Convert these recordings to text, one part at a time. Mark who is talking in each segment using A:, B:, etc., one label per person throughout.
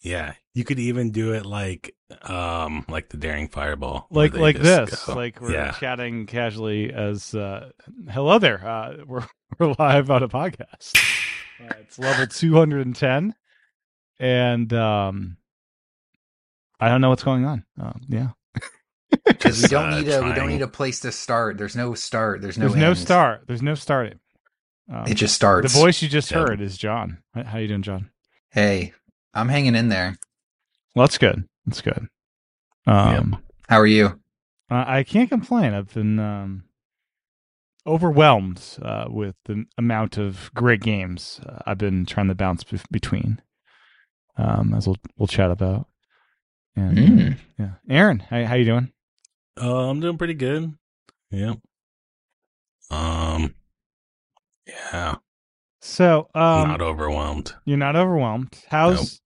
A: Yeah, you could even do it like, um, like the daring fireball,
B: like like this
A: go-
B: like we're
A: yeah,
B: chatting casually as uh hello there uh we're we're live on a podcast. Uh, it's level 210 and um i don't know what's going on um yeah.
C: Because we don't
A: uh,
C: need a we don't need a place to start. There's no start. There's no
B: there's no start. There's no starting. Um,
C: It just starts.
B: the voice you just
A: Yeah.
B: heard is john. How- how you doing john?
C: Hey, I'm hanging in there.
B: well that's good that's good um
C: How are you?
B: I I can't complain. I've been um, overwhelmed uh, with the amount of great games uh, I've been trying to bounce be- between, um, as we'll we'll chat about. And uh,
C: Mm.
B: yeah, Aaron, how how you doing?
A: uh, I'm doing pretty good. Yeah. Um. Yeah,
B: So, um,
A: not overwhelmed.
B: you're not overwhelmed. How's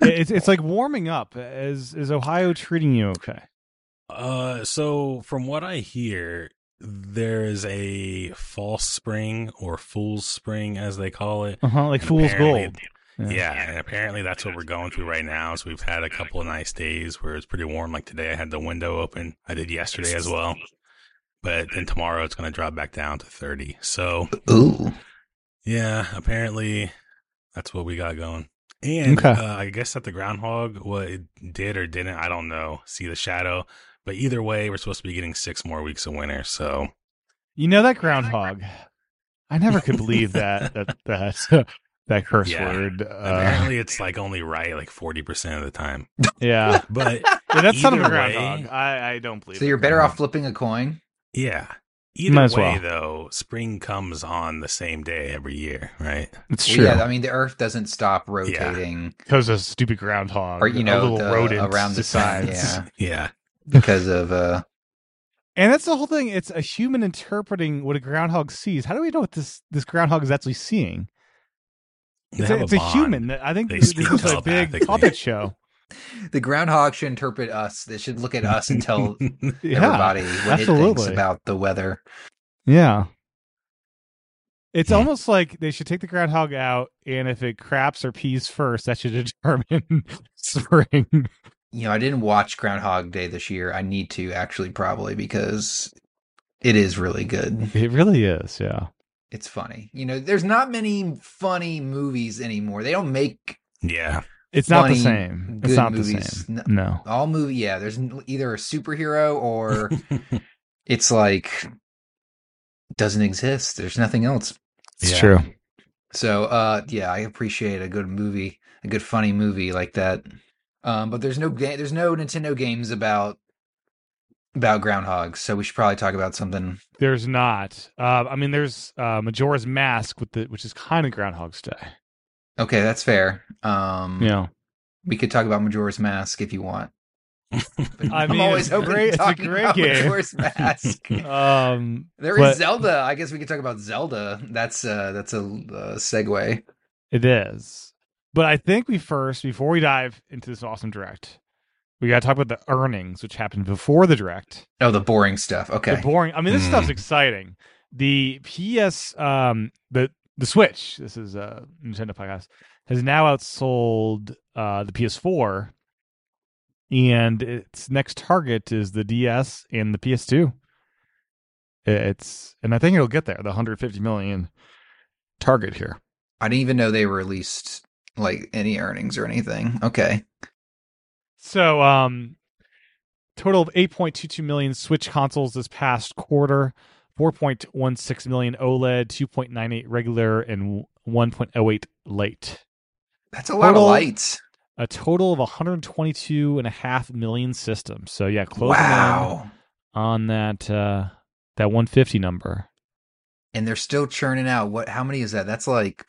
B: it's it's like warming up. Is is Ohio treating you okay?
A: Uh, so from what I hear, there's a false spring or fool's spring, as they call it.
B: Uh huh. Like
A: And
B: fool's
A: apparently-
B: gold.
A: Yeah. and apparently that's what we're going through right now. So we've had a couple of nice days where it's pretty warm. Like today, I had the window open. I did yesterday as well. But then tomorrow it's going to drop back down to 30. So
C: Ooh.
A: yeah, apparently that's what we got going. And
B: Okay.
A: uh, I guess that the groundhog, what it did or didn't, I don't know. See the shadow. But either way, we're supposed to be getting six more weeks of winter. So
B: You know that groundhog. I never could believe that that that that curse
A: Yeah.
B: word. Uh,
A: apparently it's like only right like 40% of the time.
B: yeah.
A: But
B: Yeah, that's not a
A: Either way-
B: groundhog. I, I don't believe
C: So you're better off flipping a coin.
A: yeah. Either
B: Might as
A: way,
B: well.
A: though, spring comes on the same day every year, right?
B: It's
C: Well,
B: true.
C: Yeah, I mean the Earth doesn't stop rotating
B: because of stupid groundhog.
C: or you know
B: a little
C: the-
B: rodent
C: around the sun. Yeah,
A: Yeah.
C: because of uh.
B: And that's the whole thing. It's a human interpreting what a groundhog sees. How do we know what this this groundhog is actually seeing? It's, a,
A: have
B: it's a, human. I think
A: They
B: this is a big
A: telepathically.
B: puppet show.
C: The groundhog should interpret us. They should look at us and tell
B: Yeah,
C: everybody what it thinks about the weather.
B: yeah. It's almost like they should take the groundhog out, and if it craps or pees first, that should determine spring.
C: You know, I didn't watch Groundhog Day this year. I need to actually probably because it is really good.
B: It really is, yeah.
C: It's funny. You know, there's not many funny movies anymore. They don't make
A: yeah.
B: It's not the same. It's
C: good
B: not
C: movies.
B: the same.
C: No.
B: No.
C: all movie. Yeah, there's either a superhero or it's like doesn't exist. There's nothing else.
B: It's
A: Yeah.
B: true.
C: So, uh, yeah, I appreciate a good movie, a good funny movie like that. Um, but there's no ga- there's no Nintendo games about about groundhogs, so we should probably talk about something.
B: There's not. Uh, I mean, there's uh, Majora's Mask with the which is kind of Groundhog's Day.
C: Okay, that's fair. Um,
B: Yeah.
C: we could talk about Majora's Mask if you want.
B: I
C: I'm
B: mean,
C: always hoping
B: great-
C: to
B: it's a great
C: about
B: game.
C: Majora's Mask.
B: Um,
C: There is
B: But-
C: Zelda. I guess we could talk about Zelda. That's uh that's a uh, segue.
B: it is. But I think we first, before we dive into this awesome direct, we got to talk about the earnings, which happened before the direct.
C: Oh, the boring stuff. Okay.
B: The boring. I mean, this
A: Mm.
B: stuff's exciting. The PS, um, the the Switch. This is a Nintendo podcast has now outsold uh, the PS4, and its next target is the DS and the PS2. It's and I think it'll get there. The 150 million target here.
C: I didn't even know they released like any earnings or anything. Okay.
B: So, um, total of 8.22 million Switch consoles this past quarter, 4.16 million OLED, 2.98 regular, and 1.08 light.
C: That's a lot
B: Total-
C: of lights.
B: A total of 122 and a half million systems. So yeah, closing in
C: Wow.
B: on that uh, that 150 number.
C: And they're still churning out. What? How many is that? That's like.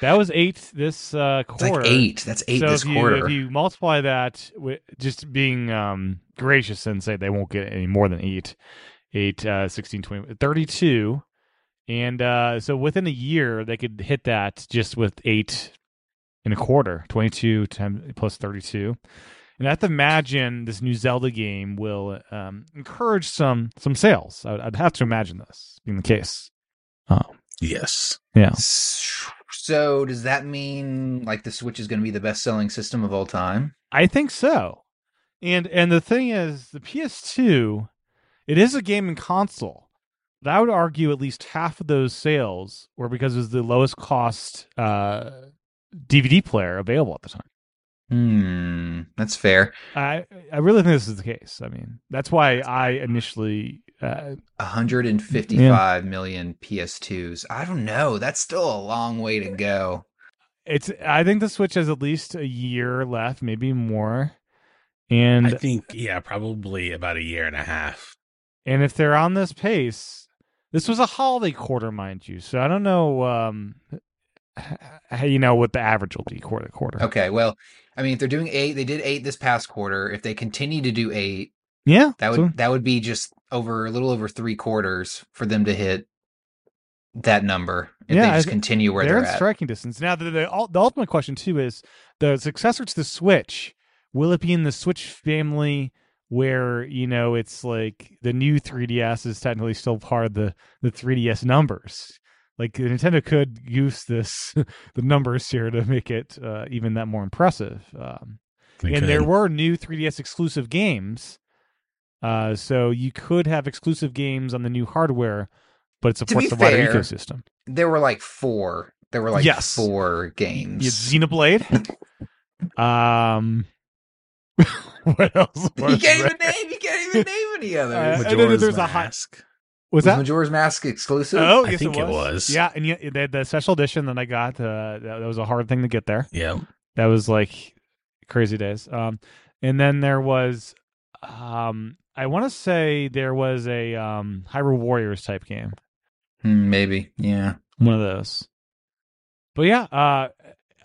B: That was eight this uh,
C: It's
B: quarter.
C: like eight. That's eight
B: so
C: this
B: if you,
C: quarter.
B: If you multiply that with just being um, gracious and say they won't get any more than eight, eight, uh, 16, 20, 32. And uh, so within a year, they could hit that just with eight and a quarter, 22 times plus 32. And I have to imagine this new Zelda game will um, encourage some some sales. I would, I'd have to imagine this being the case. Um,
A: yes.
B: yeah.
C: So does that mean like the Switch is going to be the best-selling system of all time?
B: I think so. And and the thing is, the PS2, it is a gaming console. But I would argue at least half of those sales were because it was the lowest cost uh, DVD player available at the time.
C: Hmm, that's fair.
B: I I really think this is the case. I mean, that's why I initially uh,
C: 155 million PS2s. I don't know. That's still a long way to go.
B: it's I think the Switch has at least a year left, maybe more. And
A: I think, yeah, probably about a year and a half.
B: And if they're on this pace, this was a holiday quarter, mind you. So I don't know um how you know what the average will be quarter to quarter.
C: Okay, well, I mean, if they're doing eight, they did eight this past quarter. If they continue to do eight,
B: Yeah.
C: that would
B: so-
C: that would be just over a little over three quarters for them to hit that number. If
B: Yeah,
C: they just continue where
B: they're
C: they're, at.
B: striking distance. Now, the, the, the ultimate question, too, is the successor to the Switch, will it be in the Switch family where, you know, it's like the new 3DS is technically still part of the, the 3DS numbers? Like Nintendo could use this, the numbers here to make it uh, even that more impressive. Um,
A: They
B: and there were new 3DS exclusive games. Uh, so you could have exclusive games on the new hardware, but it supports
C: be
B: the wider ecosystem.
C: There were like four. There were like
B: Yes.
C: four games.
B: had Xenoblade. um, what else?
C: you can't
B: there?
C: even name. You can't even name any
B: Uh,
C: others.
B: and then
A: Majora's
B: there's a high-
A: Mask.
B: Was
C: Was
B: that?
C: Majora's Mask exclusive?
B: Oh,
A: I think
B: it
A: it
B: was.
A: was.
B: Yeah, and yeah, the, the special edition that I got, uh, that, that was a hard thing to get there.
A: Yeah.
B: That was like crazy days. Um, and then there was, um, I want to say there was a um Hyrule Warriors type game.
C: Hmm, maybe. Yeah.
B: one of those. But yeah, uh,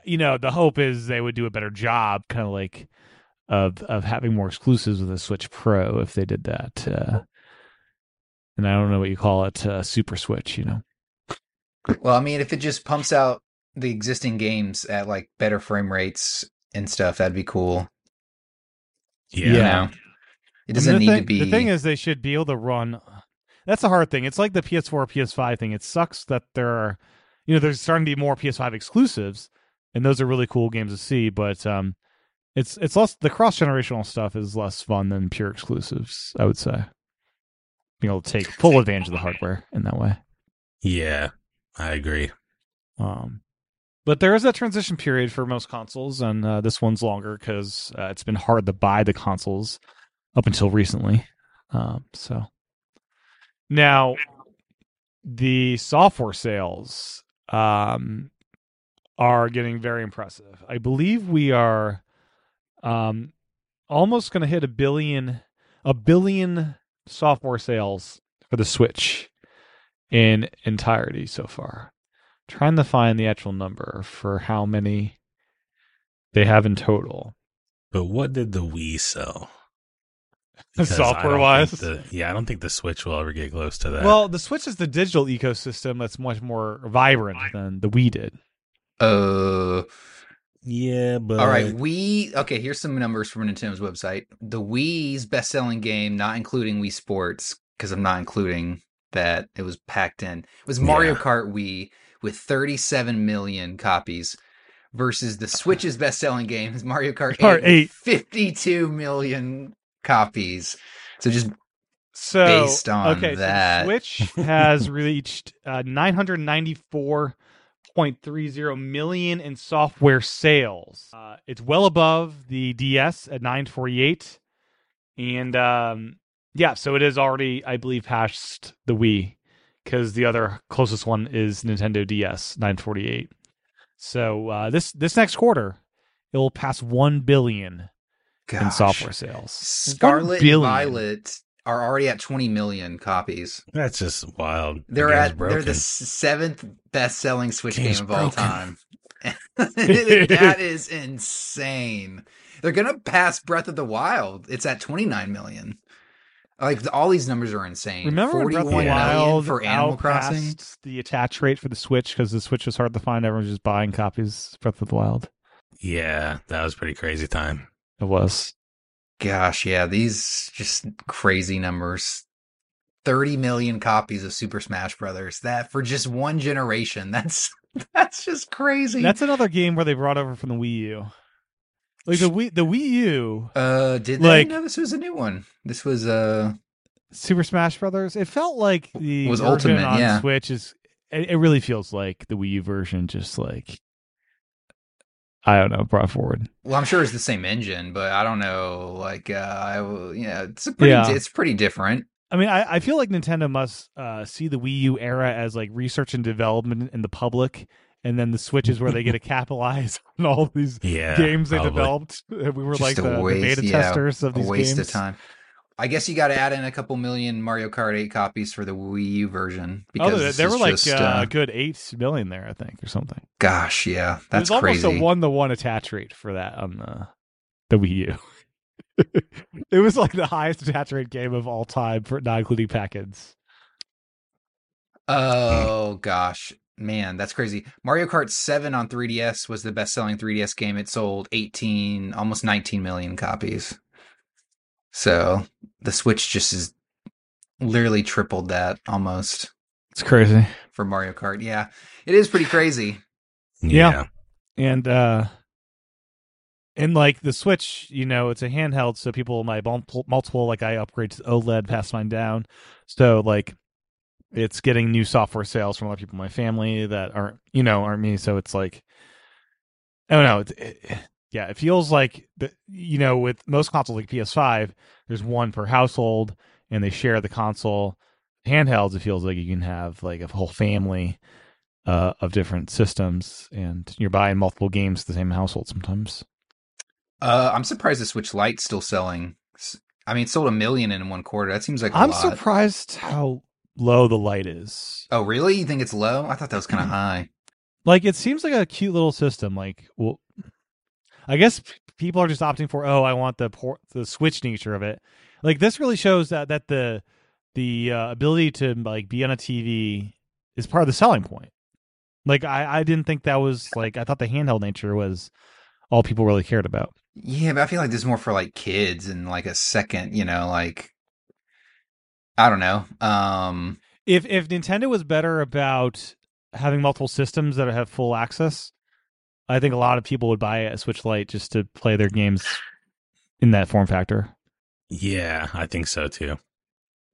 B: you know, the hope is they would do a better job, kind of like of of having more exclusives with the Switch Pro if they did that. Uh, and I don't know what you call it, uh, Super Switch. You know,
C: Well, I mean, if it just pumps out the existing games at like better frame rates and stuff, that'd be cool.
A: Yeah.
C: You know? It doesn't
B: the
C: need
B: thing,
C: to be.
B: The thing is, they should be able to run. That's the hard thing. It's like the PS4, PS5 thing. It sucks that there are, you know, there's starting to be more PS5 exclusives, and those are really cool games to see. But um, it's it's less the cross generational stuff is less fun than pure exclusives. I would say being able to take full advantage of the hardware in that way.
A: Yeah. I agree.
B: Um, but there is that transition period for most consoles, and uh, this one's longer because uh, it's been hard to buy the consoles up until recently. Um, so now the software sales um, are getting very impressive. I believe we are um, almost going to hit a billion, a billion software sales for the Switch in entirety so far trying to find the actual number for how many they have in total.
A: But what did the Wii sell? Because
B: Software wise?
A: the- yeah, I don't think the Switch will ever get close to that.
B: Well, the Switch is the digital ecosystem that's much more vibrant than the Wii did.
C: Uh,
A: yeah, but
C: all right. We okay. Here's some numbers from Nintendo's website. The Wii's best-selling game, not including Wii Sports, because I'm not including that. It was packed in. It was Mario
A: Yeah.
C: Kart Wii with 37 million copies, versus the Switch's best-selling game is Mario Kart 8,
B: Kart
C: with
B: 8.
C: 52 million copies. So just
B: So
C: Based on
B: okay,
C: that.
B: so the Switch has reached uh, 994.30 million in software sales. Uh, it's well above the DS at 948, and um, yeah, so it is already, I believe, past the Wii because the other closest one is Nintendo DS 948. So uh, this this next quarter, it will pass one billion in software sales.
C: Scarlet and. Violet are already at 20 million copies.
A: that's just wild.
C: They're
A: game's
C: at they're the seventh best-selling Switch game of all time. that is insane. They're gonna pass Breath of the Wild. It's at 29 million. Like all these numbers are insane.
B: Remember when Breath of the Wild
C: for Animal Crossing?
B: outpassed the attach rate for the Switch because the Switch was hard to find. Everyone was just buying copies of Breath of the Wild.
A: yeah, that was a pretty crazy time.
B: It was.
C: Gosh, yeah, these just crazy numbers. 30 million copies of Super Smash Brothers. That for just one generation. That's That's just crazy.
B: That's another game where they brought over from the Wii U. Like the Wii, the Wii U,
C: uh, did
B: like-
C: they? No, this was a new one. This was uh,
B: Super Smash Brothers. It felt like the
C: Was Ultimate,
B: on
C: yeah.
B: Switch is. It, it really feels like the Wii U version, just like I don't know, brought forward.
C: well, I'm sure it's the same engine, but I don't know. Like, uh, I will, yeah, it's a pretty,
B: Yeah.
C: it's pretty different.
B: I mean, I, I feel like Nintendo must uh, see the Wii U era as like research and development in the public, and then the Switch is where they get to capitalize on all these
A: Yeah,
B: games they
A: probably.
B: developed. We were
C: Just
B: like
C: a
B: the, the beta
C: yeah,
B: testers of
C: A
B: these
C: waste
B: games.
C: of time. I guess you got to add in a couple million Mario Kart 8 copies for the Wii U version
B: Oh,
C: because
B: there,
C: this
B: there were like
C: just,
B: uh,
C: uh,
B: a good eight million there, I think, or something.
C: gosh, yeah, that's
B: it was
C: crazy.
B: almost a one to one attach rate for that on the the Wii U. it was like the highest attach rate game of all time for not including packets.
C: Oh gosh, man, that's crazy. Mario Kart 7 on 3DS was the best-selling 3DS game. It sold 18, almost 19 million copies. So the Switch just is literally tripled that almost
B: It's crazy.
C: for Mario Kart. Yeah, it is pretty crazy.
B: Yeah. and uh and like the switch you know it's a handheld so people my multiple, multiple like i upgrade to oled pass mine down so like it's getting new software sales from a lot of people in my family that aren't you know aren't me so it's like i don't know it, it, yeah it feels like the, you know with most consoles like ps5 there's one per household and they share the console handhelds it feels like you can have like a whole family uh, of different systems, and you're buying multiple games to the same household sometimes.
C: Uh, I'm surprised the Switch Lite's still selling. I mean, it sold a million in one quarter. That seems like a
B: I'm
C: lot.
B: surprised how low the light is.
C: Oh, really? You think it's low? I thought that was kind of high.
B: Like it seems like a cute little system. Like, well, I guess p- people are just opting for oh, I want the por- the Switch nature of it. Like this really shows that that the the uh, ability to like be on a TV is part of the selling point. Like I I didn't think that was like I thought the handheld nature was all people really cared about.
C: Yeah, but I feel like this is more for like kids and like a second, you know, like I don't know. Um,
B: if if Nintendo was better about having multiple systems that have full access, I think a lot of people would buy a Switch Lite just to play their games in that form factor.
A: Yeah, I think so too.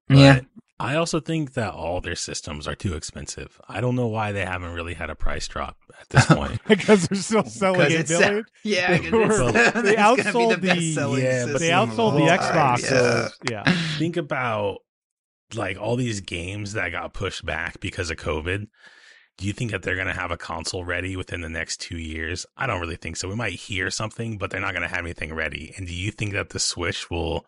C: yeah,
A: I also think that all their systems are too expensive. I don't know why they haven't really had a price drop at this point.
B: because they're still selling
C: Because
B: eight
C: yeah.
B: They were- they outsold
C: the
B: the-
A: yeah, but
B: They outsold the Xbox.
C: Yeah.
B: so- yeah.
A: think about like all these games that got pushed back because of COVID. Do you think that they're going to have a console ready within the next two years? I don't really think so. We might hear something, but they're not going to have anything ready. And do you think that the Switch will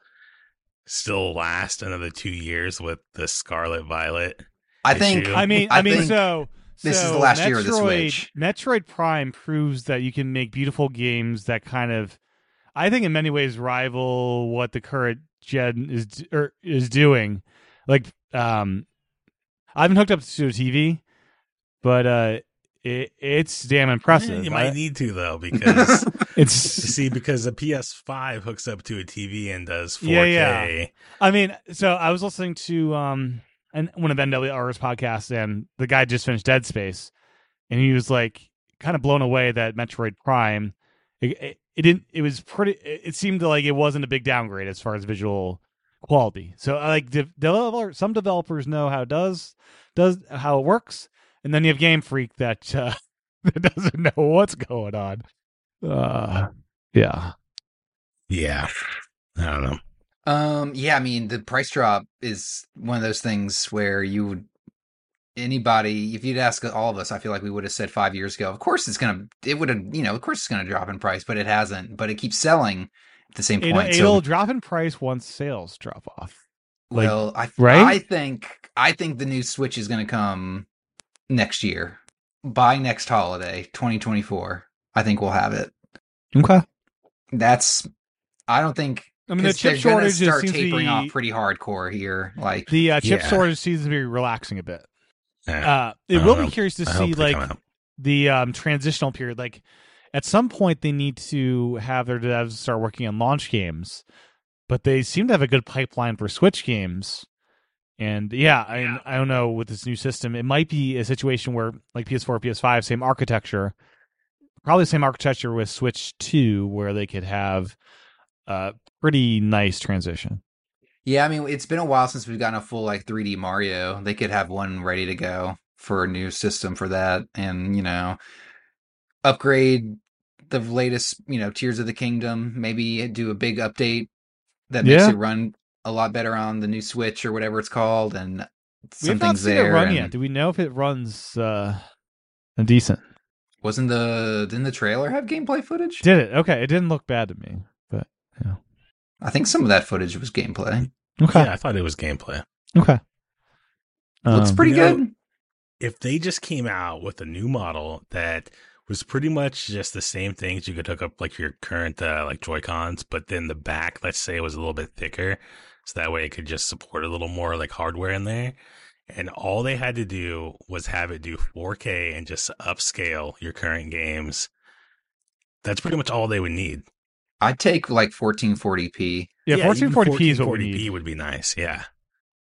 A: still last another two years with the Scarlet Violet?
C: I think.
A: issue.
B: I mean,
C: I
B: I, mean, so
C: this is the last year of the
B: Metroid-
C: Switch.
B: Metroid Prime proves that you can make beautiful games that kind of, I think, in many ways, rival what the current gen is or is doing. Like, um, I haven't hooked up to a TV, but uh, it, it's damn impressive.
A: you
B: I-
A: might need to though, because
B: it's
A: see, because the PS5 hooks up to a TV and does 4K.
B: Yeah, yeah. I mean, so I was listening to um and one of NWR's podcasts, and the guy just finished Dead Space, and he was like kind of blown away that Metroid Prime, it, it, it didn't, it was pretty, it, it seemed like it wasn't a big downgrade as far as visual quality. So like de- developer, some developers know how it does does how it works, and then you have Game Freak that uh, that doesn't know what's going on. Uh, yeah.
A: Yeah. I don't know.
C: Um, yeah, I mean, the price drop is one of those things where you would anybody, if you'd ask all of us, I feel like we would have said five years ago, of course it's gonna, it would have, you know, of course it's gonna drop in price, but it hasn't. But it keeps selling at the same
B: It,
C: point.
B: it'll
C: so,
B: drop in price once sales drop off. like,
C: well, I,
B: right?
C: I think, I think the new Switch is gonna come next year by next holiday, 2024. I think we'll have it.
B: Okay.
C: That's, I don't think.
B: I mean, the chip
C: they're
B: shortage
C: start
B: seems to
C: tapering
B: be
C: off pretty hardcore here. Like,
B: the uh, chip
A: Yeah.
B: shortage seems to be relaxing a bit.
A: Yeah.
B: Uh, it
A: I
B: will
A: don't
B: be
A: know.
B: curious to
A: I
B: see
A: hope they come
B: like the um, transitional period. Like at some point, they need to have their devs start working on launch games, but they seem to have a good pipeline for Switch games. And yeah, I I don't know with this new system, it might be a situation where like PS4, PS5, same architecture, probably the same architecture with Switch Two, where they could have a pretty nice transition.
C: Yeah, I mean, it's been a while since we've gotten a full like 3D Mario. They could have one ready to go for a new system for that, and you know, upgrade the latest, you know, Tears of the Kingdom. Maybe do a big update that makes
B: Yeah.
C: it run a lot better on the new Switch or whatever it's called, and
B: We
C: some
B: have not seen
C: there.
B: it run
C: and
B: yet. Do we know if it runs uh, decent?
C: Wasn't the didn't the trailer have gameplay footage?
B: Did it? Okay, it didn't look bad to me, but yeah,
C: I think some of that footage was gameplay.
B: okay,
A: Yeah, I thought it was gameplay.
B: okay.
C: Looks
B: Um,
C: pretty
A: you know,
C: good.
A: If they just came out with a new model that was pretty much just the same things you could hook up like your current uh, like Joy Cons, but then the back, let's say, was a little bit thicker, so that way it could just support a little more like hardware in there. And all they had to do was have it do 4K and just upscale your current games. That's pretty much all they would need.
C: I'd take like 1440p.
B: Yeah,
A: even
B: 1440p is what we need.
A: would be nice. Yeah.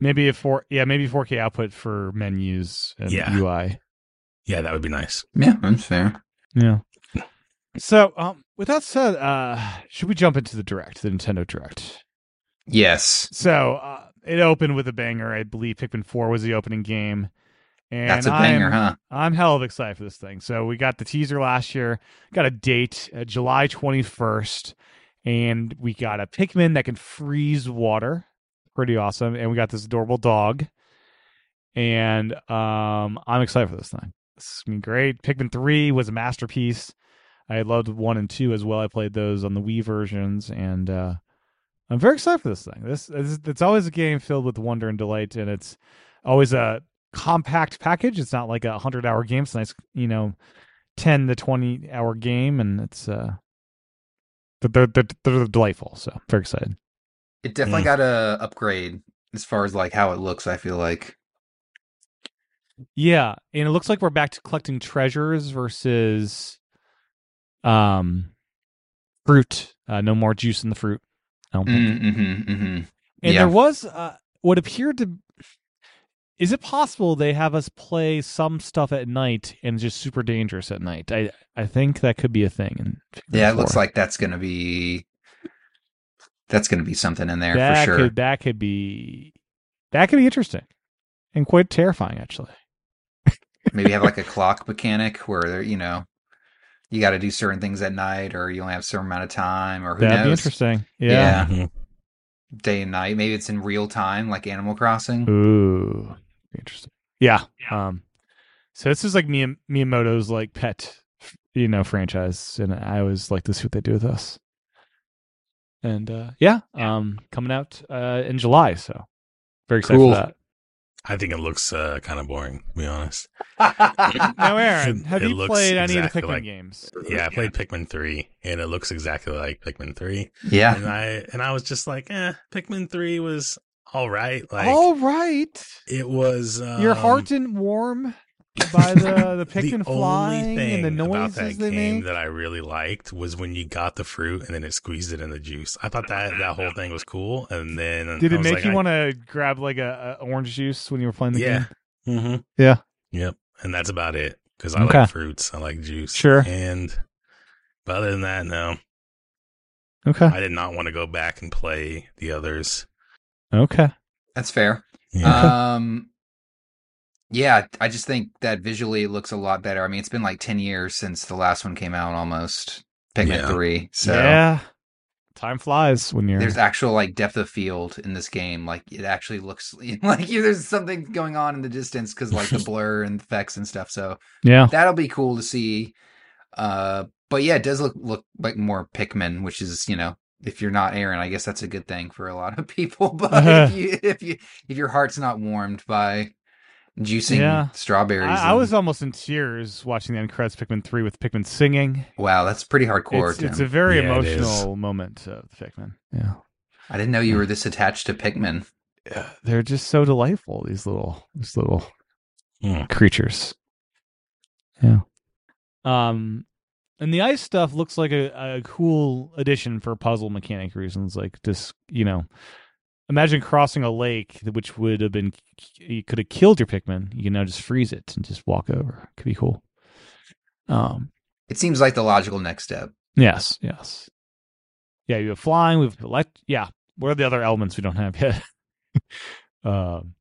B: Maybe a four, yeah, maybe 4K output for menus and
A: Yeah.
B: UI.
A: Yeah, that would be nice.
C: Yeah, that's fair.
B: Yeah. So, um, with that said, uh, should we jump into the direct, the Nintendo Direct?
C: Yes.
B: So, uh, it opened with a banger. I believe Pikmin 4 was the opening game. And
C: That's a banger,
B: I'm,
C: huh?
B: I'm hell of excited for this thing. So we got the teaser last year, got a date, uh, July 21st, and we got a Pikmin that can freeze water. Pretty awesome. And we got this adorable dog. And um, I'm excited for this thing. This is be great. Pikmin 3 was a masterpiece. I loved 1 and 2 as well. I played those on the Wii versions, and uh, I'm very excited for this thing. This, this it's always a game filled with wonder and delight, and it's always a compact package. It's not like a hundred hour game. It's a nice, you know, ten to twenty hour game, and it's uh, they're they're, they're delightful. So very excited.
C: It definitely
A: Mm.
C: got a upgrade as far as like how it looks. I feel like
B: Yeah, and it looks like we're back to collecting treasures versus um fruit. Uh, no more juice in the fruit. I don't think.
C: mm-hmm, mm-hmm.
B: And
C: yeah.
B: there was uh, what appeared to. Is it possible they have us play some stuff at night and just super dangerous at night? I I think that could be a thing. In
C: yeah, it looks like that's gonna be that's gonna be something in there
B: that
C: for sure.
B: could that could be that could be interesting and quite terrifying actually.
C: Maybe have like a clock mechanic where there, you know you got to do certain things at night, or you only have a certain amount of time, or who
B: That'd be
C: knows,
B: interesting. Yeah.
C: Yeah.
A: Mhm.
C: day and night. Maybe it's in real time, like Animal Crossing.
B: Ooh, interesting. Yeah. Um. So this is like Miyam- Miyamoto's like pet, you know, franchise, and I always like to see what they do with us. And uh yeah, um, coming out uh in July, so very excited
C: Cool.
B: for that.
A: I think it looks uh, kind of boring, to be honest.
B: Now, Aaron,
A: It-
B: have
A: it
B: you
A: looks
B: played any of the Pikmin
A: like-
B: games?
A: Yeah, I played Pikmin 3, and it looks exactly like Pikmin 3.
C: yeah,
A: And I and I was just like, eh, Pikmin 3 was all right. Like
B: All right,
A: it was um,
B: your heart didn't warm by the the Pikmin
A: the
B: flying
A: only thing
B: and the
A: about
B: noises
A: that
B: they
A: game
B: make.
A: that I really liked was when you got the fruit and then it squeezed it in the juice. I thought that that whole thing was cool. And then
B: Did
A: I
B: it make
A: like,
B: you want to grab like a, a orange juice when you were playing the
A: Yeah.
B: game?
A: Mm-hmm.
B: Yeah.
A: Yep. And that's about it because I
B: Okay.
A: like fruits. I like juice.
B: Sure.
A: And but other than that, no,
B: Okay.
A: I did not want to go back and play the others.
B: Okay.
C: that's fair.
A: Yeah.
C: Um, yeah, I just think that visually it looks a lot better. I mean, it's been like ten years since the last one came out, almost Pikmin
A: Yeah.
C: three. So
B: yeah. Time flies when you're.
C: there's actual like depth of field in this game. Like it actually looks like there's something going on in the distance because like the blur and effects and stuff. So
B: yeah.
C: that'll be cool to see. Uh, but yeah, it does look look like more Pikmin, which is you know if you're not Aaron, I guess that's a good thing for a lot of people. But if you if you if your heart's not warmed by juicing
B: Yeah.
C: strawberries,
B: I, I was almost in tears watching the end credits Pikmin 3 with Pikmin singing.
C: wow, that's pretty hardcore.
B: It's, it's a very
A: Yeah,
B: emotional moment of Pikmin. Yeah.
C: I didn't know you were this attached to Pikmin.
B: Yeah, They're just so delightful, these little these little
A: Hmm.
B: creatures. Yeah. Um and the ice stuff looks like a, a cool addition for puzzle mechanic reasons, like just, you know, imagine crossing a lake, which would have been you could have killed your Pikmin. You can now just freeze it and just walk over. Could be cool. Um,
C: It seems like the logical next step.
B: yes, yes, yeah. You have flying. We've elect. Yeah. What are the other elements we don't have yet? um,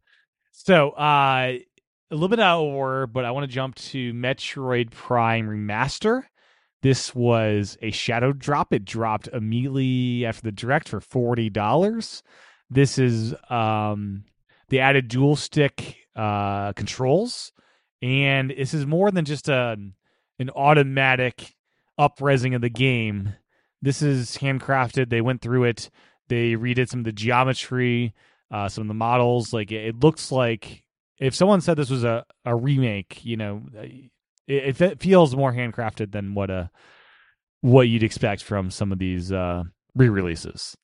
B: so uh, a little bit out of order, but I want to jump to Metroid Prime Remaster. This was a shadow drop. It dropped immediately after the direct for forty dollars. This is um, the added dual stick uh, controls, and this is more than just a an automatic upresing of the game. This is handcrafted. They went through it. They redid some of the geometry, uh, some of the models. Like it, it looks like if someone said this was a, a remake, you know, it, it feels more handcrafted than what a what you'd expect from some of these uh, re-releases.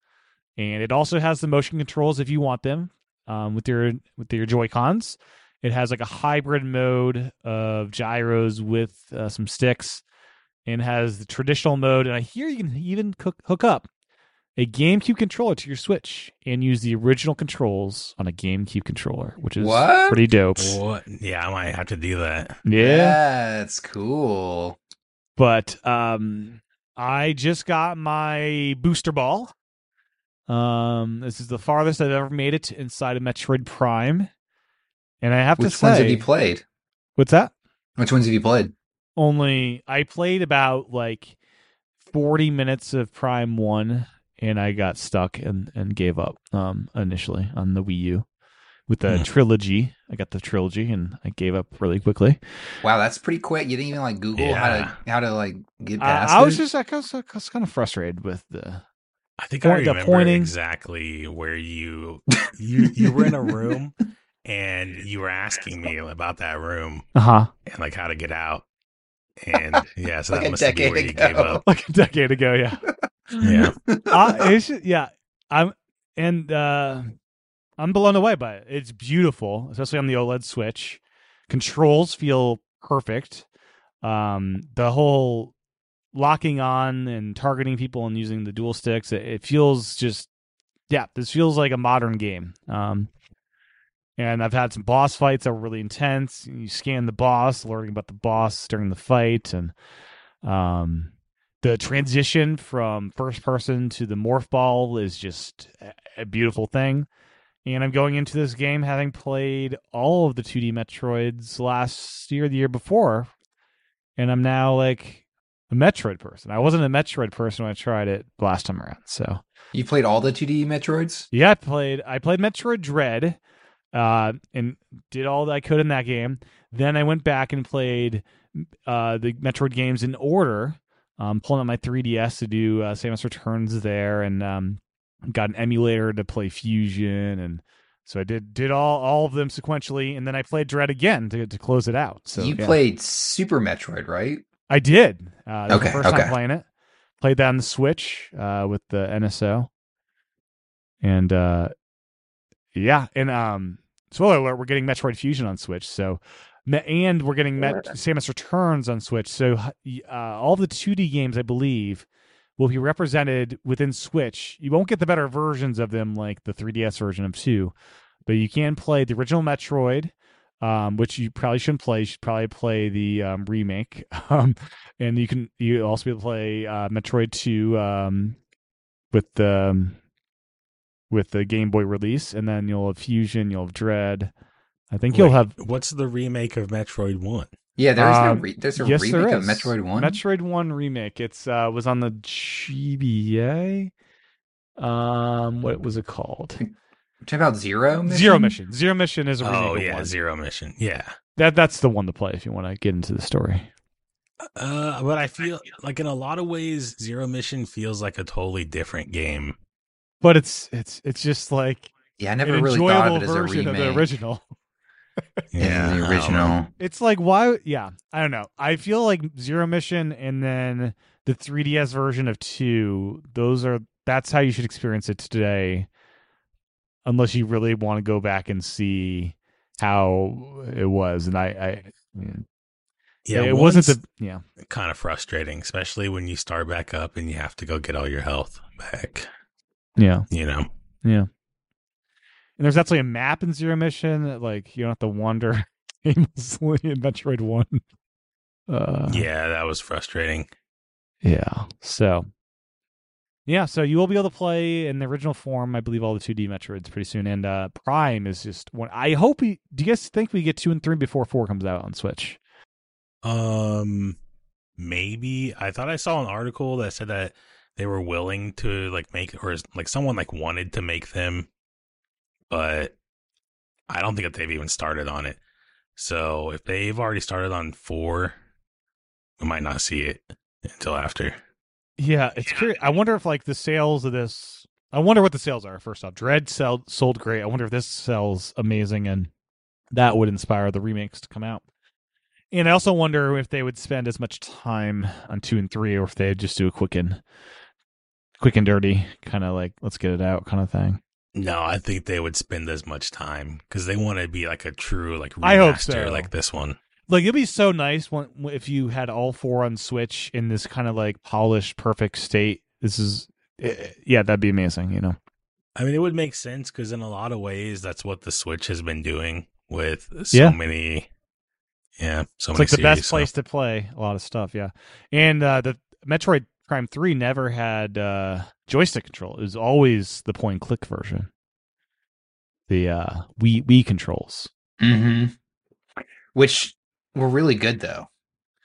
B: And it also has the motion controls if you want them um, with your with your Joy Cons. It has like a hybrid mode of gyros with uh, some sticks, and has the traditional mode. And I hear you can even cook, hook up a GameCube controller to your Switch and use the original controls on a GameCube controller, which is
C: What?
B: pretty dope.
A: What? Yeah, I might have to do that.
B: Yeah.
C: That's cool.
B: but um i just got my booster ball um this is the farthest i've ever made it inside of metroid prime and i have
C: Which
B: to say
C: ones have you played?
B: what's that
C: Which ones have you played?
B: only i played about like 40 minutes of prime 1 and i got stuck and and gave up um initially on the wii u with the
A: Hmm.
B: trilogy i got the trilogy and i gave up really quickly
C: Wow, that's pretty quick. You didn't even like Google how to how to like get past
B: I was
C: it?
B: just I was, I was kind of frustrated with the
A: I think
B: Point-
A: I
B: the
A: remember
B: pointing.
A: exactly where you you you were in a room and you were asking me about that room
B: uh-huh
A: and like how to get out. And yeah, so
C: Like
A: that must be
C: decade
A: where you gave up.
B: like a decade ago yeah
A: Yeah.
B: uh, it's just- yeah, I'm and uh I'm blown away by it. It's beautiful, especially on the OLED Switch. Controls feel perfect. Um, the whole locking on and targeting people and using the dual sticks, it, it feels just yeah, this feels like a modern game. Um, and I've had some boss fights that were really intense. You scan the boss, learning about the boss during the fight, and um, the transition from first person to the morph ball is just a- a beautiful thing. And I'm going into this game having played all of the 2D Metroids last year, the year before, and I'm now like a Metroid person. I wasn't a Metroid person when I tried it last time around. So
C: You played all the 2D Metroids?
B: yeah, I played I played Metroid Dread, uh, and did all that I could in that game. Then I went back and played uh, the Metroid games in order. Um, pulling out my 3DS to do uh, Samus Returns there, and um, got an emulator to play Fusion, and so I did did all all of them sequentially, and then I played Dread again to to close it out. So
C: you
B: yeah.
C: played Super Metroid, right?
B: I did. Uh, that was
C: Okay,
B: the first
C: okay.
B: time playing it. Played that on the Switch uh, with the NSO, and uh, yeah, and um, spoiler alert: we're getting Metroid Fusion on Switch. So, and we're getting Met- Samus Returns on Switch. So, uh, all the 2D games, I believe, will be represented within Switch. You won't get the better versions of them, like the 3DS version of two, but you can play the original Metroid um, which you probably shouldn't play. You should probably play the um, remake. Um, and you can you also be able to play uh, Metroid Two um, with the um, with the Game Boy release, and then you'll have Fusion, you'll have Dread. I think you'll have
A: What's the remake of Metroid One?
C: Yeah, there's no
B: Um,
C: re- there's a
B: yes,
C: remake
B: there
C: of. Metroid One.
B: Metroid One remake. It's uh, was on the GBA. Um, what was it called?
C: Talking about Zero Mission?
B: Zero Mission. Zero Mission is a remake
A: Oh
B: of
A: yeah,
B: one.
A: Zero Mission. Yeah.
B: That that's the one to play if you want to get into the story.
A: Uh, but I feel like in a lot of ways, Zero Mission feels like a totally different game.
B: But it's it's it's just like
C: Yeah, I
B: an
C: never really thought of it as a
B: version
C: remake.
B: of the original.
C: Yeah, the original.
B: It's like why? Yeah, I don't know. I feel like Zero Mission and then the 3DS version of two. Those are that's how you should experience it today, unless you really want to go back and see how it was. And I, I
A: Yeah,
B: it wasn't the yeah.
A: kind of frustrating, especially when you start back up and you have to go get all your health back.
B: Yeah,
A: You know.
B: yeah. And there's actually a map in Zero Mission that like you don't have to wander aimlessly in Metroid One. Uh,
A: yeah, that was frustrating.
B: Yeah. So, yeah. So you will be able to play in the original form. I believe all the 2D Metroids pretty soon. And uh Prime is just one. I hope we. Do you guys think we get two and three before four comes out on Switch?
A: Um, maybe I thought I saw an article that said that they were willing to like make or like someone like wanted to make them, but I don't think that they've even started on it. So if they've already started on four, we might not see it until after.
B: Yeah, it's curious. I wonder if like the sales of this. I wonder what the sales are. First off, Dread sell, sold great. I wonder if this sells amazing, and that would inspire the remakes to come out. And I also wonder if they would spend as much time on two and three, or if they'd just do a quick and quick and dirty kind of like let's get it out kind of thing.
A: No, I think they would spend as much time because they want to be like a true like remaster
B: I hope so.
A: like this one.
B: Like it'd be so nice when, if you had all four on Switch in this kind of like polished, perfect state. This is, eh, yeah, that'd be amazing. You know.
A: I mean, it would make sense because in a lot of ways, that's what the Switch has been doing with so
B: Yeah.
A: many. Yeah, so
B: It's
A: many
B: like the best
A: so-
B: place to play a lot of stuff. Yeah, and uh, the Metroid Prime Three never had uh, joystick control. It was always the point point click version. The uh, Wii Wii controls.
C: hmm Which were really good though.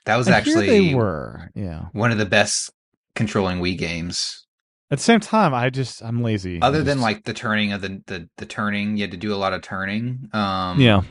C: That was
B: I
C: actually
B: they were. Yeah.
C: one of the best controlling Wii games.
B: At the same time, I just I'm lazy. I
C: Other than
B: just-
C: like the turning of the, the the turning, you had to do a lot of turning. Um
B: yeah,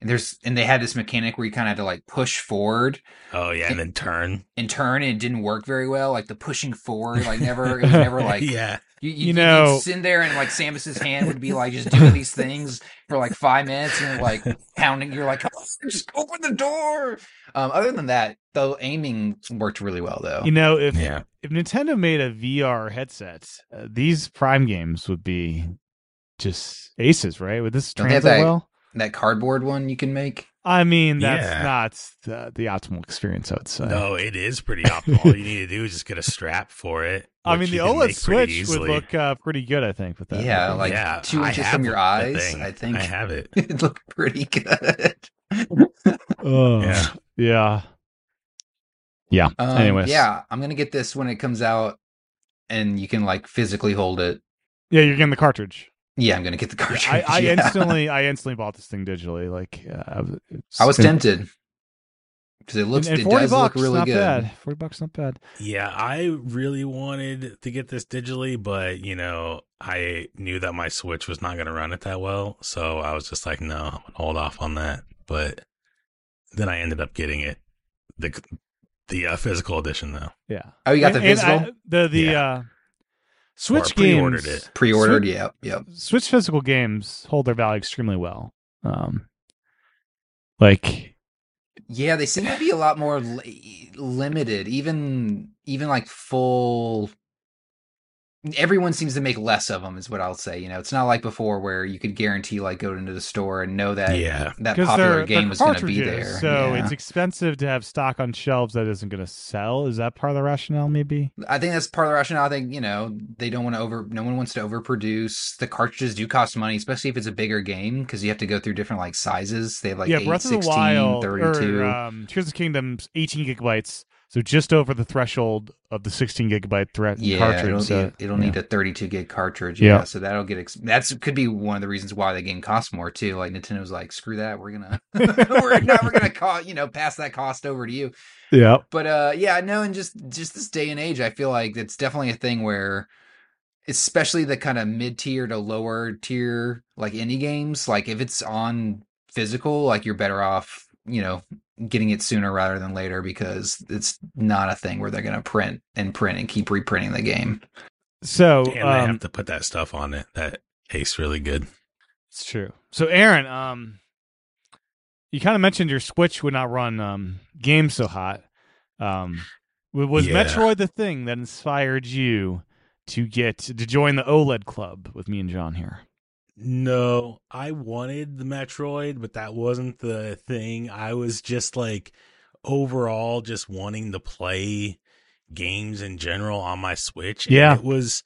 C: And there's and they had this mechanic where you kind of had to like push forward
A: Oh yeah, and then turn.
C: and turn, and it didn't work very well. Like the pushing forward, like never, it was never like
A: yeah,
C: you,
B: You
C: you,
B: know-
C: you'd sit there and like Samus's hand would be like just doing these things for like five minutes, and like pounding. You're like, just open the door. Um, other than that, though, aiming worked really well though.
B: you know if
A: yeah.
B: if Nintendo made a VR headset, uh, these Prime games would be just aces, right? Would this
C: Don't they have
B: translate
C: that-
B: well?
C: that cardboard one you can make.
B: I mean, that's
A: Yeah.
B: not the, the optimal experience. I would say.
A: No, it is pretty optimal. All you need to do is just get a strap for it.
B: I mean, the OLED Switch would look uh, pretty good, I think, with that.
C: Yeah, like
A: yeah,
C: two inches from your eyes,
A: thing.
C: I think.
A: I have it.
C: it looked pretty good.
B: Oh,
A: Yeah.
B: yeah, yeah.
C: Um,
B: Anyways,
C: yeah, I'm gonna get this when it comes out, and you can like physically hold it.
B: yeah. You're getting the cartridge.
C: Yeah, I'm gonna get the
B: Yeah,
C: cartridge.
B: I, I
C: yeah.
B: instantly, I instantly bought this thing digitally. Like, uh, I was, it's-
C: I was tempted because it looks
B: and, and
C: it
B: forty
C: does
B: bucks,
C: look really
B: not
C: good.
B: bad. Forty bucks, not bad.
A: Yeah, I really wanted to get this digitally, but you know, I knew that my Switch was not going to run it that well, so I was just like, no, I'm gonna hold off on that. But then I ended up getting it, the the uh, physical edition though.
B: Yeah.
C: Oh, you got the
B: And- and
C: physical
B: I- the the
A: Yeah.
B: uh, Switch
A: Or pre-ordered
B: games.
A: it.
C: pre-ordered.
B: Switch-
C: Yep, yep.
B: Switch physical games hold their value extremely well. Um, like
C: Yeah, they seem to be a lot more li- limited. Even even like full. Everyone seems to make less of them, is what I'll say. You know, it's not like before where you could guarantee like go into the store and know that
A: yeah,
C: that popular
B: they're,
C: game
B: they're
C: was going to be there.
B: so
C: Yeah.
B: it's expensive to have stock on shelves that isn't going to sell. Is that part of the rationale? Maybe.
C: I think that's part of the rationale. I think you know they don't want to over. No one wants to overproduce. The cartridges do cost money, especially if it's a bigger game because you have to go through different like sizes. They have like
B: yeah,
C: 8,
B: Breath of
C: 16,
B: the Wild
C: 32.
B: or um, Tears of the Kingdom's 18 gigabytes, so just over the threshold of the 16 gigabyte threat
C: yeah,
B: cartridge.
C: it'll,
B: so,
C: it- it'll
B: yeah.
C: need a 32 gig cartridge.
B: Yeah.
C: Yeah, so that'll get ex- that's could be one of the reasons why the game costs more too. Like Nintendo's like, screw that, we're gonna we're never gonna call you know pass that cost over to you.
B: yeah.
C: But uh, yeah, no, and just just this day and age, I feel like it's definitely a thing where, especially the kind of mid tier to lower tier like indie games, like if it's on physical, like you're better off, you know, getting it sooner rather than later because it's not a thing where they're gonna print and print and keep reprinting the game.
B: So
A: and they
B: um,
A: have to put that stuff on it that tastes really good.
B: It's true. So, Aaron, um, you kind of mentioned your Switch would not run um games so hot. Um, was
A: Yeah.
B: Metroid the thing that inspired you to get to join the OLED club with me and John here?
A: No, I wanted the Metroid, but that wasn't the thing. I was just like overall just wanting to play games in general on my Switch. And
B: Yeah.
A: it was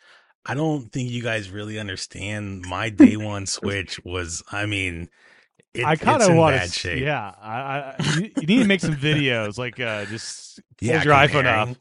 A: I don't think you guys really understand. My day one Switch was, I mean, it,
B: I kind of want
A: bad
B: to. Yeah, I, I, you, you need to make some videos. Like, uh, just hold
A: Yeah,
B: your iPhone
A: comparing.
B: up.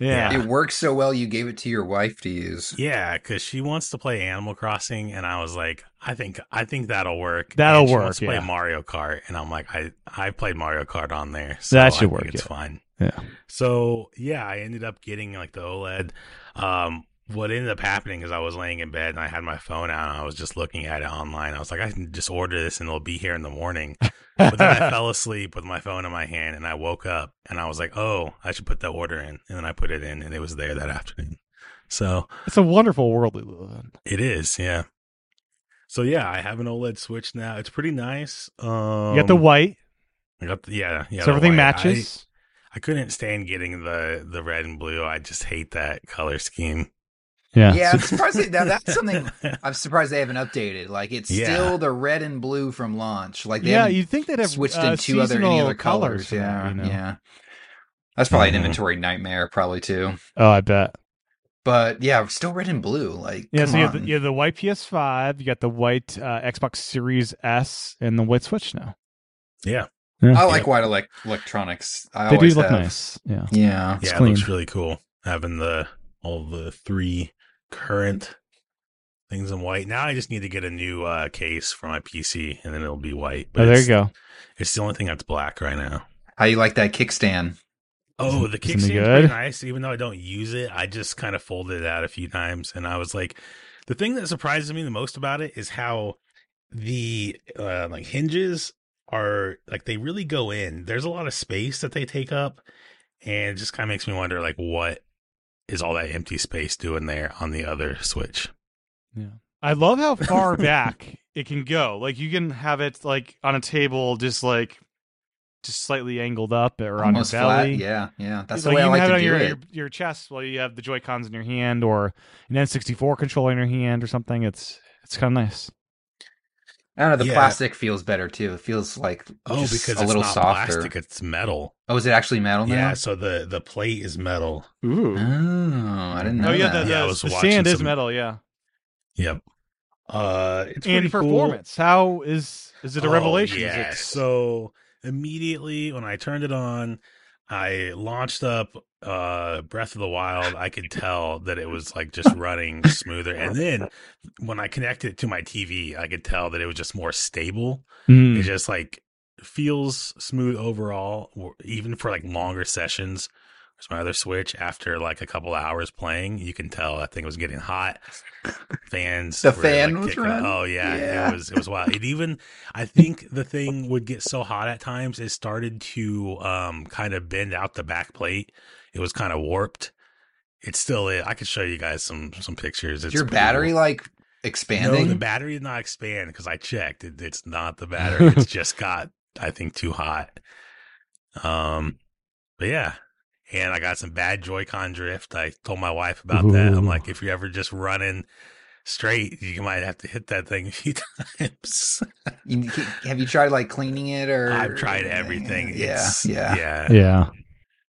B: Yeah.
C: It works so well, you gave it to your wife to use.
A: Yeah, because she wants to play Animal Crossing, and I was like, I think I think that'll work.
B: That'll
A: she
B: work,
A: Wants to play. Mario Kart, and I'm like, I I played Mario Kart on there, so
B: That
A: I
B: should
A: think
B: work,
A: It's
B: yeah.
A: fine.
B: Yeah.
A: So yeah, I ended up getting like the OLED. Um, what ended up happening is I was laying in bed and I had my phone out and I was just looking at it online. I was like, I can just order this and it'll be here in the morning. But then I fell asleep with my phone in my hand and I woke up and I was like, oh, I should put the order in. And then I put it in and it was there that afternoon. So
B: It's a wonderful world we live in.
A: it is, yeah. So yeah, I have an OLED Switch now. It's pretty nice. Um,
B: You got the white,
A: I got the, yeah, yeah.
B: so everything
A: white.
B: matches.
A: I, I couldn't stand getting the the red and blue. I just hate that color scheme.
B: Yeah.
C: Yeah, I'm surprised they, now that's something I'm surprised they haven't updated. Like it's
A: Yeah.
C: still the red and blue from launch. Like they
B: yeah, you'd think they'd have
C: switched
B: uh,
C: in two other any other colors.
B: for that,
C: yeah,
B: you know?
C: yeah. That's probably an inventory nightmare, probably too.
B: Oh, I bet.
C: But yeah, still red and blue. Like
B: Yeah,
C: come
B: so you have, the, you have the white PS5, you got the white uh, Xbox Series S, and the white Switch now.
A: Yeah,
C: I like white elec electronics. I
B: they do look
C: have.
B: nice. Yeah.
C: Yeah,
B: It's
A: yeah, it
B: clean.
A: looks really cool having the all the three current things in white. Now I just need to get a new uh, case for my PC, and then it'll be white.
B: Oh, there you go.
A: It's the only thing that's black right now.
C: how you like that kickstand?
A: Oh, the
B: kickstand Isn't
A: kickstand's pretty nice. Even though I don't use it, I just kind of folded it out a few times, and I was like, the thing that surprises me the most about it is how the uh, like hinges are like they really go in. There's a lot of space that they take up, and it just kind of makes me wonder like what is all that empty space doing there on the other switch. Yeah.
B: I love how far back it can go. Like you can have it like on a table, just like just slightly angled up or on your belly.
C: flat. Yeah, yeah. That's
B: like
C: the way
B: you
C: I like
B: have
C: to
B: it on
C: do
B: your,
C: it.
B: your your chest while you have the Joy Cons in your hand, or an N64 controller in your hand, or something. It's it's kind of nice.
C: I don't know. The
A: Yeah.
C: plastic feels better too. It feels like
A: Oh,
C: just
A: because
C: a
A: it's
C: little
A: not
C: softer.
A: plastic; it's metal.
C: Oh, is it actually metal now?
A: Yeah, so the the plate is metal.
B: Ooh.
C: Oh, I didn't know
B: Oh yeah,
C: that.
B: the,
A: Yeah, I
B: the,
A: was
B: the
A: watching
B: sand is metal. Yeah,
A: Yep. Uh, it's
B: and
A: pretty cool.
B: performance. How is is it a
A: Oh,
B: revelation? Is
A: Yeah.
B: it-
A: So immediately when I turned it on, I launched up uh Breath of the Wild. I could tell that it was like just running smoother. And then when I connected it to my TV, I could tell that it was just more stable.
B: Mm.
A: It just like feels smooth overall, even for like longer sessions. There's my other Switch. After like a couple hours playing, you can tell that thing was getting hot. Fans,
C: The fan
A: like,
C: was running?
A: Oh yeah,
C: Yeah.
A: it was it was wild. It even, I think the thing would get so hot at times, it started to um kind of bend out the back plate. It was kind of warped. It still is. I could show you guys some some pictures. It's
C: your battery
A: cool.
C: like
A: No,
C: expanding?
A: the battery did not expand because I checked. It, it's not the battery. it's just got, I think, too hot. Um, but yeah, and I got some bad Joy-Con drift. I told my wife about that. I'm like, if you're ever just running straight, you might have to hit that thing a few times.
C: You- have you tried like cleaning it or?
A: I've tried everything.
C: Yeah,
A: It's,
C: yeah,
A: yeah.
B: yeah,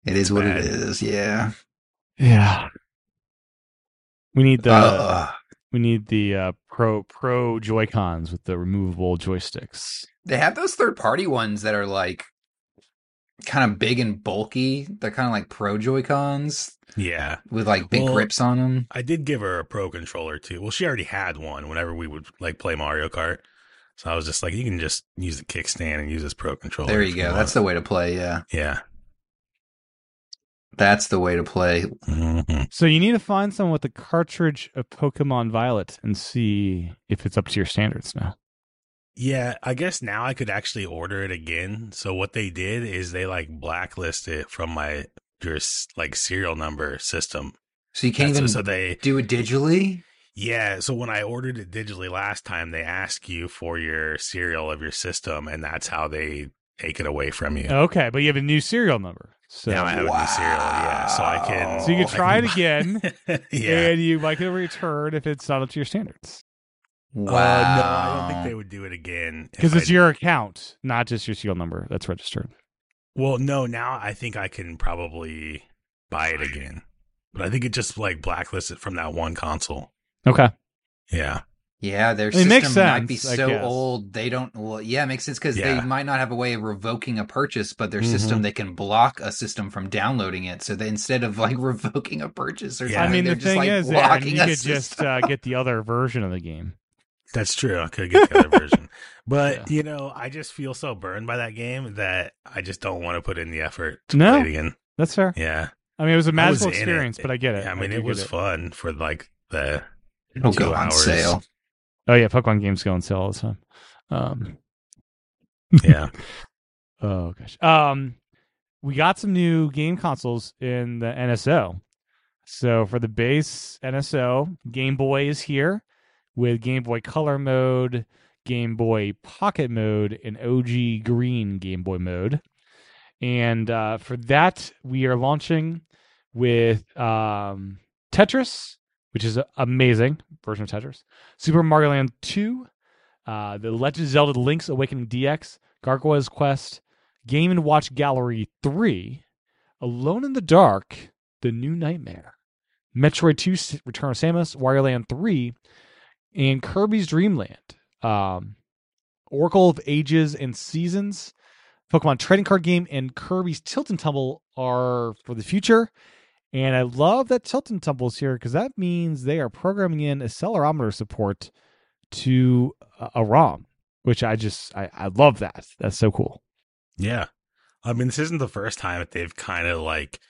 C: It is what
A: bad.
C: it is. Yeah.
B: yeah. We need the
C: Uh,
B: we need the uh, pro pro Joy Cons with the removable joysticks.
C: they have those third party ones that are like kind of big and bulky. They're kind of like pro Joy Cons
A: Yeah.
C: with like big
A: Well,
C: grips on them.
A: I did give her a pro controller too. Well, she already had one whenever we would like play Mario Kart. So I was just like, you can just use the kickstand and use this pro controller.
C: There you go.
A: want.
C: That's the way to play. Yeah,
A: yeah.
C: That's the way to play.
A: Mhm.
B: So you need to find someone with a cartridge of Pokemon Violet and see if it's up to your standards now.
A: Yeah, I guess now I could actually order it again. So what they did is they like blacklist it from my your like serial number system.
C: So you can't
A: That's-
C: even
A: so they
C: do it digitally.
A: yeah. So when I ordered it digitally last time, they ask you for your serial of your system, and that's how they take it away from you.
B: Okay, but you have a new serial number. So
A: Now I have a new serial, yeah. So I can.
B: So you can
A: I
B: try it again,
A: yeah.
B: and you might get a return if it's not up to your standards.
C: Wow.
A: Uh, no, I don't think they would do it again.
B: Because it's
A: I-
B: your account, not just your serial number that's registered.
A: Well, no, now I think I can probably buy it again. But I think it just like blacklisted from that one console.
B: Okay.
A: Yeah.
C: Yeah, their
B: It
C: system
B: makes
C: might be so old they don't. Well, yeah, it makes sense because
A: Yeah.
C: they might not have a way of revoking a purchase, but their
A: Mhm.
C: system they can block a system from downloading it. So they instead of like revoking a purchase or
A: Yeah.
B: I mean, the
C: they're just
B: thing
C: like
B: is, yeah,
C: blocking
B: you
C: a
B: could just uh, get the other version of the game.
A: That's true. I could get the other version. But,
B: Yeah.
A: you know, I just feel so burned by that game that I just don't want to put in the effort to
B: No.
A: play it again.
B: That's fair.
A: Yeah.
B: I mean, it was a
A: I was
B: magical
A: in it.
B: experience, but I get it.
A: Yeah, I mean,
B: do
A: it was
B: get
A: fun for like the
C: It'll
A: two
C: go on
A: hours.
C: sale.
B: Oh yeah, Pokemon games go on sale all the time. Um,
A: Yeah.
B: oh gosh. Um, we got some new game consoles in the NSO. So for the base NSO, Game Boy is here with Game Boy Color mode, Game Boy Pocket mode, and OG Green Game Boy mode. And uh, for that, we are launching with um, Tetris, which is amazing version of Tetris, Super Mario Land 2, uh, The Legend of Zelda Link's Awakening DX, Gargoyle's Quest, Game and Watch Gallery 3, Alone in the Dark, The New Nightmare, Metroid 2 Return of Samus, Wario Land 3, and Kirby's Dream Land. Um, Oracle of Ages and Seasons, Pokemon Trading Card Game, and Kirby's Tilt and Tumble are for the future. And I love that Tilt and Tumble is here because that means they are programming in accelerometer support to a, a ROM, which I just I, I love that. That's so cool.
A: Yeah. I mean, this isn't the first time that they've kind of like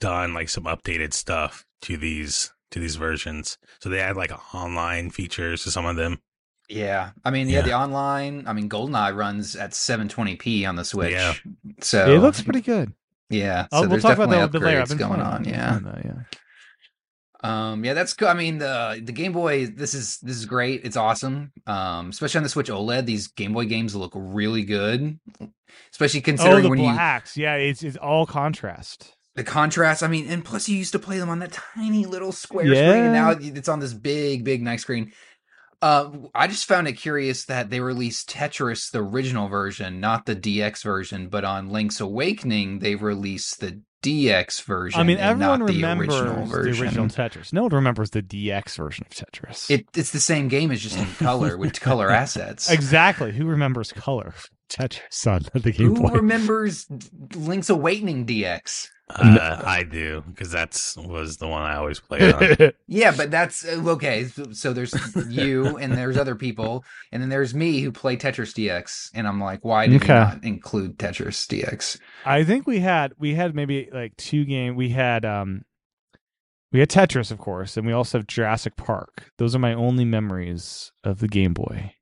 A: done like some updated stuff to these to these versions. So they add like online features to some of them.
C: Yeah, I mean, yeah,
A: Yeah.
C: the online. I mean, GoldenEye runs at 720p on the Switch.
A: Yeah.
C: So
B: it looks pretty good.
C: Yeah, so
B: Oh, we'll
C: there's
B: talk about that a bit later. I've been
C: going on. Yeah.
B: I've been playing that, yeah.
C: Um, yeah, that's cool. I mean, the the Game Boy. This is this is great. It's awesome. Um, especially on the Switch OLED. These Game Boy games look really good. Especially
B: Oh,
C: considering
B: the
C: when you
B: blacks. Yeah, it's it's all contrast.
C: the contrast. I mean, and plus you used to play them on that tiny little square screen, and now it's on this big, big, nice screen. Uh, I just found it curious that they released Tetris, the original version, not the DX version, but on Link's Awakening they released the DX version.
B: I mean,
C: and
B: everyone
C: not the
B: remembers
C: original version.
B: the original Tetris. No one remembers the DX version of Tetris.
C: It, it's the same game, it's just in color with color assets.
B: exactly. Who remembers color Tetris on the Game
C: Who
B: Boy?
C: remembers Link's Awakening DX?
A: Uh, I do because that's was the one I always played on.
C: Yeah, but that's uh, okay. So, so there's you and there's other people, and then there's me who play Tetris DX, and I'm like, why did
B: Okay.
C: you not include Tetris DX?
B: I think we had we had maybe like two game. We had um we had Tetris, of course, and we also have Jurassic Park. Those are my only memories of the Game Boy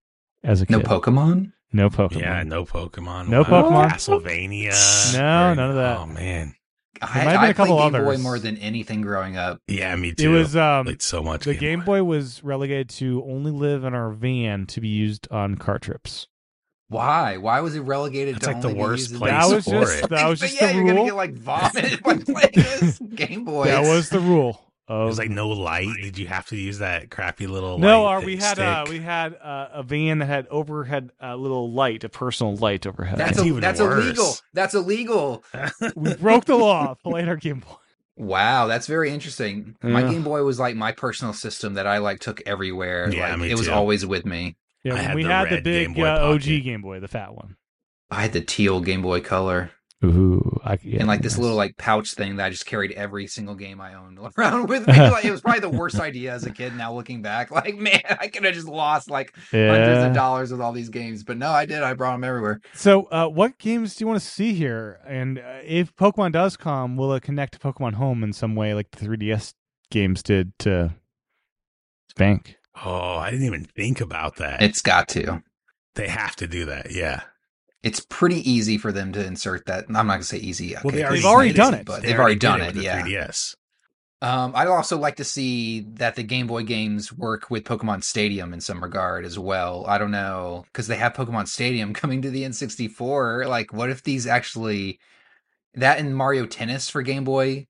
B: as a kid.
C: No Pokemon.
B: No Pokemon.
A: yeah, no Pokemon.
B: No
A: Wow.
B: Pokemon.
A: Castlevania.
B: No,
A: or-
B: none of that.
A: Oh man.
C: I,
B: might have been
C: I
B: a couple
C: played Game Boy more than anything growing up.
A: Yeah, me too.
B: It was um
A: played so much.
B: the Game Boy was relegated to only live in our van to be used on car trips.
C: Why? Why was it relegated
A: That's
C: to
A: like the
C: only be
A: worst
C: used
A: place
B: That was
A: for
B: just
A: it.
B: that was
C: But
B: just
C: yeah,
B: the
C: you're gonna get like vomit by playing this Game Boy.
B: that was the rule.
A: It
B: Of,
A: was like no light. Did you have to use that crappy little?
B: no,
A: light
B: our, we had uh,
A: stick?
B: we had uh, a van that had overhead a little light, a personal light overhead.
C: That's,
A: That's
C: a,
A: even
C: that's
A: worse.
C: illegal. That's illegal.
B: we broke the law. Played our Game Boy.
C: Wow, that's very interesting. My Game Boy was like my personal system that I like took everywhere.
A: Yeah,
C: like,
A: me
C: it was
A: too.
C: always with me.
B: Yeah,
A: I had
B: we
A: the
B: had the
A: red Game
B: big uh, OG Game Boy, the fat one.
C: I had the teal Game Boy Color
B: Ooh, I, yeah,
C: and like this
B: nice.
C: little like pouch thing that I just carried every single game I owned around with me. Like it was probably the worst idea as a kid. Now looking back, like man, I could have just lost like hundreds of dollars with all these games. But no, I did. I brought them everywhere.
B: So, uh, what games do you want to see here? And uh, if Pokemon does come, will it connect to Pokemon Home in some way, like the 3DS games did to Spank?
A: Oh, I didn't even think about that.
C: It's got to.
A: they have to do that. Yeah.
C: It's pretty easy for them to insert that. I'm not gonna say easy.
A: Well, they
C: okay,
A: already
B: done
C: easy,
B: it.
C: but
A: They
C: they've already done
A: it
C: it.
A: the
C: Yeah.
A: 3DS.
C: Um, I'd also like to see that the Game Boy games work with Pokemon Stadium in some regard as well. I don't know because they have Pokemon Stadium coming to the N64. Like, what if these actually that and Mario Tennis for Game Boy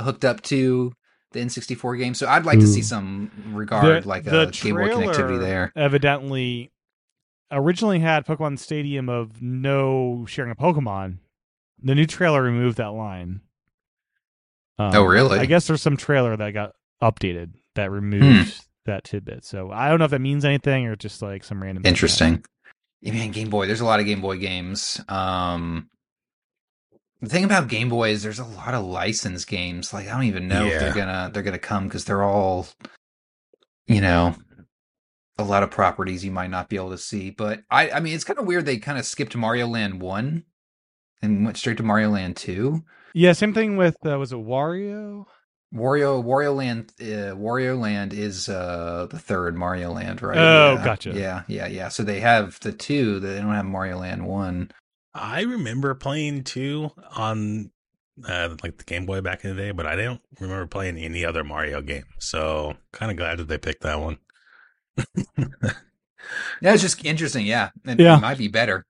C: hooked up to the N64 game? So I'd like to see some regard, like a Game Boy connectivity there.
B: evidently originally had Pokemon Stadium of no sharing a Pokemon. The new trailer removed that line. Um,
C: Oh, really?
B: I guess there's some trailer that got updated that removed that tidbit. So I don't know if that means anything or just like some random.
C: Interesting. Yeah, man, Game Boy. There's a lot of Game Boy games. Um, the thing about Game Boy is there's a lot of licensed games. Like I don't even know if they're gonna they're gonna come because they're all, you know, a lot of properties you might not be able to see. But I I mean it's kind of weird they kind of skipped Mario Land one and went straight to Mario Land two.
B: Yeah, same thing with uh, was it Wario?
C: Wario Wario Land uh, Wario Land is uh the third Mario Land, right?
B: Oh,
C: yeah.
B: gotcha.
C: Yeah, yeah, yeah. So they have the two, they don't have Mario Land one.
A: I remember playing two on uh, like the Game Boy back in the day, but I don't remember playing any other Mario game. So kind of glad that they picked that one.
C: That was just interesting. Yeah, it,
B: Yeah.
C: it might be better.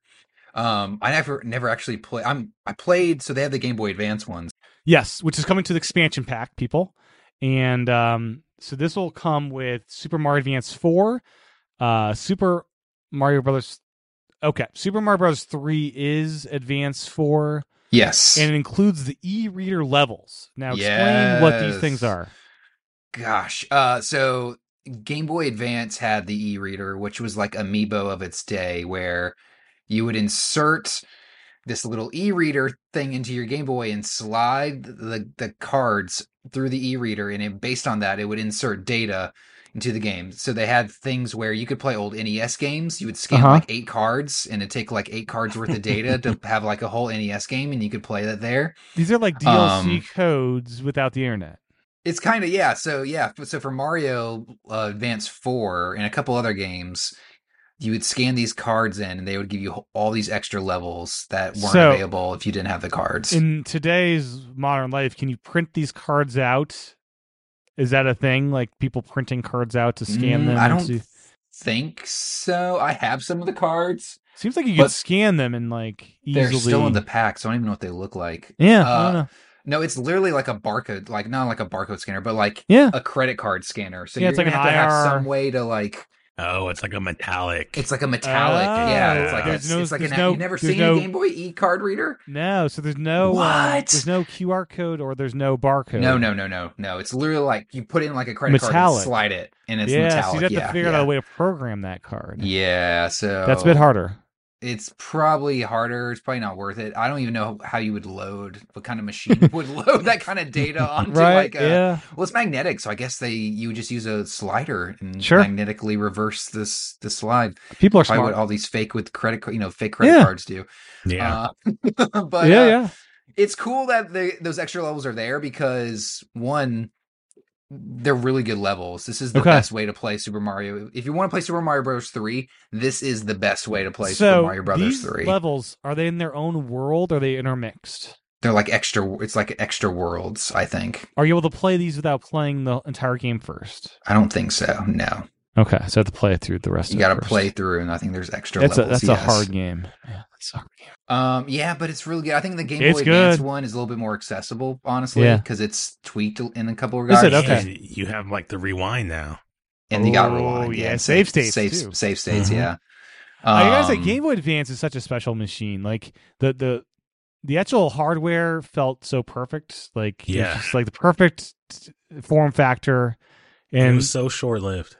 C: Um, I never never actually play. I'm I played. So they have the Game Boy Advance ones.
B: Yes, which is coming to the expansion pack, people. And um, so this will come with Super Mario Advance 4, uh, Super Mario Brothers. Okay, Super Mario Brothers 3 is Advance 4,
C: Yes.
B: and it includes the e reader levels. Now, explain what these things are.
C: Gosh. Uh, so Game Boy Advance had the e-reader, which was like Amiibo of its day, where you would insert this little e-reader thing into your Game Boy and slide the the cards through the e-reader, and it, based on that, it would insert data into the game. So they had things where you could play old NES games. You would scan
B: Uh-huh.
C: like eight cards, and it'd take like eight cards worth of data to have like a whole NES game, and you could play that there.
B: These are like DLC
C: Um,
B: codes without the internet.
C: It's kind of yeah. So yeah. So for Mario uh, Advance Four and a couple other games, you would scan these cards in, and they would give you all these extra levels that weren't
B: So-
C: available if you didn't have the cards.
B: In today's modern life, can you print these cards out? Is that a thing? Like people printing cards out to scan
C: Mm,
B: them?
C: I don't think so. I have some of the cards.
B: Seems like you could scan them and like easily.
C: They're still in the pack, so I don't even know what they look like.
B: Yeah, I
C: Uh,
B: don't know.
C: No, it's literally like a barcode, like not like a barcode scanner, but like
B: Yeah,
C: a credit card scanner. So
B: Yeah,
C: you're
B: it's like
C: gonna
B: an
C: have to have some way to like
A: Oh, it's like a metallic.
C: It's like a metallic. yeah, it's like a,
B: no-
C: it's like an.
B: no-
C: you've never seen
B: no-
C: a Game Boy E card reader?
B: no. So there's no uh,
C: What?
B: there's no QR code or there's no barcode.
C: No, no, no, no, no. It's literally like you put in like a credit card and slide it, and it's
B: yeah,
C: metallic.
B: so you have
C: yeah,
B: to figure
C: yeah.
B: out a way to program that card.
C: Yeah, so
B: That's a bit harder.
C: It's probably harder. It's probably not worth it. I don't even know how you would load. What kind of machine would load that kind of data onto
B: right?
C: like a?
B: yeah.
C: Well, it's magnetic, so I guess they you would just use a slider and
B: Sure.
C: magnetically reverse this the slide.
B: People are
C: Probably
B: smart.
C: what all these fake with credit, you know, fake credit
B: Yeah.
C: cards do.
A: yeah.
C: Uh, but
B: yeah,
C: uh,
B: yeah.
C: it's cool that the, those extra levels are there because one they're really good levels this is the
B: Okay.
C: best way to play super mario if you want to play super mario bros 3 this is the best way to play
B: so
C: super mario brothers
B: these
C: 3
B: levels are they in their own world? Or are they intermixed?
C: they're like extra it's like extra worlds i think
B: Are you able to play these without playing the entire game first?
C: i don't think so no
B: Okay, so I have to play through the rest. Of
C: you
B: got
C: to play through and i think there's extra
B: That's a
C: levels
B: that's a hard game. Yeah, that's a hard game.
C: um yeah but it's really good i think the game
B: It's
C: boy advance one is a little bit more accessible honestly
B: Yeah.
C: because it's tweaked in a couple of
B: Is it?
C: regards
B: Okay.
A: You have like the rewind now.
C: and you got
B: Oh,
C: rewind
B: yeah,
C: and
B: save states,
C: save,
B: too.
C: save states
A: Mhm.
C: yeah
B: I gotta say,
C: Um,
B: Game Boy Advance is such a special machine. Like the the the actual hardware felt so perfect. Like it was
A: Yeah.
B: just like the perfect form factor, And it
A: was so short lived.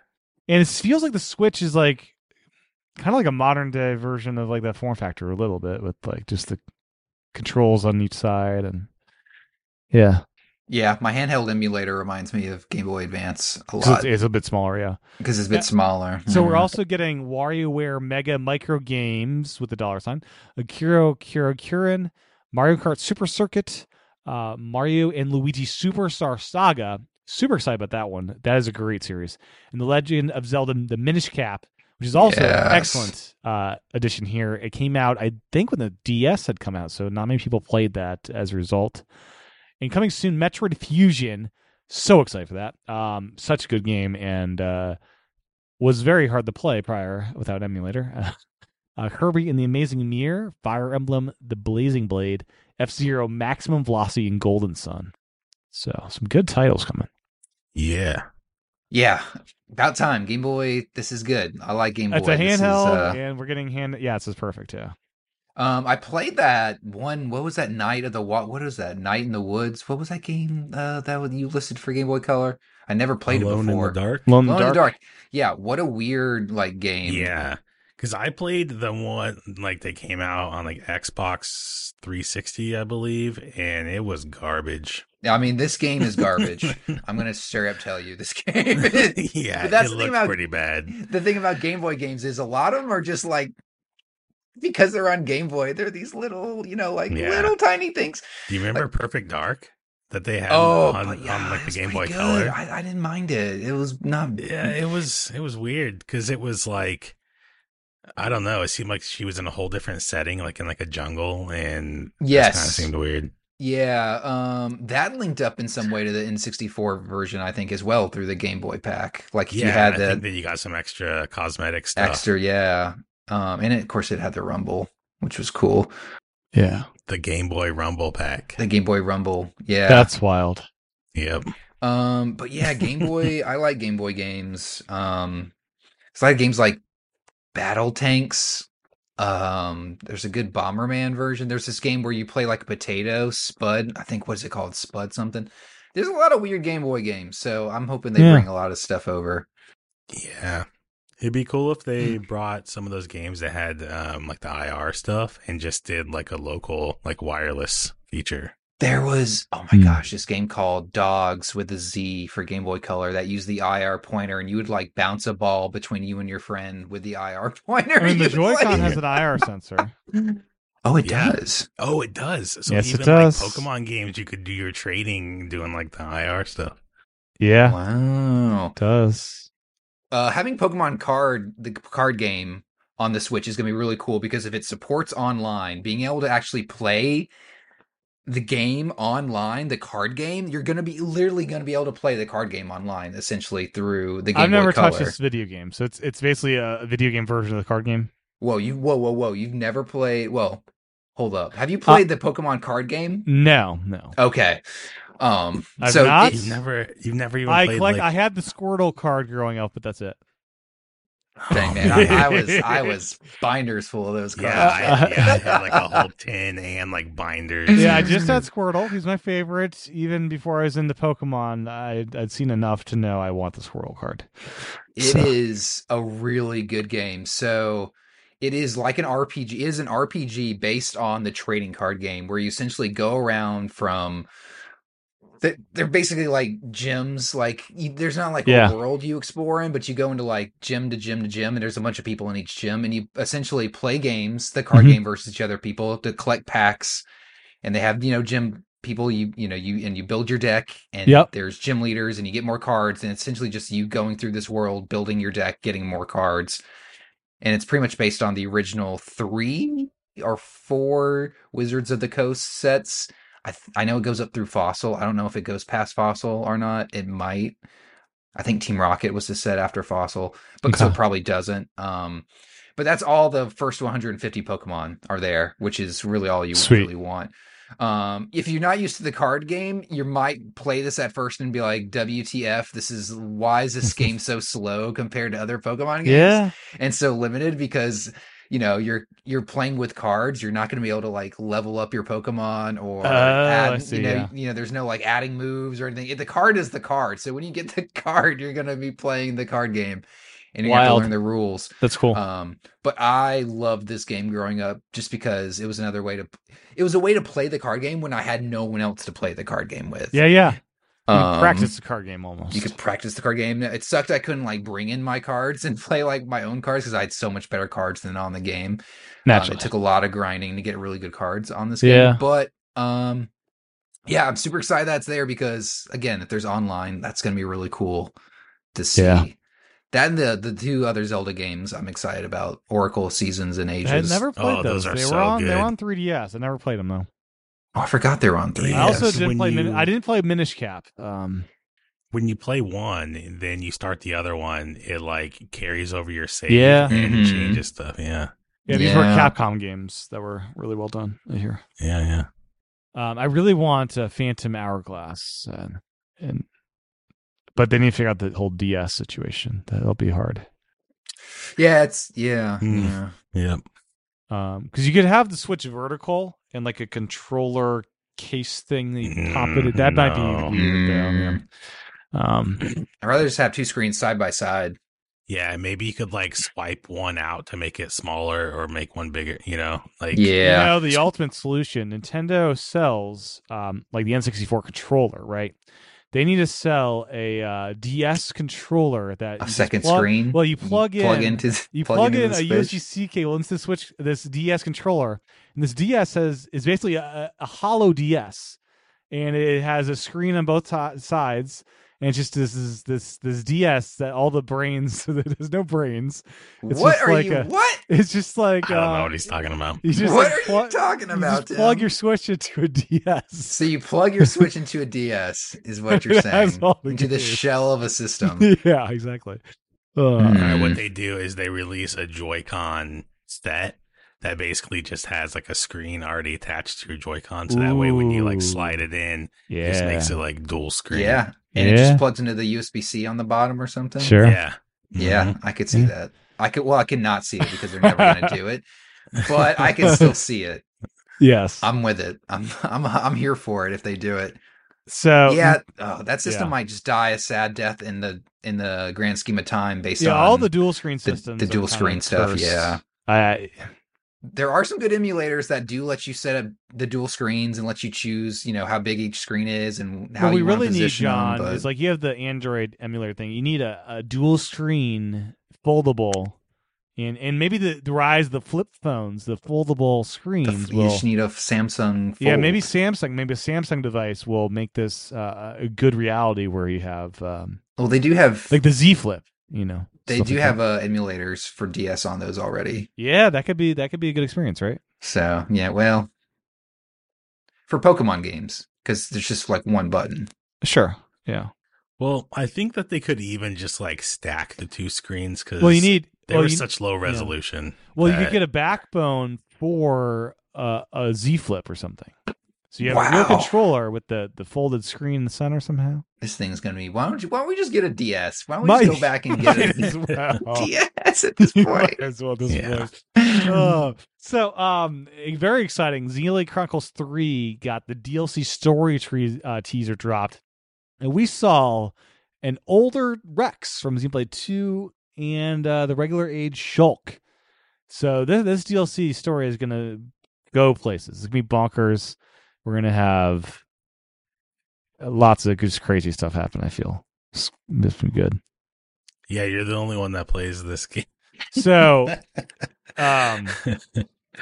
B: And it feels like the Switch is like kind of like a modern day version of like that form factor a little bit with like just the controls on each side and yeah,
C: Yeah, my handheld emulator reminds me of Game Boy Advance a lot
B: it's, it's a bit smaller. Yeah.
C: because it's a bit
B: Yeah.
C: smaller.
B: So we're
C: Mhm.
B: also getting WarioWare Mega Micro Games with the dollar sign, Akira Kira Kurin, Mario Kart Super Circuit, uh, Mario and Luigi Superstar Saga. Super excited about that one. That is a great series. And The Legend of Zelda: The Minish Cap, which is also
C: Yes.
B: an excellent uh, addition here. It came out, I think, when the DS had come out, so not many people played that as a result. And coming soon, Metroid Fusion. So excited for that. Um, such a good game and. Uh, was very hard to play prior without emulator. Uh, Kirby and the Amazing Mirror, Fire Emblem, The Blazing Blade, F Zero, Maximum Velocity, and Golden Sun. So some good titles coming.
A: Yeah.
C: yeah, about time. Game Boy, this is good. I like Game
B: It's
C: Boy.
B: It's a
C: This is,
B: handheld,
C: uh,
B: and we're getting hand. Yeah, this is perfect. Yeah,
C: Um, I played that one. What was that night of the what? What is that? Night in the Woods. What was that game? Uh, that was- you listed for Game Boy Color. I never played
A: Alone
C: it
A: in
C: before.
A: the dark.
B: Lone
C: Alone in
B: Dark.
C: the Dark. Yeah. What a weird like game.
A: Yeah, because I played the one like they came out on like Xbox 360, I believe, and it was garbage.
C: I mean, this game is garbage. I'm gonna straight up tell you this game.
A: yeah,
C: But that's
A: it
C: the thing about-
A: pretty bad.
C: the thing about Game Boy games is a lot of them are just like because they're on Game Boy, they're these little, you know, like
A: Yeah.
C: little tiny things.
A: Do you remember Perfect Dark that they had
C: Oh,
A: on,
C: yeah,
A: on like the Game Boy
C: pretty
A: Color?
C: I, I didn't mind it. It was not.
A: Yeah, it was it was weird because it was like I don't know. It seemed like she was in a whole different setting, like in like a jungle, and
C: Yes.
A: kind of seemed weird.
C: Yeah, um, that linked up in some way to the N64 version, I think, as well through the Game Boy pack. Like if
A: Yeah,
C: you had
A: I
C: the
A: think that you got some extra cosmetic stuff.
C: extra, yeah. Um, and it, of course, it had the Rumble, which was cool.
B: Yeah,
A: The Game Boy Rumble pack.
C: The Game Boy Rumble, yeah.
B: that's wild.
A: Yep.
C: Um, but yeah, Game Boy. I like Game Boy games. Um, it's like games like Battle Tanks. Um, there's a good Bomberman version. There's this game where you play like a potato, Spud. I think what's it called, Spud something. There's a lot of weird Game Boy games, so I'm hoping they
B: Yeah.
C: bring a lot of stuff over.
A: Yeah. It'd be cool if they
C: Hmm.
A: brought some of those games that had um like the IR stuff and just did like a local like wireless feature.
C: There was oh my
B: Hmm.
C: gosh, this game called Dogs with a Z for Game Boy Color that used the IR pointer, and you would like bounce a ball between you and your friend with the IR pointer.
B: I mean, the
C: You'd
B: Joy-Con has an IR sensor.
C: Oh, it
A: Yeah.
C: does.
A: Oh, it does. So
B: Yes, it does.
A: like Pokemon games you could do your trading doing like the IR stuff.
B: Yeah,
C: Wow.
B: it does.
C: Uh, having Pokemon card, the card game on the Switch is going to be really cool because if it supports online, being able to actually play the game online, the card game, you're going to be literally going to be able to play the card game online essentially through the Game
B: I've
C: Boy
B: never
C: Color.
B: touched this video game, so it's it's basically a video game version of the card game.
C: Whoa, you whoa whoa whoa! You've never played? Well, hold up. Have you
B: Uh,
C: played the Pokemon card game?
B: No, no.
C: Okay. Um.
B: I've
C: so
B: not.
C: it-
A: You've never you've never even
B: I
A: played
B: collect.
A: like
B: I had the Squirtle card growing up, but that's it.
C: dang man, I, I was I was binders full of those cards.
A: Yeah, I, yeah, I had like a whole tin and like binders.
B: Yeah, I just had Squirtle. He's my favorite. Even before I was into Pokemon, I, I'd seen enough to know I want the Squirtle card.
C: It
B: So-
C: is a really good game. So it is like an RPG. It is an RPG based on the trading card game where you essentially go around from. They- They're basically like gyms. Like you, there's not like
B: Yeah.
C: a world you explore in, but you go into like gym to gym to gym, and there's a bunch of people in each gym, and you essentially play games, the card
B: Mhm.
C: game versus each other people to collect packs, and they have you know gym people you you know you and you build your deck and
B: Yep.
C: there's gym leaders and you get more cards and essentially just you going through this world building your deck getting more cards and it's pretty much based on the original three or four wizards of the coast sets i th- i know it goes up through fossil i don't know if it goes past fossil or not it might i think team rocket was the set after fossil but so
B: Okay.
C: it probably doesn't um but that's all the first 150 pokemon are there which is really all you
B: Sweet.
C: really want um, if you're not used to the card game, you might play this at first and be like, "WTF? This is why is this game so slow compared to other Pokemon games
B: Yeah,
C: and so limited?" Because you know you're you're playing with cards. You're not going to be able to like level up your Pokemon or
B: Oh,
C: add.
B: see,
C: you know,
B: yeah.
C: you know, there's no like adding moves or anything. The card is the card. So when you get the card, you're going to be playing the card game, and you have to learn the rules.
B: that's cool.
C: Um, but I loved this game growing up just because it was another way to. It was a way to play the card game when I had no one else to play the card game with.
B: yeah, yeah. You
C: Um,
B: practice the card game almost.
C: You could practice the card game. It sucked I couldn't like bring in my cards and play like my own cards because I had so much better cards than on the game. Um,
B: naturally.
C: it took a lot of grinding to get really good cards on this
B: Yeah.
C: game. But um, yeah, I'm super excited that's there because again, if there's online, that's going to be really cool to see.
B: Yeah.
C: That and the the two other Zelda games I'm excited about, Oracle Seasons and Ages.
B: I had never played
A: Oh,
B: those.
A: those are
B: they
A: so
B: were on. They
A: good.
B: were on 3DS. I never played them though.
C: Oh, I forgot they were on 3DS.
B: I also
A: Yes,
B: didn't
A: when
B: play. Min- I didn't play Minish Cap. Um,
A: when you play one, then you start the other one. It like carries over your save.
B: Yeah.
A: and
C: Mhm.
A: changes stuff. Yeah,
B: yeah, these were Capcom games that were really well done. I hear.
A: yeah, yeah.
B: Um, I really want a Phantom Hourglass, and, and but they need to figure out the whole DS situation. That'll be hard.
C: Yeah, it's yeah,
A: Hmm.
C: yeah.
A: Yep.
B: Um, because you could have the Switch vertical and like a controller case thing that you pop it.
A: Mm,
B: That might be weird though. Yeah.
C: Mm.
B: Um,
C: I'd rather just have two screens side by side.
A: Yeah, maybe you could like swipe one out to make it smaller or make one bigger, you know? Like
C: Yeah.
B: You know, the ultimate solution, Nintendo sells um, like the N64 controller, right? They need to sell a uh, DS controller that
C: A second
B: plug-
C: screen.
B: Well, you plug in,
C: plug into
B: you plug,
C: into
B: in a
C: Switch.
B: USB-C cable into the Switch, this DS controller, and this DS has is basically a, a hollow DS, and it has a screen on both ti- sides. And it's just this this this this DS that all the brains there's no brains. It's
C: What
B: just
C: are
B: like
C: you?
B: a-
C: what?
B: It's just like
A: I don't
B: uh,
A: know what he's talking about.
B: you just
C: what
B: like,
C: are
B: plu-
C: you talking
B: you
C: about?
B: just plug your Switch into a DS.
C: So you plug your Switch into a DS, is what you're saying,
B: all the
C: into the shell of a system.
B: yeah, exactly. Uh.
A: All right, what they do is they release a Joy-Con set that basically just has like a screen already attached to your Joy-Con, so that way when you like slide it in, it
B: Yeah.
A: just makes it like dual screen.
C: Yeah, and it just plugs into the USB C on the bottom or something.
B: Sure.
A: yeah,
C: Yeah,
A: Mhm.
C: I could see
B: Yeah.
C: that. I could. Well, I could not see it because they're never going to do it, but I can still see it.
B: Yes.
C: I'm with it. I'm. I'm. I'm here for it if they do it.
B: so
C: yeah, oh, that system
B: yeah.
C: might just die a sad death in the in the grand scheme of time based
B: yeah,
C: on
B: all the dual screen
C: the,
B: systems.
C: the
B: are
C: dual screen stuff.
B: cursed.
C: Yeah,
B: I
C: there are some good emulators that do let you set up the dual screens and let you choose, you know, how big each screen is and how
B: what we
C: you want
B: really need, John,
C: them. But
B: is like you have the Android emulator thing. You need a, a dual screen foldable, and and maybe the, the rise of the flip phones, the foldable
C: the,
B: screens
C: you just need a Samsung. Fold.
B: Yeah, maybe Samsung, maybe a Samsung device will make this uh, a good reality where you have um,
C: Well, they do have
B: like the Z Flip. You know,
C: they do
B: like
C: have uh, emulators for DS on those already.
B: yeah, that could be that could be a good experience, right?
C: So yeah, well, for Pokemon games because there's just like one button.
B: Sure. Yeah.
A: Well, I think that they could even just like stack the two screens because
B: Well, you need.
A: they
B: well,
A: were such low resolution.
B: well, you could get a backbone for uh, a Z Flip or something. So you have a real controller with the, the folded screen in the center somehow.
C: This thing's gonna be. Why don't you? Why don't we just get a DS? Why don't we
B: Might-
C: just go back and get a
B: well.
C: DS at this point?
B: as well this
A: Yeah.
B: point. Oh, so um, very exciting. Xenoblade Chronicles Three got the DLC story tree uh, teaser dropped, and we saw an older Rex from Xenoblade Two and uh, the regular age Shulk. So this this DLC story is gonna go places. It's gonna be bonkers. We're gonna have lots of just crazy stuff happen. I feel it's, it's been good.
A: yeah, you're the only one that plays this game.
B: So, um,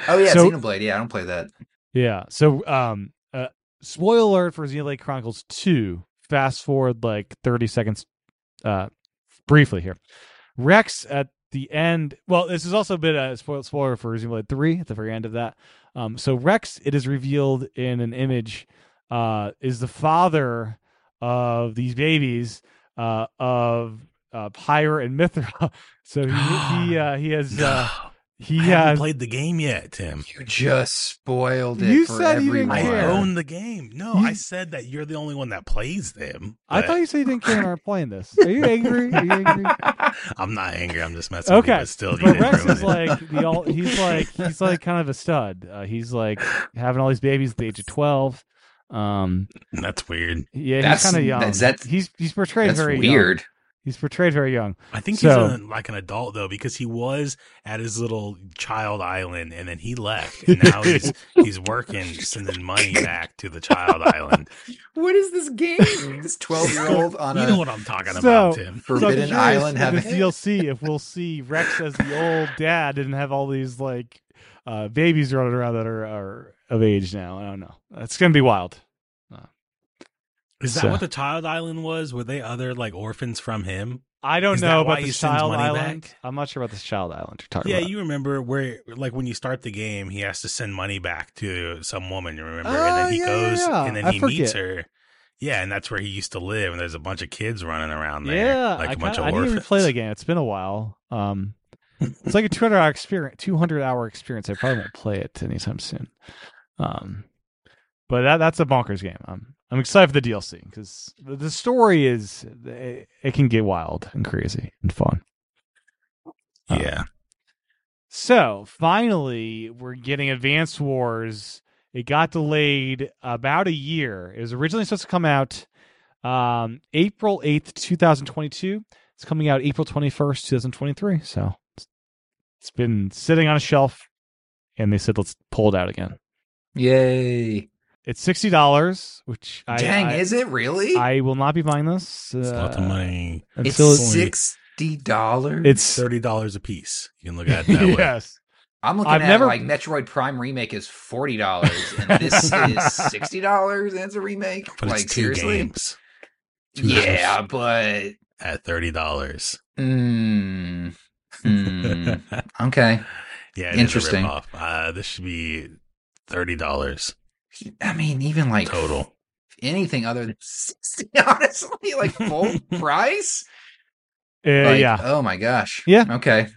C: Oh yeah,
B: So-
C: Xenoblade. Yeah, I don't play that.
B: Yeah. So, um, uh, spoiler alert for Xenoblade Chronicles Two. Fast forward like thirty seconds, uh, briefly here. Rex at the end. Well, this is also a bit a spoil- spoiler for Xenoblade Three at the very end of that. Um, so Rex, it is revealed in an image, uh, is the father of these babies, uh, of uh, Pyra and Mythra. So he he uh, he has uh, he
A: I haven't
B: has
A: played the game yet, Tim.
C: You just spoiled it
B: You
C: for
B: said you didn't
A: I own the game. No,
B: You-
A: I said that you're the only one that plays them.
B: I thought you said you didn't care and aren't playing this. Are you angry? Are you angry?
A: I'm not angry. I'm just messing with you,
B: Okay,
A: but still, you
B: but Rex is
A: it.
B: like the all. He's like he's like kind of a stud. Uh, he's like having all these babies at the age of twelve. Um,
A: That's weird.
B: yeah,
C: That's-
B: he's kind of young.
C: is that-
B: he's he's portrayed
C: That's
B: very
C: weird.
B: Young. He's portrayed very young.
A: I think
B: So-
A: he's a, like an adult though, because he was at his little child island and then he left, and now he's he's working, sending money back to the child island.
C: What is this game? this twelve-year-old on
A: You
C: a
A: know what I'm talking
B: So-
A: about, Tim.
B: So I'm
C: Forbidden
B: curious
C: Island
B: in
C: having
B: the DLC if we'll see Rex as the old dad and have all these like uh, babies running around that are, are of age now. I don't know. It's gonna be wild.
A: Is that
B: So-
A: what the child island was? Were they other like orphans from him?
B: I don't
A: Is
B: know about the Child Island.
A: back?
B: I'm not sure about this Child Island you're talking
A: Yeah,
B: about.
A: you remember where, like, when you start the game, he has to send money back to some woman. You remember,
B: Oh,
A: and then he
B: yeah, yeah,
A: goes,
B: yeah.
A: and then
B: I
A: he meets
B: forget.
A: her. Yeah, and that's where he used to live. And there's a bunch of kids running around there,
B: yeah,
A: like
B: I,
A: a bunch
B: kinda,
A: of
B: I need to
A: orphans.
B: replay the game. It's been a while. Um, it's like a 200 hour experience. 200 hour experience. I probably won't play it anytime soon. Um, but that that's a bonkers game. I'm I'm excited for the DLC because the, the story is it, it can get wild and crazy and fun. Uh,
A: Yeah,
B: So finally, we're getting Advance Wars. It got delayed about a year. It was originally supposed to come out um, April 8th, 2022. It's coming out April 21st, 2023. So it's been sitting on a shelf, and they said, let's pull it out again.
C: Yay.
B: It's $60, which
C: Dang,
B: I, I,
C: is it really?
B: I will not be buying this.
A: It's a lot of
B: uh,
A: money.
C: it's sixty dollars.
B: It's
A: Thirty dollars a piece. You can look at it that way.
B: yes.
C: I'm looking
B: I've
C: at
B: never-
C: like Metroid Prime remake is forty dollars, and this is sixty dollars. and it's a remake.
A: But
C: like
A: it's two
C: seriously?
A: games Two
C: Yeah, but
A: at thirty dollars.
C: mm, mm, okay.
A: yeah, it is a
C: Interesting.
A: ripoff. Uh, this should be thirty dollars
C: I mean, even like
A: total.
C: anything other than sixty, honestly, like full price.
B: Uh,
C: Like,
B: yeah.
C: Oh my gosh.
B: Yeah.
C: Okay.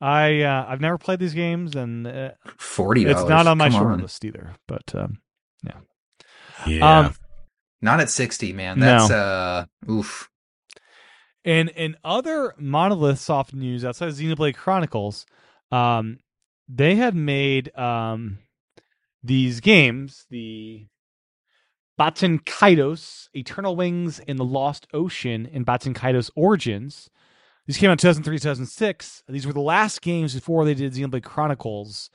B: I uh, I've never played these games, and uh,
C: Forty
B: it's not on my
C: Come
B: short
C: on.
B: list either. But um,
A: Yeah,
B: um,
C: Not at sixty, man.
B: No.
C: That's uh, oof.
B: and in other Monolith Soft news outside of Xenoblade Chronicles, um, they had made um these games, the Baten Kaitos, Eternal Wings in the Lost Ocean, and Baten Kaitos Origins. These came out in 2003, 2006. These were the last games before they did Xenoblade Chronicles,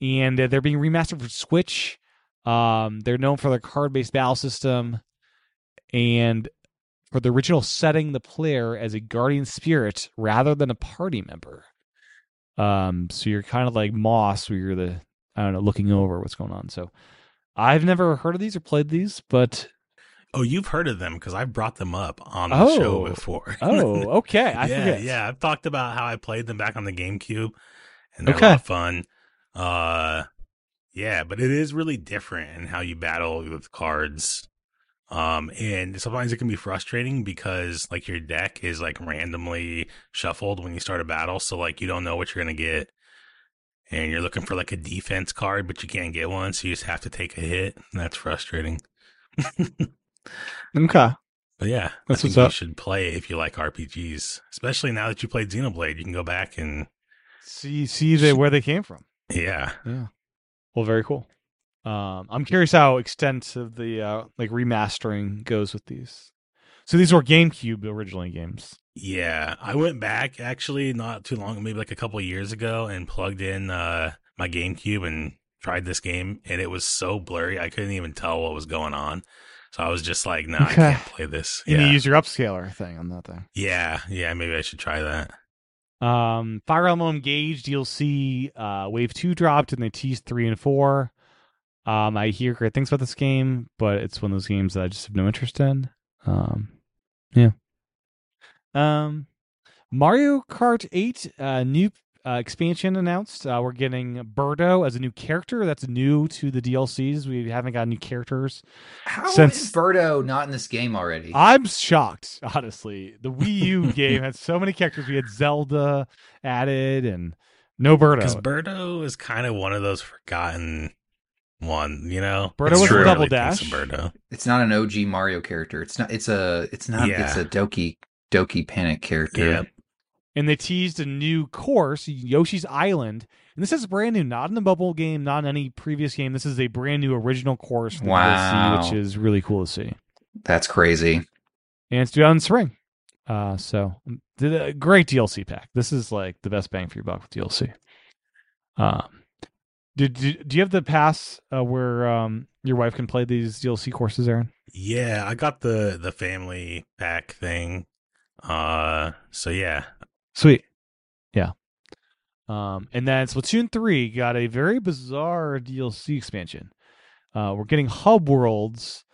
B: and uh, they're being remastered for Switch. Um, they're known for their card-based battle system, and for the original setting the player as a guardian spirit rather than a party member. Um, so you're kind of like Moss, where you're the I don't know looking over what's going on. So I've never heard of these or played these, but
A: Oh, you've heard of them because I've brought them up on the show
B: Oh.
A: before.
B: oh, okay, I
A: yeah,
B: forget.
A: yeah. I've talked about how I played them back on the GameCube, and they're
B: Okay.
A: a lot of fun. Uh, yeah, but it is really different in how you battle with cards. Um, and sometimes it can be frustrating because like your deck is like randomly shuffled when you start a battle, so like you don't know what you're gonna get, and you're looking for like a defense card, but you can't get one, so you just have to take a hit. And that's frustrating.
B: Okay,
A: But yeah,
B: That's
A: I think you should play if you like RPGs, especially now that you played Xenoblade. You can go back and
B: see see the, where they came from.
A: yeah,
B: Yeah, well, very cool. Um, I'm curious how extensive the uh, like remastering goes with these. So these were GameCube originally games.
A: Yeah. I went back actually not too long, maybe like a couple of years ago, and plugged in uh, my GameCube and tried this game, and it was so blurry I couldn't even tell what was going on. So I was just like, no, I can't play this.
B: And you
A: Yeah,
B: use your upscaler thing on that thing.
A: yeah, yeah. Maybe I should try that.
B: Um, Fire Emblem Engage DLC uh, Wave Two dropped, and they teased three and four. Um, I hear great things about this game, but it's one of those games that I just have no interest in. Um, yeah. Um, Mario Kart Eight uh, new uh, expansion announced. Uh, we're getting Birdo as a new character. That's new to the DLCs. We haven't got new characters.
C: How is
B: Since-
C: Birdo not in this game already?
B: I'm shocked, honestly. The Wii U game had so many characters. We had Zelda added and no Birdo.
A: Because
B: Birdo.
A: Birdo is kind of one of those forgotten one, you know.
B: Birdo
C: was
A: Everyone
C: a
B: double dash.
A: of Birdo.
C: it's not an OG Mario character. It's not. It's a. It's not. It's a Doki Doki Panic character.
A: Yep.
B: and they teased a new course, Yoshi's Island. And this is brand new, not in the bubble game, not in any previous game. This is a brand new original course
C: Wow.
B: DLC, which is really cool to see.
C: That's crazy.
B: And it's due out in spring. Uh, so a great DLC pack. This is like the best bang for your buck with DLC. Um, did, did do you have the pass uh, where um your wife can play these DLC courses, Aaron?
A: Yeah, I got the the family pack thing. Uh, so yeah,
B: Sweet. Yeah. Um, and then Splatoon 3 got a very bizarre DLC expansion. Uh, we're getting hub worlds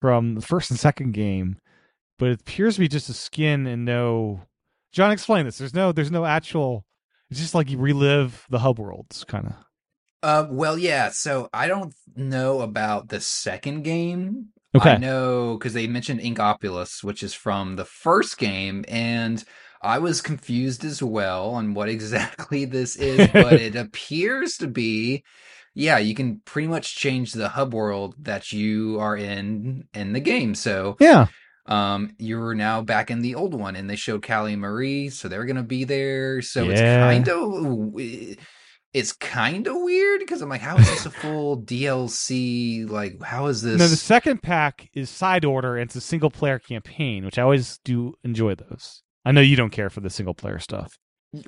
B: from the first and second game, but it appears to be just a skin and no. John, explain this. There's no, there's no actual. It's just like you relive the hub worlds, kind of.
C: Uh, well, yeah. So I don't know about the second game.
B: Okay.
C: I know because they mentioned Inkopolis, which is from the first game, and I was confused as well on what exactly this is, but it appears to be. Yeah, you can pretty much change the hub world that you are in in the game. So
B: Yeah.
C: Um, you're now back in the old one, and they showed Callie and Marie, so they're gonna be there. So it's kind of it's kind of weird because I'm like, how is this a full DLC? Like, how is this?
B: No, the second pack is side order and it's a single player campaign, which I always do enjoy those. I know you don't care for the single player stuff.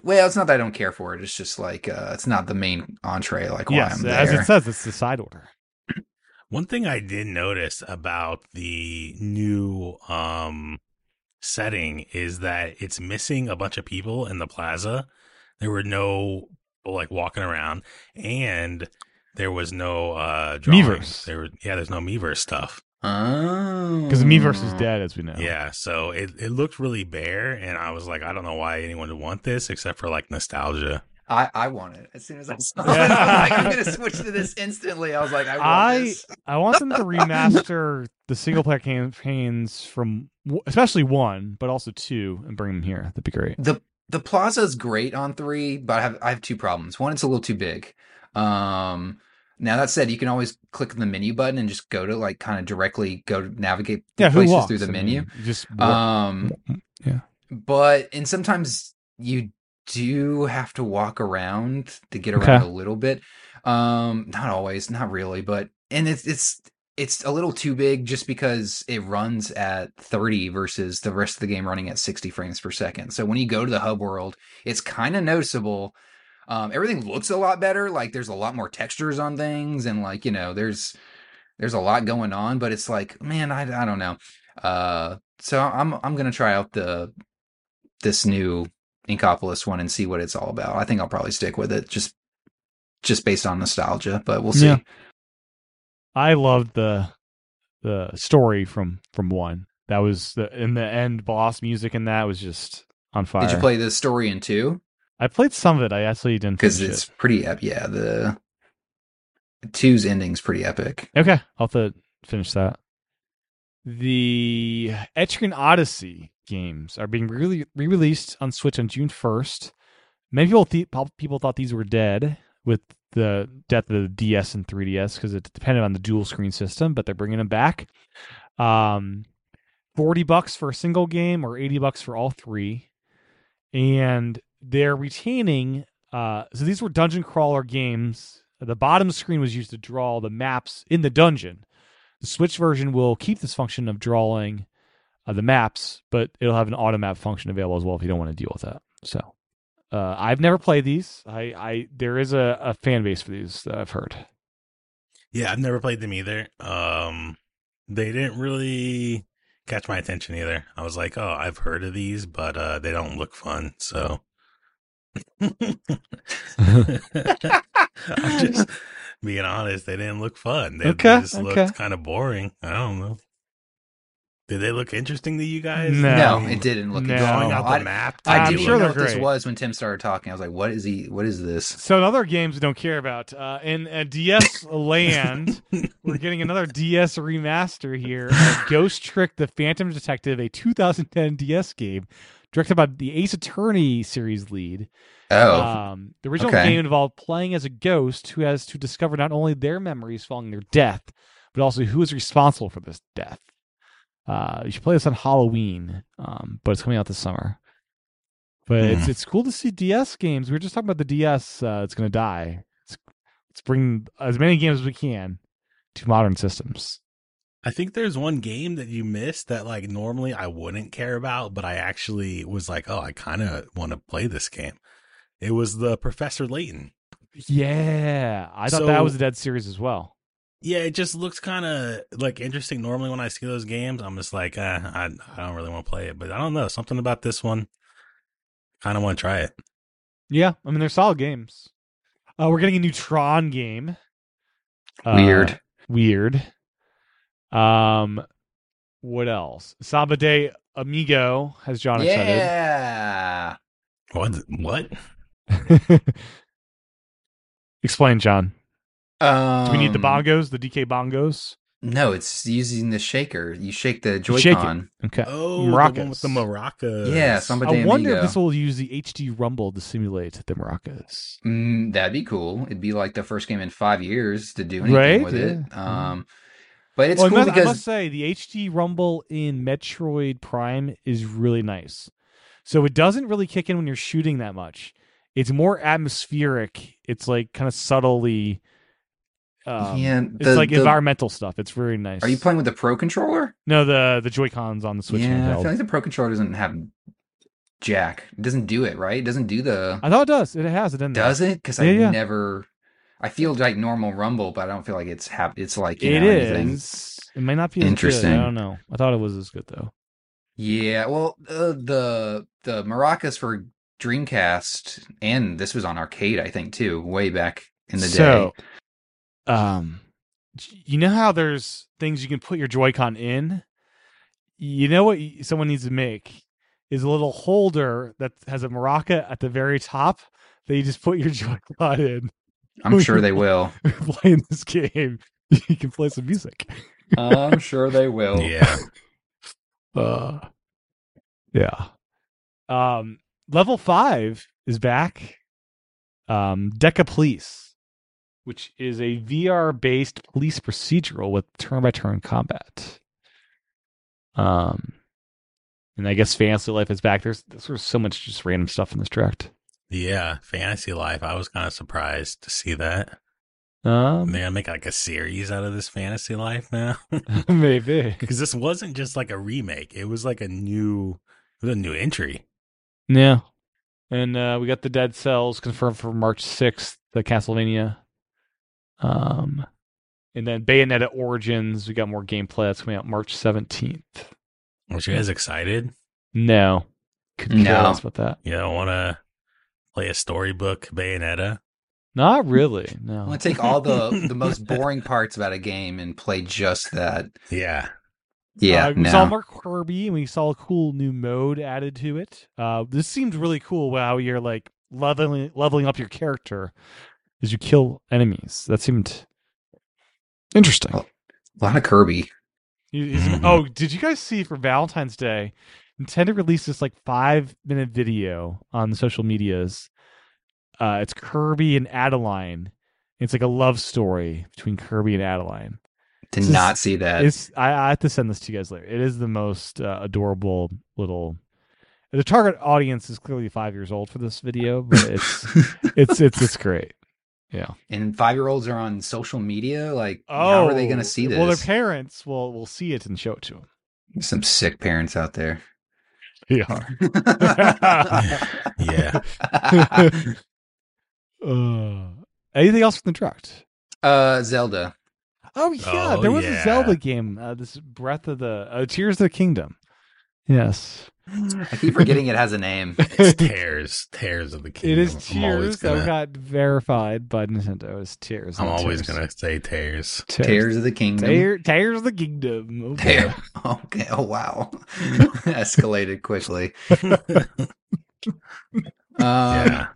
C: well, it's not that I don't care for it. It's just like uh, it's not the main entree. Like, why
B: yes,
C: I'm
B: as it says, it's the side order.
A: One thing I did notice about the new um setting is that it's missing a bunch of people in the plaza. There were no people like walking around and there was no uh drawings.
B: Miiverse.
A: There were yeah, there's no Miiverse stuff.
C: Oh,
B: Because the Miiverse is dead, as we know.
A: Yeah, so it it looked really bare and I was like, I don't know why anyone would want this except for like nostalgia.
C: I, I want it as soon as I saw it. I was like, I'm gonna switch to this instantly. I was like, I want
B: I
C: this.
B: I want them to remaster the single player campaigns from especially one, but also two, and bring them here. That'd be great.
C: the The plaza is great on three, but I have I have two problems. One, it's a little too big. Um, now that said, you can always click the menu button and just go to like kind of directly go to navigate
B: Yeah,
C: places through the
B: I
C: menu.
B: mean, just
C: Um,
B: yeah.
C: but and sometimes you do have to walk around to get around
B: Okay.
C: a little bit. Um, not always, not really, but and it's it's it's a little too big just because it runs at 30 versus the rest of the game running at 60 frames per second. So when you go to the hub world, it's kind of noticeable. Um, everything looks a lot better. Like there's a lot more textures on things, and like you know, there's there's a lot going on. But it's like, man, I I don't know. Uh, so I'm I'm gonna try out the this new Inkopolis one and see what it's all about. I think I'll probably stick with it just just based on nostalgia, but we'll see.
B: Yeah. I loved the the story from from one. That was the in the end boss music and that was just on fire.
C: Did you play the story in two?
B: I played some of it. I actually didn't
C: Because it's pretty ep- yeah, the two's ending's pretty epic.
B: Okay, I'll have to finish that. The Etrian Odyssey games are being really re released on Switch on June first. Many people th- people thought these were dead with the death of the DS and 3DS because it depended on the dual screen system, but they're bringing them back. Um, forty bucks for a single game or eighty bucks for all three, and they're retaining. Uh, so these were dungeon crawler games. The bottom screen was used to draw the maps in the dungeon. The Switch version will keep this function of drawing uh, the maps, but it'll have an auto map function available as well if you don't want to deal with that. So uh, I've never played these. I, I there is a, a fan base for these that I've heard.
A: Yeah, I've never played them either. Um, they didn't really catch my attention either. I was like, oh, I've heard of these, but uh, they don't look fun. So I'm just being honest. They didn't look fun. They,
B: Okay,
A: they just
B: okay.
A: looked kind of boring. I don't know. Did they look interesting to you guys?
B: No.
C: No, it didn't look
B: No.
A: Drawing
C: interesting.
A: out
C: I,
A: the map.
C: I
B: I'm
C: didn't
B: sure
C: know
B: they're
C: what this was when Tim started talking. I was like, "What is he? What is this?"
B: So in other games we don't care about, uh, in uh, DS Land, we're getting another DS remaster here Ghost Trick: The Phantom Detective, a 2010 DS game directed by the Ace Attorney series lead.
C: Oh,
B: Um, the original
C: okay.
B: game involved playing as a ghost who has to discover not only their memories following their death, but also who is responsible for this death. Uh, you should play this on Halloween, um, but it's coming out this summer. But it's
A: Hmm.
B: it's cool to see DS games. We were just talking about the DS. Uh, it's going to die. Let's, let's bring as many games as we can to modern systems.
A: I think there's one game that you missed that like normally I wouldn't care about, but I actually was like, oh, I kind of want to play this game. It was the Professor Layton.
B: Yeah, I thought
A: So-
B: that was a dead series as well.
A: Yeah, it just looks kind of like interesting. Normally, when I see those games, I'm just like, eh, I, I don't really want to play it. But I don't know, something about this one, kind of want to try it.
B: Yeah, I mean they're solid games. Uh, we're getting a new Tron game. Uh,
C: weird.
B: weird. Um, what else? Samba De Amigo has John
C: yeah.
A: What? What?
B: Explain, John.
C: Um,
B: Do we need the bongos, the DK bongos?
C: No, it's using the shaker. You shake the
B: You shake it.
C: Joy-Con.
B: Okay.
A: Oh, the
B: maracas.
A: one with the maracas.
C: Yeah, somebody-
B: I wonder
C: Amigo.
B: if this will use the HD Rumble to simulate the maracas.
C: Mm, that'd be cool. It'd be like the first game in five years to do anything
B: Right,
C: with it. Um, But it's
B: Well, I
C: cool
B: must- I must say the HD Rumble in Metroid Prime is really nice. So it doesn't really kick in when you're shooting that much. It's more atmospheric. It's like kind of subtly. Um,
C: yeah,
B: it's like
C: the-
B: environmental stuff. It's very nice.
C: Are you playing with the Pro controller?
B: No, the the Joy Cons on the Switch
C: yeah, I feel like the Pro controller doesn't have jack. It doesn't do it right. It doesn't do the.
B: I thought it does. It has it in there.
C: Does it? Because
B: Yeah,
C: I
B: yeah.
C: never. I feel like normal Rumble, but I don't feel like it's hap- It's like you
B: It
C: know,
B: is.
C: anything.
B: It might not be
C: Interesting.
B: I don't know. I thought it was as good though.
C: Yeah, well, uh, the the maracas for Dreamcast, and this was on arcade, I think, too, way back in the
B: so,
C: day.
B: Um, you know how there's things you can put your Joy-Con in. You know what someone needs to make is a little holder that has a maraca at the very top that you just put your Joy-Con in.
C: I'm sure they will.
B: Playing this game, you can play some music.
C: I'm sure they will.
A: Yeah.
B: Uh, yeah. Um, level five is back. Um, Deca Police, which is a VR based police procedural with turn by turn combat. Um, and I guess Fantasy Life is back. There's there's so much just random stuff in this direct.
A: Yeah. Fantasy Life. I was kind of surprised to see that.
B: Um,
A: They're gonna make like a series out of this Fantasy Life now.
B: maybe.
A: Because this wasn't just like a remake. It was like a new a new entry.
B: Yeah. And uh, we got the Dead Cells confirmed for March 6th, the Castlevania. Um, and then Bayonetta Origins, we got more gameplay that's coming out March 17th.
A: Was you guys excited?
B: No. Could care
C: No.
B: less about that.
A: You don't wanna play a storybook Bayonetta?
B: Not really. No.
C: I want gonna take all the the most boring parts about a game and play just that.
A: Yeah.
C: Yeah,
B: Uh, we
C: no.
B: saw more Kirby and we saw a cool new mode added to it. Uh, this seemed really cool how you're like leveling leveling up your character as you kill enemies. That seemed interesting.
C: Oh. a lot of Kirby.
B: He- he's-. Oh, did you guys see for Valentine's Day? Nintendo released this like five minute video on the social medias. Uh, it's Kirby and Adeleine. It's like a love story between Kirby and Adeleine.
C: Did
B: This is-
C: not see that.
B: It's I, I have to send this to you guys later. It is the most uh, adorable little. The target audience is clearly five years old for this video, but it's it's it's it's great. Yeah.
C: and five year olds are on social media. Like, how are they going to see this?
B: Oh, Well, their parents will will see it and show it to them.
C: There's some sick parents out there.
B: Yeah.
A: Yeah.
B: Uh, anything else from the direct?
C: uh, Zelda.
B: Oh yeah,
A: Oh,
B: there was a. Zelda game. Uh, this Breath of the uh, Tears of the Kingdom. Yes,
C: I keep forgetting it has a name.
A: It's Tears. Tears of the
B: it
A: Kingdom.
B: is
A: I'm
B: Tears that
A: gonna,
B: got verified by Nintendo. It's Tears.
A: I'm always
B: Tears.
A: gonna say Tears.
B: Tears.
C: Tears of the Kingdom.
B: Tear- Tears of the Kingdom. Okay.
C: Tear- Okay. Oh wow. Escalated quickly. Um,
A: yeah.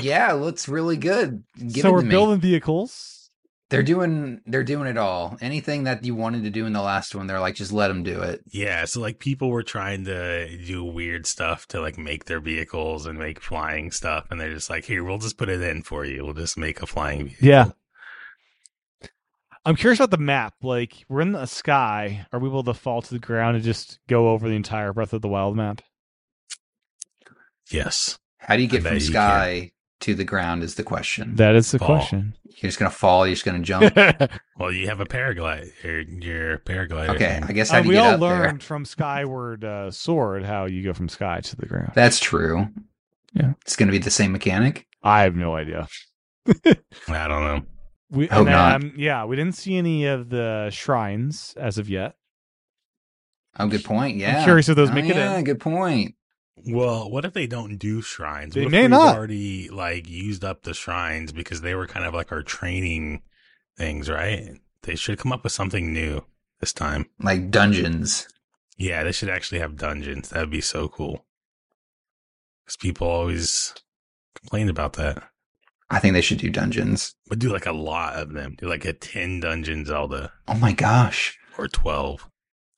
C: yeah, it looks really good. Give
B: so
C: it
B: we're
C: me.
B: building vehicles.
C: They're doing they're doing it all. Anything that you wanted to do in the last one, they're like, just let them do it.
A: Yeah, so like people were trying to do weird stuff to like make their vehicles and make flying stuff, and they're just like, "Here, we'll just put it in for you. We'll just make a flying vehicle."
B: Yeah. I'm curious about the map. Like, we're in the sky. Are we able to fall to the ground and just go over the entire Breath of the Wild map?
A: Yes.
C: How do you get
A: bet
C: from
A: you
C: sky to the ground is the question.
B: That is the
A: Fall.
B: question.
C: You're just gonna fall, you're just gonna jump.
A: Well, you have a paraglide. Your, your paraglider.
C: Okay. I guess how
B: Uh,
C: do you
B: we
C: get
B: all
C: up
B: learned
C: there?
B: from Skyward uh, Sword how you go from sky to the ground.
C: That's true.
B: Yeah.
C: It's gonna be the same mechanic.
B: I have no idea.
A: I don't know.
B: We,
C: Hope
B: and,
C: not.
B: um, yeah, we didn't see any of the shrines as of yet.
C: Oh, good point. Yeah.
B: curious if those
C: Oh,
B: make it
C: yeah,
B: in.
C: good point.
A: Well, what if they don't do shrines?
B: They
A: what if
B: may
A: we've
B: not.
A: already like used up the shrines because they were kind of like our training things, right? They should come up with something new this time.
C: Like dungeons.
A: Yeah, they should actually have dungeons. That'd be so cool. Because people always complain about that.
C: I think they should do dungeons.
A: But do like a lot of them. Do like a 10 dungeon Zelda
C: Oh my gosh.
A: or 12.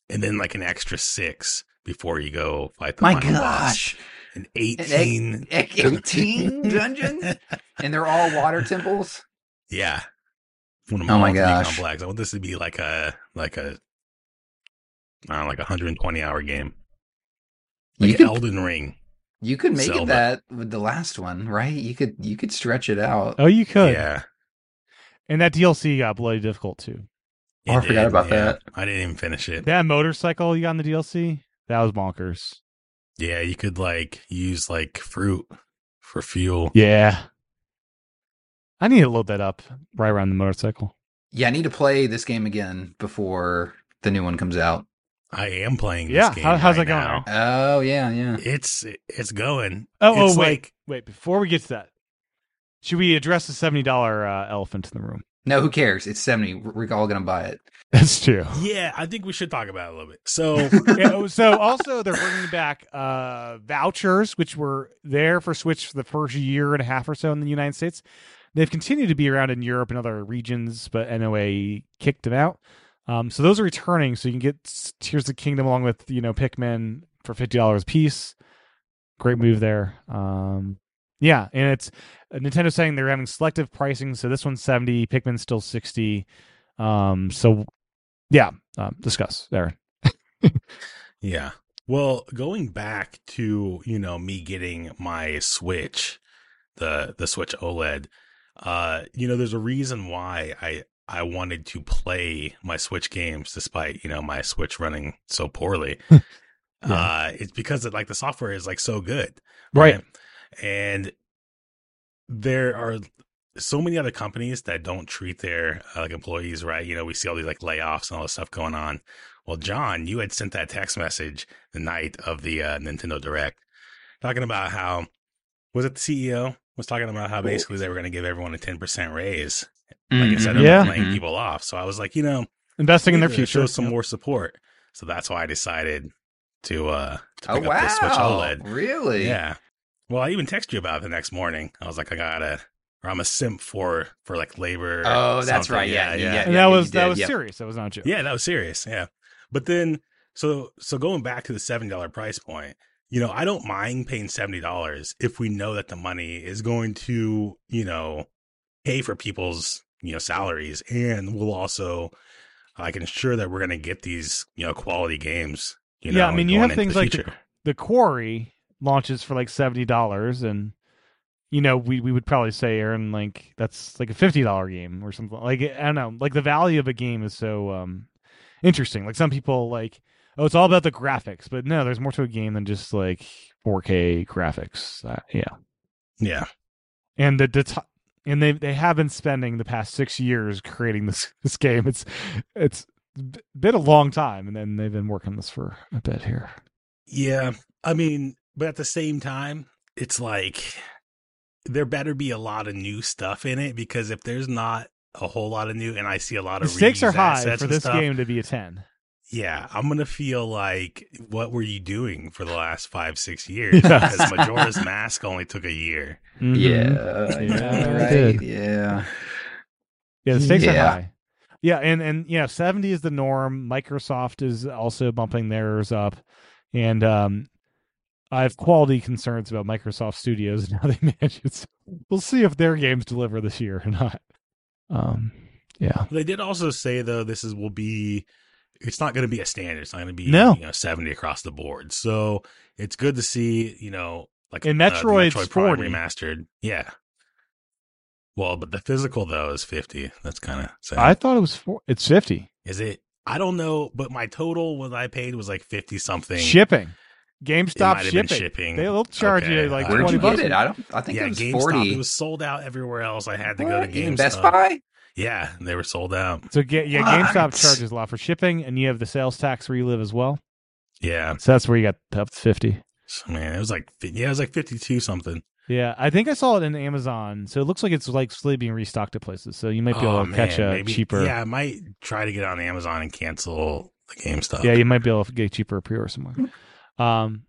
A: And then like an extra six before you go fight the
C: My
A: final boss.
C: gosh.
A: An 18.
C: Eh, 18 dungeons? And they're all water temples?
A: Yeah. want them
C: Oh my
A: to
C: gosh.
A: complex. I want this to be like a like a I don't know, like a 120 hour game. Like
C: You could,
A: Elden Ring.
C: you could make
A: Zelda.
C: it that with the last one, right? You could you could stretch it out.
B: Oh, you could.
A: Yeah.
B: And that DLC got bloody difficult too.
C: Oh, I forgot
A: did,
C: about
A: yeah.
C: that.
A: I didn't even finish it.
B: That motorcycle you got in the DLC, that was bonkers.
A: Yeah, you could like use like fruit for fuel.
B: Yeah. I need to load that up right around the motorcycle.
C: Yeah, I need to play this game again before the new one comes out.
A: I am playing this
B: Yeah,
A: game.
B: how- how's
A: right
B: that going,
A: now.
C: Oh yeah, yeah.
A: It's it's going.
B: Oh,
A: It's
B: oh wait,
A: like-
B: wait. Before we get to that, should we address the seventy dollar uh, elephant in the room?
C: No, who cares? It's seventy. We're all gonna buy it.
B: That's true.
A: Yeah, I think we should talk about it a little bit. So
B: Yeah, so also they're bringing back uh, vouchers, which were there for Switch for the first year and a half or so in the United States. They've continued to be around in Europe and other regions, but NOA kicked them out. Um, so those are returning. So you can get s- Tears of the Kingdom along with you know Pikmin for fifty dollars a piece. Great move there. Um, yeah, and it's uh, Nintendo saying they're having selective pricing. So this one's seventy, Pikmin's still sixty. Um, so yeah, um, discuss Aaron.
A: Yeah. Well, going back to, you know, me getting my Switch, the the Switch OLED, uh, you know, there's a reason why I I wanted to play my Switch games despite, you know, my Switch running so poorly. Uh it's because it, like the software is like so good.
B: Right.
A: And there are so many other companies that don't treat their uh, like employees right. You know, we see all these like layoffs and all this stuff going on. Well, John, you had sent that text message the night of the uh, Nintendo Direct, talking about how was it the CEO was talking about how basically they were going to give everyone a ten percent raise, like instead of
B: Yeah.
A: laying
C: Mhm.
A: people off. So I was like, you know,
B: Investing in their
A: we need to
B: future.
A: show some
B: Yep.
A: more support. So that's why I decided to uh to
C: Oh
A: pick up the Switch! OLED.
C: Really?
A: Yeah. Well, I even texted you about it the next morning. I was like, I gotta, or I'm a simp for for like labor.
C: Oh, that's
A: something.
C: right. Yeah,
A: yeah,
C: yeah.
B: and that was that was
C: yep.
B: serious. That was not a joke.
A: Yeah, that was serious. Yeah, but then so so going back to the seven dollar price point, you know, I don't mind paying seventy dollars if we know that the money is going to, you know, pay for people's you know salaries, and we'll also I can ensure that we're going to get these you know quality games. You
B: Yeah,
A: know,
B: I mean, you have things
A: the
B: like the, the quarry launches for like seventy dollars, and you know we we would probably say Aaron like that's like a fifty dollar game or something. Like I don't know, like the value of a game is so um interesting. Like some people like oh it's all about the graphics, but no, there's more to a game than just like 4K graphics. Uh, yeah,
A: yeah.
B: and the, the t- and they they have been spending the past six years creating this this game. It's it's been a long time, and then they've been working on this for a bit here.
A: Yeah. I mean, but at the same time, it's like there better be a lot of new stuff in it because if there's not a whole lot of new and I see a lot
B: The
A: of
B: stakes are high for this
A: stuff,
B: game to be a ten.
A: Yeah, I'm gonna feel like what were you doing for the last five, six years?
B: Yeah.
A: Because Majora's Mask only took a year.
B: Mhm.
C: Yeah,
B: Yeah,
C: yeah, right. Yeah.
B: yeah, the stakes are high. Yeah, and and yeah, seventy is the norm. Microsoft is also bumping theirs up, and um, I have quality concerns about Microsoft Studios and how they manage it. So we'll see if their games deliver this year or not. Um, yeah,
A: They did also say though this is will be it's not going to be a standard. It's not going to be
B: No.
A: you know 70 across the board. So it's good to see you know like
B: And
A: uh, the
B: Metroid's
A: Metroid Prime
B: 40.
A: remastered. Yeah. Well, but the physical though is 50. That's kind of sad.
B: I thought it was four. It's fifty
A: is it? I don't know, but my total what I paid was like 50 something.
B: shipping.
A: It
B: GameStop
A: might
B: shipping.
A: shipping.
B: They'll charge
A: Okay.
B: you like
A: Uh,
C: Where did
B: twenty
C: you
B: bucks.
C: get it? I don't. I think
A: yeah,
C: it was
A: GameStop.
C: forty.
A: It was sold out everywhere else. I had to
C: What?
A: go to GameStop.
C: Even Best Buy.
A: Yeah, they were sold out.
B: So get yeah,
C: What?
B: GameStop charges a lot for shipping, and you have the sales tax where you live as well.
A: Yeah,
B: So that's where you got up to fifty.
A: so, man, it was like fi- yeah, it was like 52 something.
B: Yeah, I think I saw it in Amazon. So it looks like it's like slowly being restocked at places. So you might be
A: Oh,
B: able to catch a
A: maybe-
B: cheaper.
A: Yeah, I might try to get on Amazon and cancel the GameStop.
B: Yeah, you might be able to get cheaper pre-order somewhere. Um,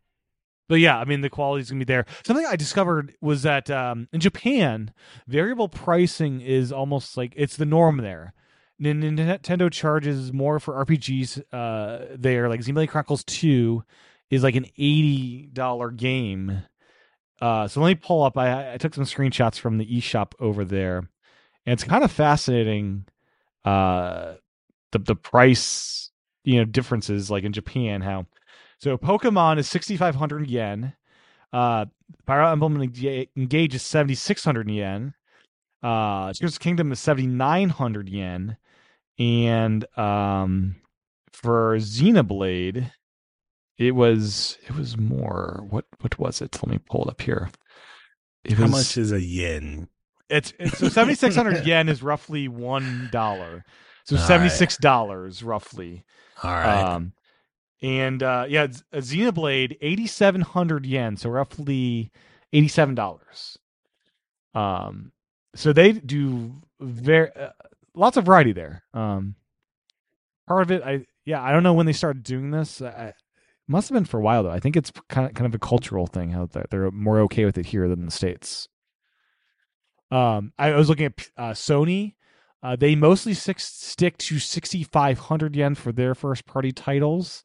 B: but yeah, I mean the quality's gonna be there. Something I discovered was that um, in Japan, variable pricing is almost like it's the norm there. Nintendo charges more for RPGs uh, there. Like Xenoblade Chronicles Two is like an eighty dollar game. Uh, so let me pull up. I, I took some screenshots from the eShop over there, and it's kind of fascinating uh the the price you know differences like in Japan how so Pokemon is 6500 yen. Uh Fire Emblem Enga- Engage is 7600 yen. Uh Tears of the Kingdom is 7900 yen. And um for Xenoblade it was it was more. What what was it? Let me pull it up here. It
A: How
B: was,
A: much is a yen?
B: it's, it's so 7600 yen is roughly one dollar. So 76 dollars roughly.
A: All right.
B: um and uh yeah a xenoblade 8700 yen so roughly 87 dollars. Um so they do very uh, lots of variety there. Um part of it i yeah i don't know when they started doing this. I, must have been for a while though. I think it's kind of kind of a cultural thing how they're, they're more okay with it here than the states. Um i was looking at uh sony. Uh, they mostly six, stick to 6,500 yen for their first party titles.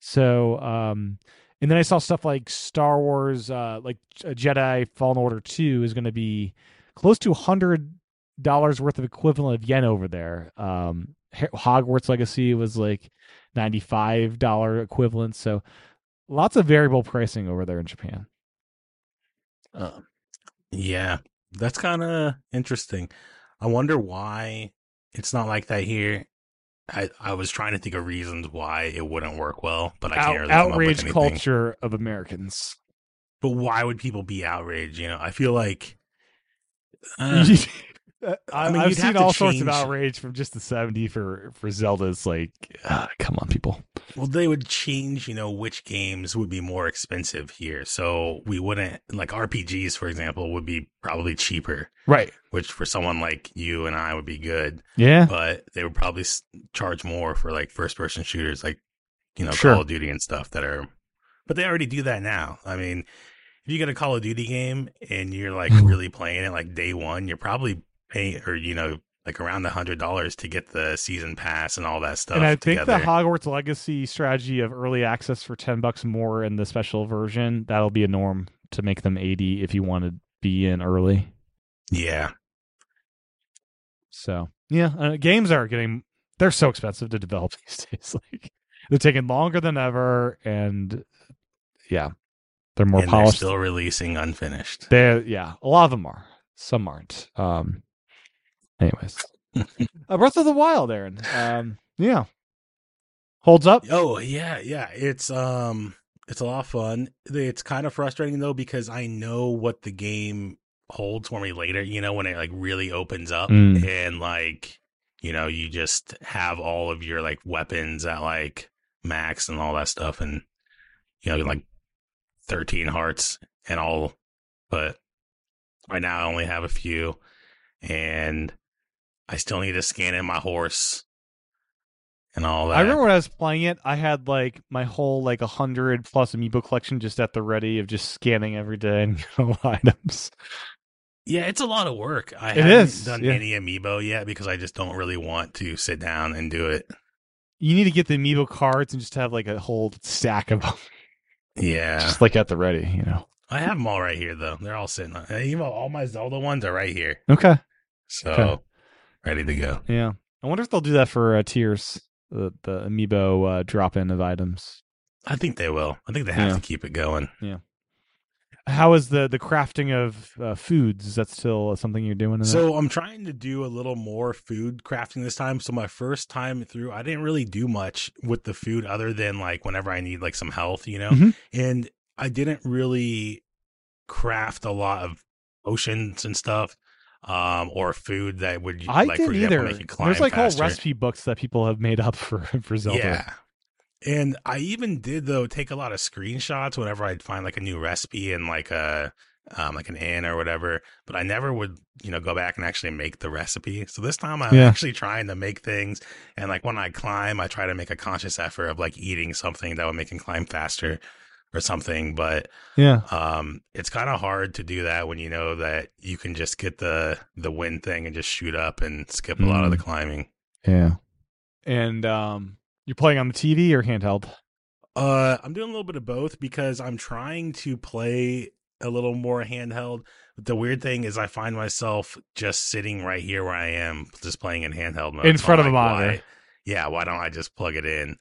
B: So, um, and then I saw stuff like Star Wars, uh, like Jedi Fallen Order 2 is going to be close to $100 worth of equivalent of yen over there. Um, Hogwarts Legacy was like $95 equivalent. So, lots of variable pricing over there in Japan. Um,
A: Yeah, that's kind of interesting. I wonder why it's not like that here. I, I was trying to think of reasons why it wouldn't work well, but I can't
B: out-
A: really come up with
B: outrage
A: anything.
B: culture of Americans.
A: But why would people be outraged? You know, I feel like uh,
B: I,
A: I mean,
B: have
A: you'd have
B: seen
A: to
B: all sorts of outrage from just the 70 for for Zelda. It's like, ah, come on, people.
A: well, they would change. You know, which games would be more expensive here, so we wouldn't like RPGs, for example, would be probably cheaper,
B: Right.
A: which for someone like you and I would be good.
B: Yeah.
A: but they would probably s- charge more for like first person shooters like you know
B: Sure.
A: call of duty and stuff that are but they already do that now i mean if you get a call of duty game and you're like really playing it like day one you're probably paying or you know like around a hundred dollars to get the season pass and all that stuff
B: and I think
A: together.
B: the Hogwarts Legacy strategy of early access for 10 bucks more in the special version, that'll be a norm to make them 80 if you want to be in early.
A: yeah
B: So, yeah, uh, games are getting they're so expensive to develop these days. Like they're taking longer than ever and yeah, they're more
A: and they're still releasing unfinished
B: They yeah, a lot of them are. Some aren't. Um anyways. uh, Breath of the Wild, Aaron. Um yeah. Holds up.
A: Oh yeah, yeah. It's um it's a lot of fun. It's kind of frustrating though because I know what the game holds for me later, you know, when it like really opens up
B: Mm.
A: and like you know, you just have all of your like weapons at like max and all that stuff and you know, like 13 hearts and all but right now I only have a few and I still need to scan in my horse and all that.
B: I remember when I was playing it, I had like my whole like a hundred plus amiibo collection just at the ready of just scanning every day and items.
A: Yeah, it's a lot of work. I
B: It
A: haven't
B: is,
A: done
B: yeah.
A: any amiibo yet because I just don't really want to sit down and do it.
B: You need to get the amiibo cards and just have like a whole stack of them,
A: Yeah,
B: just like at the ready, you know.
A: I have them all right here though. They're all sitting. On, even all my Zelda ones are right here,
B: Okay.
A: so
B: Okay.
A: Ready to go.
B: Yeah. I wonder if they'll do that for uh, Tears, the the amiibo uh, drop in of items.
A: I think they will. I think they have
B: Yeah.
A: to keep it going. Yeah.
B: How is the the crafting of uh, foods? Is that still something you're doing? That?
A: So I'm trying to do a little more food crafting this time. So my first time through, I didn't really do much with the food other than like whenever I need like some health, you know.
B: Mhm.
A: And I didn't really craft a lot of potions and stuff, um, or food that would
B: I
A: like
B: didn't
A: for example
B: either.
A: make you climb
B: There's like
A: faster.
B: whole recipe books that people have made up for for Zelda.
A: Yeah. And I even did though take a lot of screenshots whenever I'd find like a new recipe in like a um like an inn or whatever, but I never would, you know, go back and actually make the recipe. So this time I'm
B: Yeah.
A: actually trying to make things and like when I climb, I try to make a conscious effort of like eating something that would make me climb faster or something, but
B: Yeah.
A: um it's kind of hard to do that when you know that you can just get the the wind thing and just shoot up and skip a lot of the
B: Mm.
A: climbing.
B: Yeah. And um you're playing on the TV or handheld?
A: Uh, I'm doing a little bit of both because I'm trying to play a little more handheld. But the weird thing is, I find myself just sitting right here where I am, just playing in handheld mode
B: In front
A: I'm
B: of a
A: like,
B: monitor.
A: why- yeah, why don't I just plug it in?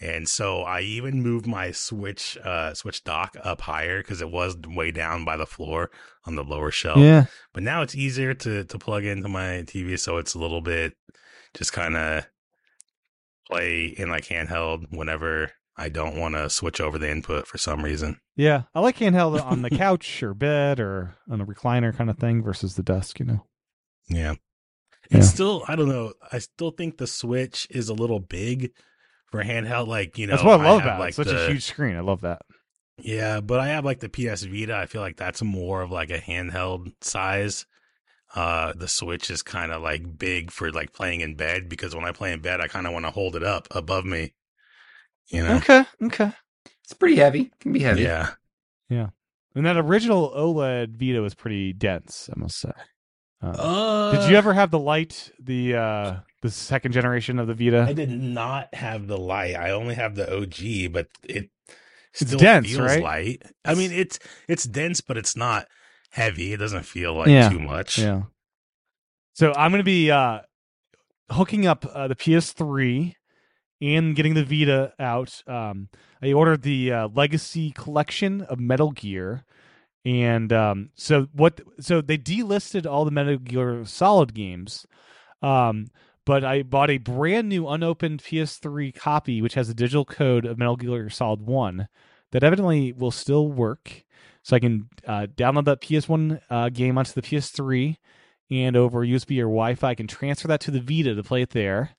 A: And so I even moved my switch uh switch dock up higher because it was way down by the floor on the lower shelf.
B: Yeah.
A: But now it's easier to to plug into my TV, so it's a little bit just kind of play in like handheld whenever I don't want to switch over the input for some reason.
B: Yeah. I like handheld on the couch or bed or on a recliner kind of thing versus the desk, you know.
A: Yeah.
B: Yeah.
A: It's still I don't know. I still think the Switch is a little big for handheld. Like you know,
B: That's what I love
A: have,
B: about it. Such
A: the-
B: a huge screen. I love that.
A: Yeah, but I have like the PS Vita. I feel like that's more of like a handheld size. Uh, the Switch is kind of like big for like playing in bed because when I play in bed, I kind of want to hold it up above me. You know?
B: Okay. Okay.
C: It's pretty heavy. Can be heavy.
A: Yeah. Yeah.
B: And that original OLED Vita was pretty dense, I must say. Uh,
A: Uh,
B: did you ever have the light, the uh the second generation of the Vita?
A: I did not have the light. I only have the OG, but it
B: It's dense,
A: feels
B: right?
A: light. I mean, it's it's dense, but it's not heavy. It doesn't feel like
B: Yeah.
A: too much.
B: Yeah. So I'm going to be uh, hooking up uh, the PS3 and getting the Vita out. Um, I ordered the uh, Legacy Collection of Metal Gear, and um, so what? So they delisted all the Metal Gear Solid games, um, but I bought a brand new unopened PS3 copy, which has a digital code of Metal Gear Solid One that evidently will still work. So I can uh, download that PS1 uh, game onto the PS3 and over USB or Wi-Fi, I can transfer that to the Vita to play it there.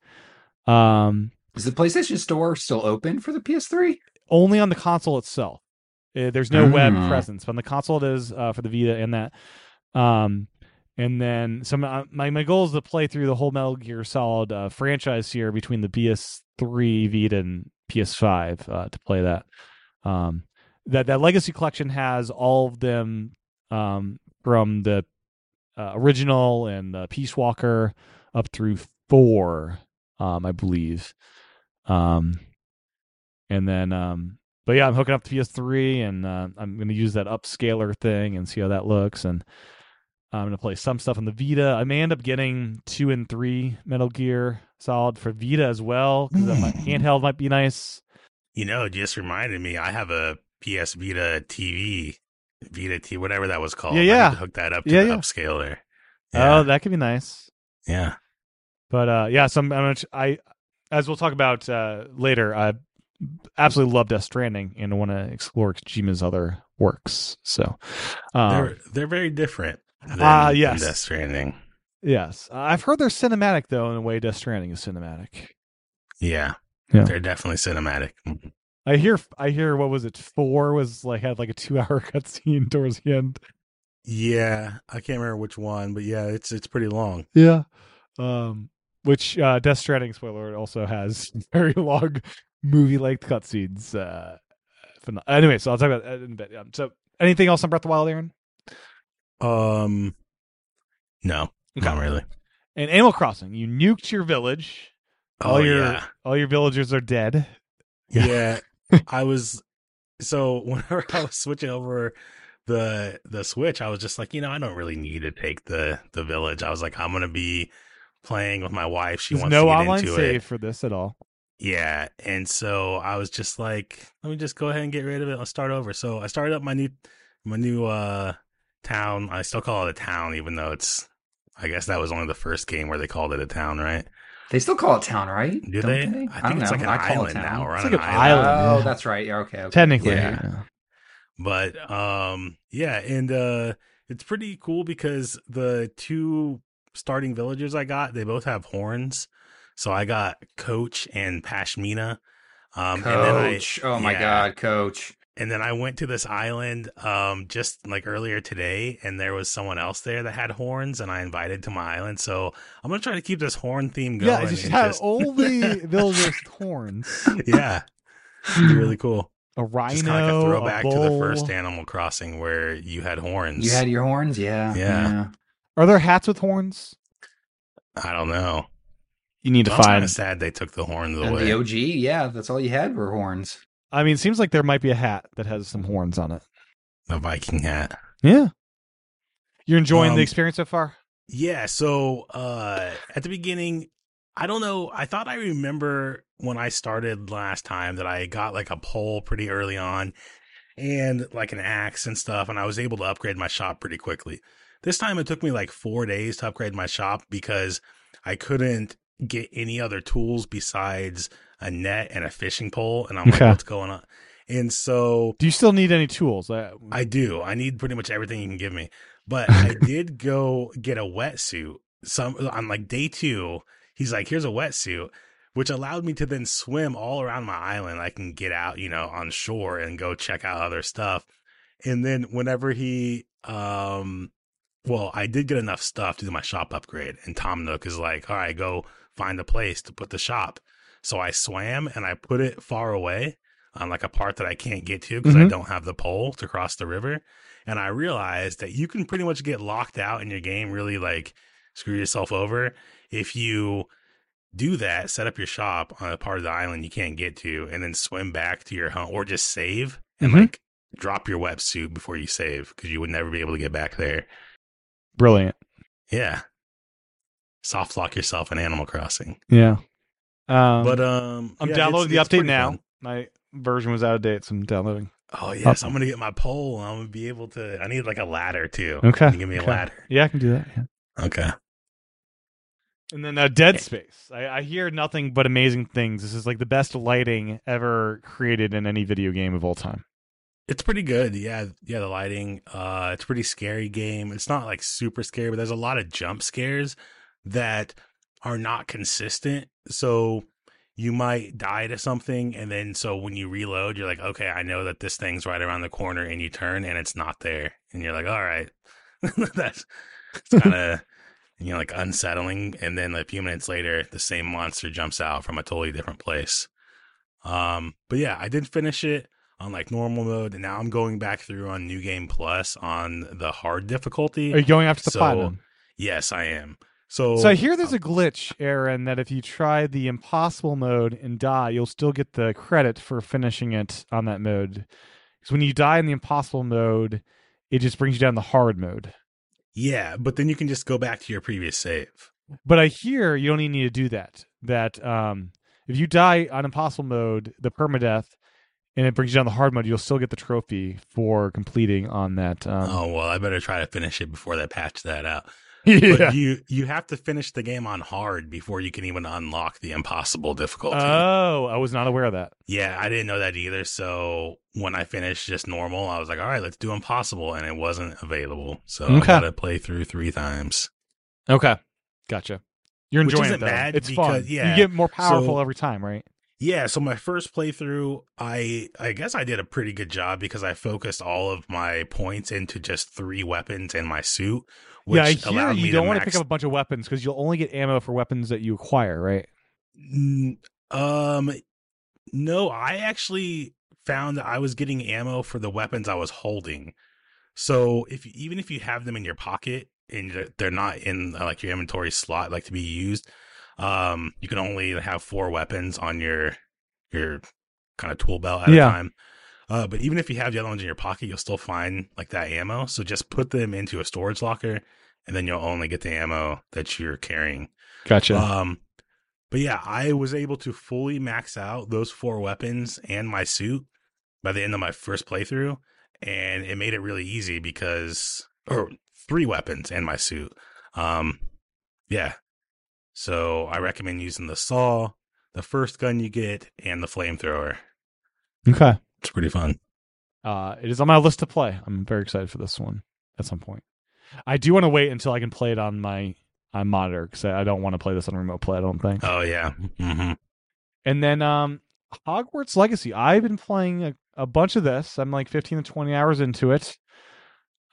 B: Um,
C: Is the PlayStation Store still open for the PS3?
B: only on the console itself. Uh, there's no web
C: Ah.
B: presence, but on the console it is uh, for the Vita and that. Um, and then some uh, my my goal is to play through the whole Metal Gear Solid uh, franchise here between the PS3, Vita, and PS5 uh, to play that. Um, that that Legacy Collection has all of them um, from the uh, original and Peace Walker up through four, um, I believe. Um, and then, um, but yeah, I'm hooking up the PS3 and uh, I'm going to use that upscaler thing and see how that looks. And I'm going to play some stuff on the Vita. I may end up getting two and three Metal Gear Solid for Vita as well because my handheld might be nice.
A: You know, it just reminded me. I have a PS Vita TV, Vita T, whatever that was called.
B: Yeah, yeah.
A: hook that up to
B: Yeah,
A: the
B: yeah.
A: upscaler.
B: Oh,
A: Yeah,
B: that could be nice.
A: yeah.
B: But uh, yeah, so I'm, gonna- I as we'll talk about uh, later. I absolutely love Death Stranding and want to explore Kojima's other works. So, um,
A: they're they're very different.
B: Ah,
A: than
B: yes.
A: Death Stranding.
B: yes, I've heard they're cinematic though in a way Death Stranding is cinematic.
A: Yeah,
B: Yeah.
A: they're definitely cinematic.
B: I hear I hear what was it four was like had like a two hour cutscene towards the end.
A: Yeah, I can't remember which one, but yeah, it's it's pretty long.
B: Yeah. Um which uh Death Stranding spoiler also has very long movie length cutscenes. Uh phen- anyway, so I'll talk about that in a bit. Um, so anything else on Breath of the Wild, Aaron?
A: Um, no, not really.
B: And Animal Crossing, you nuked your village. All
A: Oh
B: your
A: yeah,
B: all your villagers are dead.
A: yeah. I was so whenever I was switching over the the switch, I was just like, you know, I don't really need to take the the village. I was like, I'm gonna be playing with my wife. She
B: There's
A: wants
B: no
A: to get
B: online
A: into
B: save
A: it.
B: for this at all.
A: Yeah, and so I was just like, let me just go ahead and get rid of it. Let's start over. So I started up my new my new uh town. I still call it a town, even though it's. I guess that was only the first game where they called it a town, right?
C: They still call it town, right?
A: Do
C: Don't
A: they? I
C: don't
A: think it's
C: know.
A: like an
C: I call it
A: island now. We're
B: It's like
A: an
B: an
A: island.
B: island.
C: Oh,
B: yeah.
C: that's right. Yeah, okay. okay.
B: Technically.
A: Yeah.
B: yeah.
A: but um yeah and uh it's pretty cool because the two starting villagers i got they both have horns so i got coach and pashmina um and then i
C: Coach. oh my
A: yeah.
C: God, Coach.
A: And then i went to this island um just like earlier today and there was someone else there that had horns and i invited to my island so i'm gonna try to keep this horn theme going
B: Yeah, just have
A: just-
B: all the villagers horns.
A: yeah It'd be really cool
B: A rhino,
A: just kind of like a throwback
B: a
A: to the
B: bull.
A: first animal crossing where you had horns
C: You had your horns? Yeah.
A: Yeah.
B: Are there hats with horns?
A: i don't know
B: You need to
A: I'm kind
B: find.
A: of sad they took the horns away.
C: the OG, yeah, that's all you had were horns.
B: I mean, it seems like there might be a hat that has some horns on it.
A: A Viking hat.
B: Yeah. You're enjoying
A: Um,
B: the experience so far?
A: Yeah, so uh at the beginning, I don't know, I thought I remember when I started last time that I got like a pole pretty early on and like an axe and stuff and I was able to upgrade my shop pretty quickly. This time it took me like 4 days to upgrade my shop because I couldn't get any other tools besides a net and a fishing pole and I'm like what's going on? And so
B: Do you still need any tools? Uh,
A: I do. I need pretty much everything you can give me. But I did go get a wetsuit. Some on like day two, he's like, "Here's a wetsuit," which allowed me to then swim all around my island. I can get out, you know, on shore and go check out other stuff. And then whenever he, um, well, I did get enough stuff to do my shop upgrade. And Tom Nook is like, "All right, go find a place to put the shop." So I swam and I put it far away on like a part that I can't get to because I
B: Mhm.
A: don't have the pole to cross the river. And I realized that you can pretty much get locked out in your game, really like screw yourself over if you do that, set up your shop on a part of the island you can't get to, and then swim back to your home or just save and
B: Mhm.
A: like drop your wetsuit before you save because you would never be able to get back there.
B: brilliant.
A: Yeah. Soft lock yourself in Animal Crossing.
B: Yeah. Um,
A: but um
B: I'm
A: yeah,
B: downloading
A: it's-
B: the
A: it's
B: update now.
A: fun.
B: My version was out of date, so I'm downloading.
A: Oh yes, I'm gonna get my pole. and I'm gonna be able to. I need like a ladder too.
B: Okay,
A: Can you give me a ladder.
B: Yeah, I can do that. Yeah.
A: Okay.
B: And then uh, Dead Space. I, I hear nothing but amazing things. This is like the best lighting ever created in any video game of all time.
A: It's pretty good. Yeah, yeah, the lighting. Uh it's a pretty scary game. It's not like super scary, but there's a lot of jump scares that are not consistent. So you might die to something and then so when you reload, you're like, "Okay, I know that this thing's right around the corner." And you turn and it's not there. And you're like, "All right." That's kind of you know like unsettling and then a few minutes later the same monster jumps out from a totally different place. Um but yeah, I did finish it on like normal mode and now I'm going back through on New Game Plus on the hard difficulty.
B: Are you going after the
A: So-
B: platinum?
A: Yes, I am. So
B: So I hear there's a glitch, Aaron, that if you try the impossible mode and die, you'll still get the credit for finishing it on that mode. Because when you die in the impossible mode, it just brings you down the hard mode.
A: yeah, but then you can just go back to your previous save.
B: But I hear you don't even need to do that. That um, if you die on impossible mode, the permadeath, and it brings you down the hard mode, you'll still get the trophy for completing on that. Um,
A: oh well, I better try to finish it before they patch that out.
B: yeah.
A: But you you have to finish the game on hard before you can even unlock the impossible difficulty.
B: Oh, I was not aware of that.
A: yeah, I didn't know that either. So when I finished just normal, I was like, all right, let's do impossible, and it wasn't available. So I
B: Okay.
A: got to play through three times.
B: Okay, gotcha. You're
A: Which
B: enjoying
A: isn't
B: it
A: bad
B: it's fun.
A: yeah,
B: you get more powerful
A: so-
B: every time, right?
A: Yeah, so my first playthrough, I I guess I did a pretty good job because I focused all of my points into just three weapons and my suit. Which
B: yeah, I hear you don't
A: to
B: want to pick up a bunch of weapons because you'll only get ammo for weapons that you acquire, right?
A: Um, no, I actually found that I was getting ammo for the weapons I was holding. So if even if you have them in your pocket and they're- they're not in uh, like your inventory slot, like to be used, um, you can only have four weapons on your your kind of tool belt at
B: Yeah.
A: a time. Uh, but even if you have the other ones in your pocket, you'll still find like that ammo. So just put them into a storage locker, and then you'll only get the ammo that you're carrying.
B: Gotcha.
A: Um, but yeah, I was able to fully max out those four weapons and my suit by the end of my first playthrough, and it made it really easy because, or three weapons and my suit. Um, yeah. So I recommend using the saw, the first gun you get, and the flamethrower.
B: okay.
A: It's pretty fun.
B: Uh, it is on my list to play. I'm very excited for this one at some point. I do want to wait until I can play it on my on monitor because I I don't want to play this on remote play. I don't think.
A: Oh yeah. hmm
B: And then um, Hogwarts Legacy. I've been playing a, a bunch of this. I'm like 15 to 20 hours into it.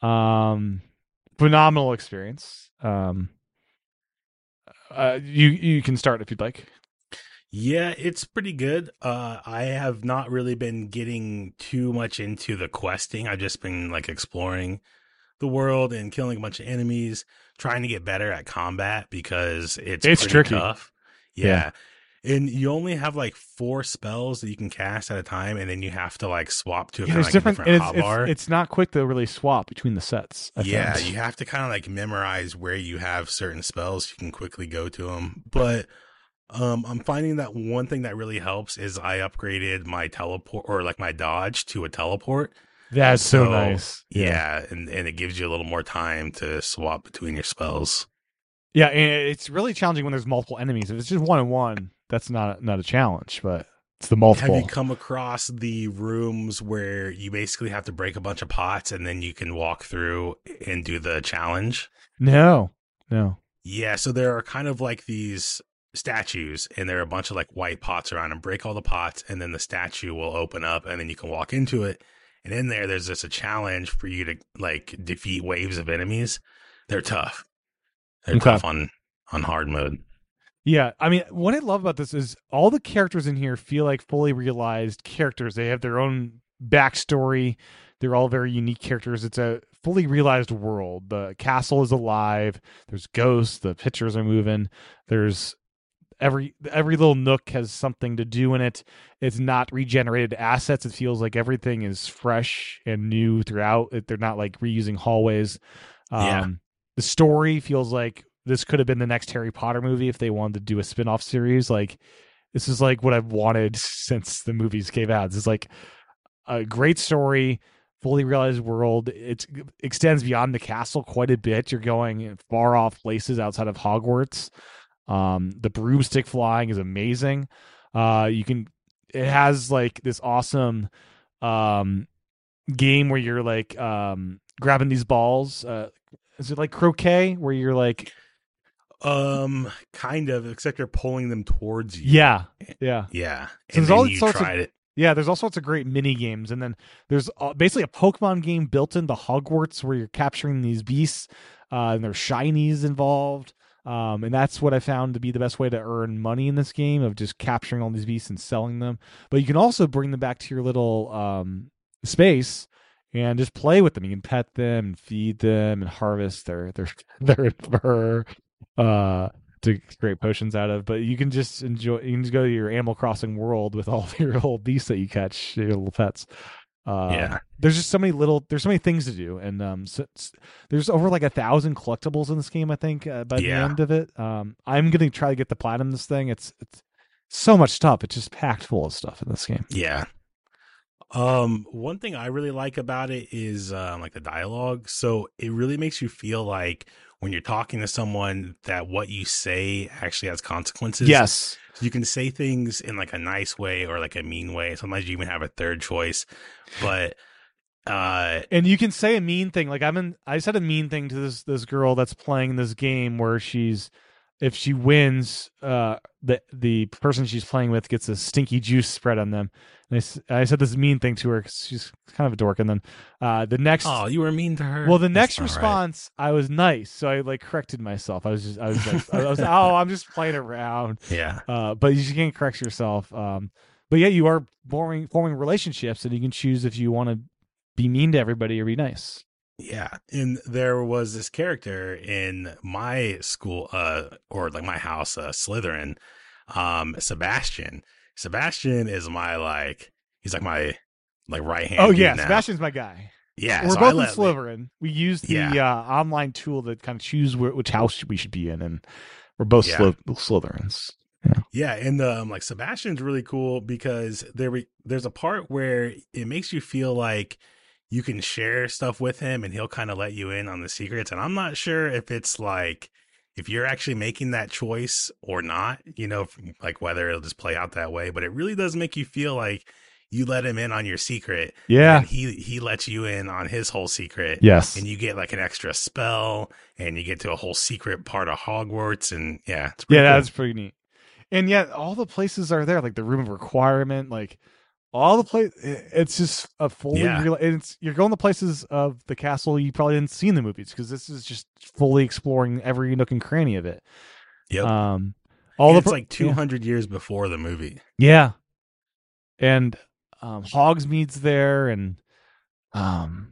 B: Um, phenomenal experience. Um, uh, you you can start if you'd like.
A: Yeah, it's pretty good. Uh, I have not really been getting too much into the questing. I've just been like exploring the world and killing a bunch of enemies, trying to get better at combat because it's
B: It's tricky.
A: tough.
B: Yeah.
A: Yeah. And you only have like four spells that you can cast at a time, and then you have to like swap to a
B: Yeah,
A: kind of like
B: different.
A: a different
B: it's, it's, it's not quick to really swap between the sets. I
A: yeah,
B: found.
A: you have to kind of like memorize where you have certain spells. You can quickly go to them, but um, I'm finding that one thing that really helps is I upgraded my teleport or like my dodge to a teleport.
B: That's so,
A: So,
B: nice.
A: Yeah, and and it gives you a little more time to swap between your spells.
B: Yeah, and it's really challenging when there's multiple enemies. If it's just one on one, that's not not a challenge, but it's the multiple.
A: Have you come across the rooms where you basically have to break a bunch of pots and then you can walk through and do the challenge?
B: no, no.
A: Yeah, so there are kind of like these statues, and there are a bunch of like white pots around and Break all the pots, and then the statue will open up, and then you can walk into it. And in there, there's just a challenge for you to like defeat waves of enemies. They're tough. They're
B: Okay.
A: tough on on hard mode.
B: Yeah, I mean, what I love about this is all the characters in here feel like fully realized characters. They have their own backstory. They're all very unique characters. It's a fully realized world. The castle is alive. There's ghosts. The pictures are moving. There's every every little nook has something to do in it. It's not regenerated assets. It feels like everything is fresh and new throughout. It- They're not like reusing hallways. Um,
A: Yeah.
B: The story feels like this could have been the next Harry Potter movie if they wanted to do a spin-off series. Like this is like what I've wanted since the movies came out. Is like a great story, fully realized world. It extends beyond the castle quite a bit. You're going far off places outside of Hogwarts. Um, the broomstick flying is amazing. Uh, you can. It has like this awesome um game where you're like um grabbing these balls. Uh, is it like croquet where you're like
A: Um, kind of, except you're pulling them towards you.
B: yeah yeah
A: yeah.
B: So
A: And
B: there's all
A: you
B: sorts of-
A: tried it.
B: Yeah, there's all sorts of great mini games, and then there's uh, basically a Pokemon game built into Hogwarts where you're capturing these beasts, uh, and there's shinies involved. Um, and that's what I found to be the best way to earn money in this game of just capturing all these beasts and selling them. But you can also bring them back to your little um, space and just play with them. You can pet them and feed them and harvest their their their fur uh, to create potions out of. But you can just enjoy. You can just go to your Animal Crossing world with all your little beasts that you catch, your little pets. Uh,
A: Yeah.
B: there's just so many little. There's so many things to do, and um, so, there's over like a thousand collectibles in this game. I think uh, by the end of it, um, I'm gonna try to get the platinum. This thing, it's it's so much stuff. It's just packed full of stuff in this game.
A: Yeah. Um, one thing I really like about it is um, like the dialogue. So it really makes you feel like when you're talking to someone that what you say actually has consequences.
B: Yes,
A: You can say things in like a nice way or like a mean way. Sometimes you even have a third choice. But uh
B: and you can say a mean thing. Like I'm in. I said a mean thing to this this girl that's playing this game where she's if she wins, uh, the the person she's playing with gets a stinky juice spread on them. And I, I said this mean thing to her 'cause she's kind of a dork. And then uh, the next
A: oh, you were mean to her.
B: Well, the
A: That's
B: next
A: not right.
B: response, I was nice, so I like corrected myself. I was just, I was like, I was, oh, I'm just playing around.
A: Yeah.
B: Uh, but you can't correct yourself. Um, but yeah, you are forming forming relationships, and you can choose if you want to be mean to everybody or be nice.
A: Yeah. And there was this character in my school, uh, or like my house, uh, Slytherin, um, Sebastian. Sebastian is my like, he's like my like right hand.
B: oh yeah,
A: now.
B: Sebastian's my guy.
A: Yeah.
B: We're
A: so
B: both in Slytherin. We used the
A: Yeah.
B: uh, online tool to kind of choose where, which house we should be in, and we're both
A: Yeah.
B: Slyth- Slytherins.
A: Yeah, and um, like Sebastian's really cool because there we, there's a part where it makes you feel like you can share stuff with him, and he'll kind of let you in on the secrets. And I'm not sure if it's like if you're actually making that choice or not. You know, like whether it'll just play out that way. But it really does make you feel like you let him in on your secret.
B: Yeah.
A: and he he lets you in on his whole secret.
B: Yes.
A: and you get like an extra spell, and you get to a whole secret part of Hogwarts, and yeah, it's pretty
B: yeah,
A: cool.
B: that's pretty neat. And yet, all the places are there, like the room of requirement, like all the place. It's just a fully
A: Yeah.
B: real. It's you're going to places of the castle you probably didn't see in the movies because this is just fully exploring every nook and cranny of it.
A: Yep.
B: Um, all
A: And
B: the
A: it's like 200 years before the movie.
B: Yeah, and um, Hogsmeade's there, and um,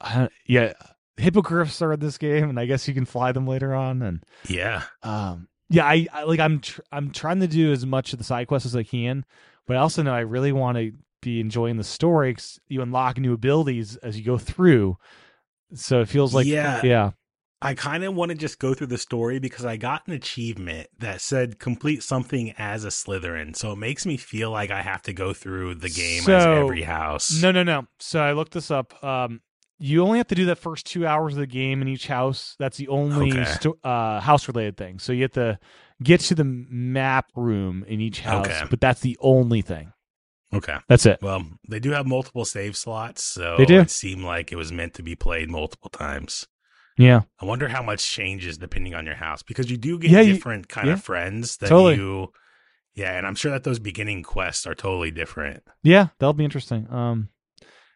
B: I, yeah, hippogriffs are in this game, and I guess you can fly them later on, and
A: Yeah.
B: um yeah, I, I like I'm tr- I'm trying to do as much of the side quests as I can, but I also know I really want to be enjoying the story. 'cause you unlock new abilities as you go through, so it feels like
A: Yeah.
B: yeah,
A: I kind of want to just go through the story because I got an achievement that said complete something as a Slytherin. So it makes me feel like I have to go through the game as every house.
B: No, no, no. So I looked this up. Um, you only have to do that first two hours of the game in each house. That's the only
A: Okay.
B: sto- uh, house related thing. So you have to get to the map room in each house,
A: Okay.
B: but that's the only thing.
A: Okay.
B: That's it.
A: Well, they do have multiple save slots, so
B: They do.
A: it seemed like it was meant to be played multiple times.
B: Yeah.
A: I wonder how much changes depending on your house because you do get
B: Yeah, you-
A: different kind
B: yeah.
A: of friends that
B: Totally.
A: you. Yeah, and I'm sure that those beginning quests are totally different.
B: Yeah, that'll be interesting. Um,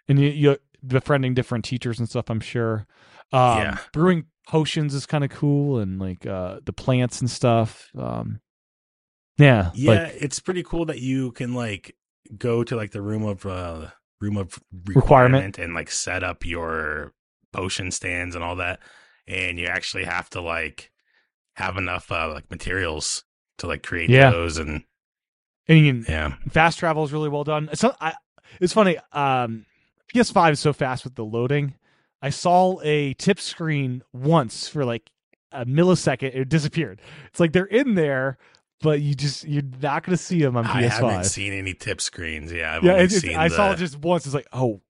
B: and you, you befriending different teachers and stuff. I'm sure. Um,
A: Yeah.
B: brewing potions is kind of cool, and like uh, the plants and stuff. Um, yeah,
A: Yeah,
B: like,
A: it's pretty cool that you can like go to like the room of uh room of
B: Requirement.
A: requirement and like set up your potion stands and all that, and you actually have to like have enough uh like materials to like create
B: Yeah.
A: those and
B: and you can
A: yeah.
B: fast travel is really well done. I, it's funny. Um, PS5 is so fast with the loading. I saw a tip screen once for like a millisecond. It disappeared. It's like they're in there, but you just you're not going to see them on PS5.
A: I haven't seen any tip screens. Yeah, I've
B: yeah,
A: only
B: it, it's-
A: seen
B: I saw it just once. It's like, oh,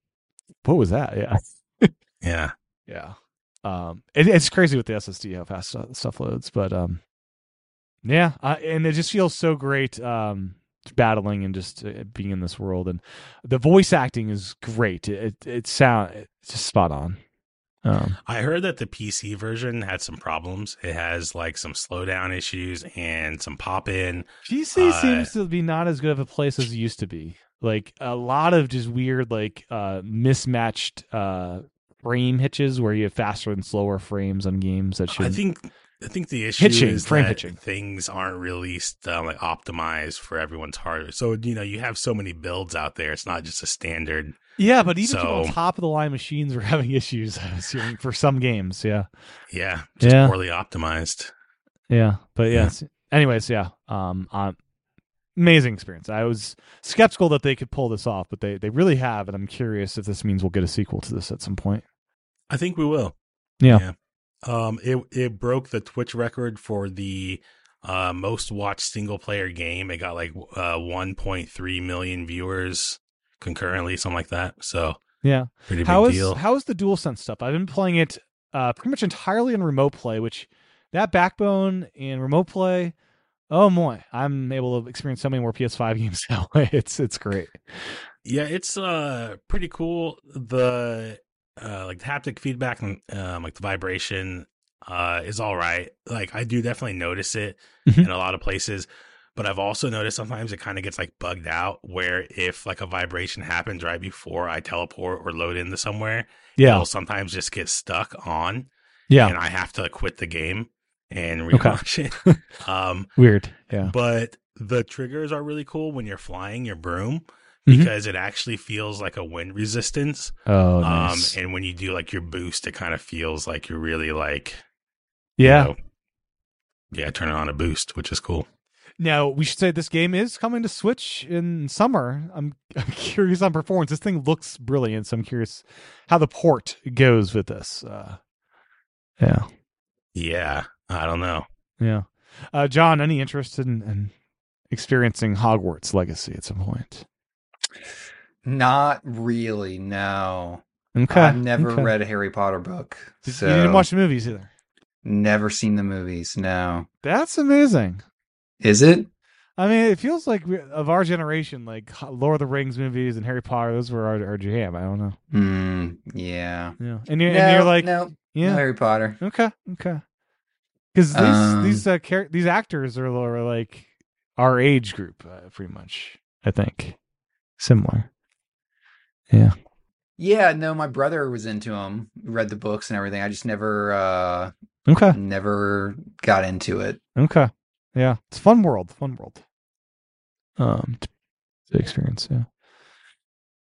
B: what was that? Yeah,
A: Yeah,
B: yeah. Um, it, it's crazy with the SSD how fast stuff- stuff loads, but um, yeah, uh, and it just feels so great. Um, battling and just uh, being in this world, and the voice acting is great. It it, it sound it's just spot on. Um,
A: I heard that the PC version had some problems. It has like some slowdown issues and some pop in.
B: PC
A: Uh,
B: seems to be not as good of a place as it used to be. Like a lot of just weird, like uh, mismatched uh, frame hitches where you have faster and slower frames on games that should.
A: I think I think the issue
B: Hitching,
A: is
B: frame
A: that
B: hitching.
A: things aren't released um, like optimized for everyone's hardware. So you know you have so many builds out there. It's not just a standard.
B: yeah, but even
A: so-
B: top of the line machines are having issues. I was hearing for some games. Yeah,
A: Yeah, just
B: Yeah.
A: poorly optimized.
B: yeah, but
A: Yeah.
B: yes. Anyways, yeah. Um, um, amazing experience. I was skeptical that they could pull this off, but they they really have, and I'm curious if this means we'll get a sequel to this at some point.
A: I think we will.
B: Yeah.
A: Um, it it broke the Twitch record for the uh most watched single player game. It got like uh 1.3 million viewers concurrently, something like that. So
B: Yeah.
A: pretty big
B: How is
A: deal.
B: how is the DualSense stuff? I've been playing it uh, pretty much entirely in remote play, which that backbone in remote play. Oh boy, I'm able to experience so many more PS5 games that way. It's it's great.
A: Yeah, it's uh pretty cool. The uh like the haptic feedback and um like the vibration uh is all right. Like I do definitely notice it
B: Mhm.
A: in a lot of places, but I've also noticed sometimes it kind of gets like bugged out where if like a vibration happens right before I teleport or load into somewhere,
B: Yeah,
A: it'll sometimes just get stuck on
B: yeah,
A: and I have to quit the game and relaunch it. um
B: weird. Yeah,
A: but the triggers are really cool when you're flying your broom
B: Mhm.
A: because it actually feels like a wind resistance.
B: oh nice.
A: Um, and when you do like your boost, it kind of feels like you're really like,
B: yeah.
A: you know, yeah, turning on a boost, which is cool.
B: Now we should say this game is coming to Switch in summer. I'm, I'm curious on performance. This thing looks brilliant, so I'm curious how the port goes with this. Uh, yeah.
A: Yeah, I don't know.
B: Yeah. Uh, John, any interest in, in experiencing Hogwarts Legacy at some point?
C: Not really. No,
B: Okay.
C: I've never
B: okay.
C: read a Harry Potter book, So You
B: didn't watch the movies either.
C: never seen the movies. No,
B: That's amazing.
C: is it?
B: I mean, it feels like we, of our generation, like Lord of the Rings movies and Harry Potter, those were our, our jam. I don't know.
C: Hmm. Yeah.
B: Yeah. And you're,
C: no,
B: and you're like,
C: no, no
B: yeah.
C: Harry Potter.
B: Okay. Okay. Because these
C: Um,
B: these uh, char- these actors are, are like our age group, uh, pretty much. I think similar. Yeah.
C: Yeah, no, my brother was into them, read the books and everything. I just never, uh,
B: Okay.
C: never got into it.
B: Okay. Yeah. It's a fun world. Fun world. Um, to, to experience. Yeah.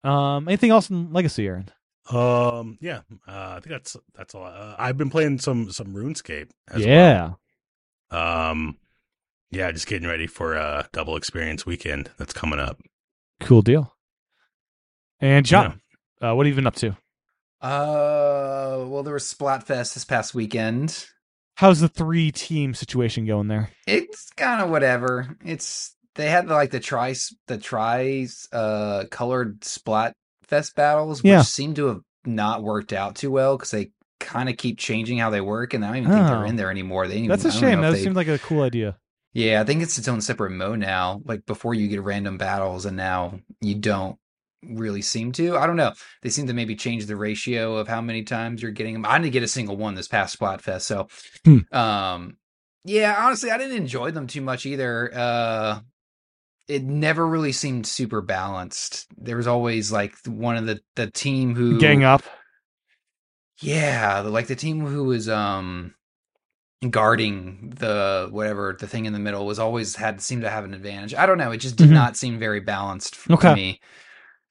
B: Um. Anything else in Legacy, Aaron?
A: Um, yeah, uh, I think that's that's all. Uh, I've been playing some some RuneScape. As
B: yeah.
A: Well. Um, Yeah, just getting ready for a double experience weekend that's coming up.
B: Cool deal. And John, uh, what have you been up to?
C: Uh, well, there was Splatfest this past weekend.
B: How's the three team situation going there?
C: It's kind of whatever. It's they had like the tri the tri uh colored Splatfest battles, which
B: Yeah.
C: seem to have not worked out too well because they kind of keep changing how they work, and I don't even think
B: Oh.
C: they're in there anymore. They didn't
B: That's a
C: even, I don't
B: shame. That
C: they-
B: seemed like a cool idea.
C: Yeah, I think it's its own separate mode now. Like before, you get random battles, and now you don't really seem to. I don't know. They seem to maybe change the ratio of how many times you're getting them. I didn't get a single one this past Splatfest, so
B: Hmm.
C: um, yeah. Honestly, I didn't enjoy them too much either. Uh, it never really seemed super balanced. There was always like one of the the team who
B: Gang up.
C: yeah, like the team who was um guarding the whatever the thing in the middle was always had seemed to have an advantage. I don't know, it just did
B: Mhm.
C: not seem very balanced for
B: Okay.
C: me.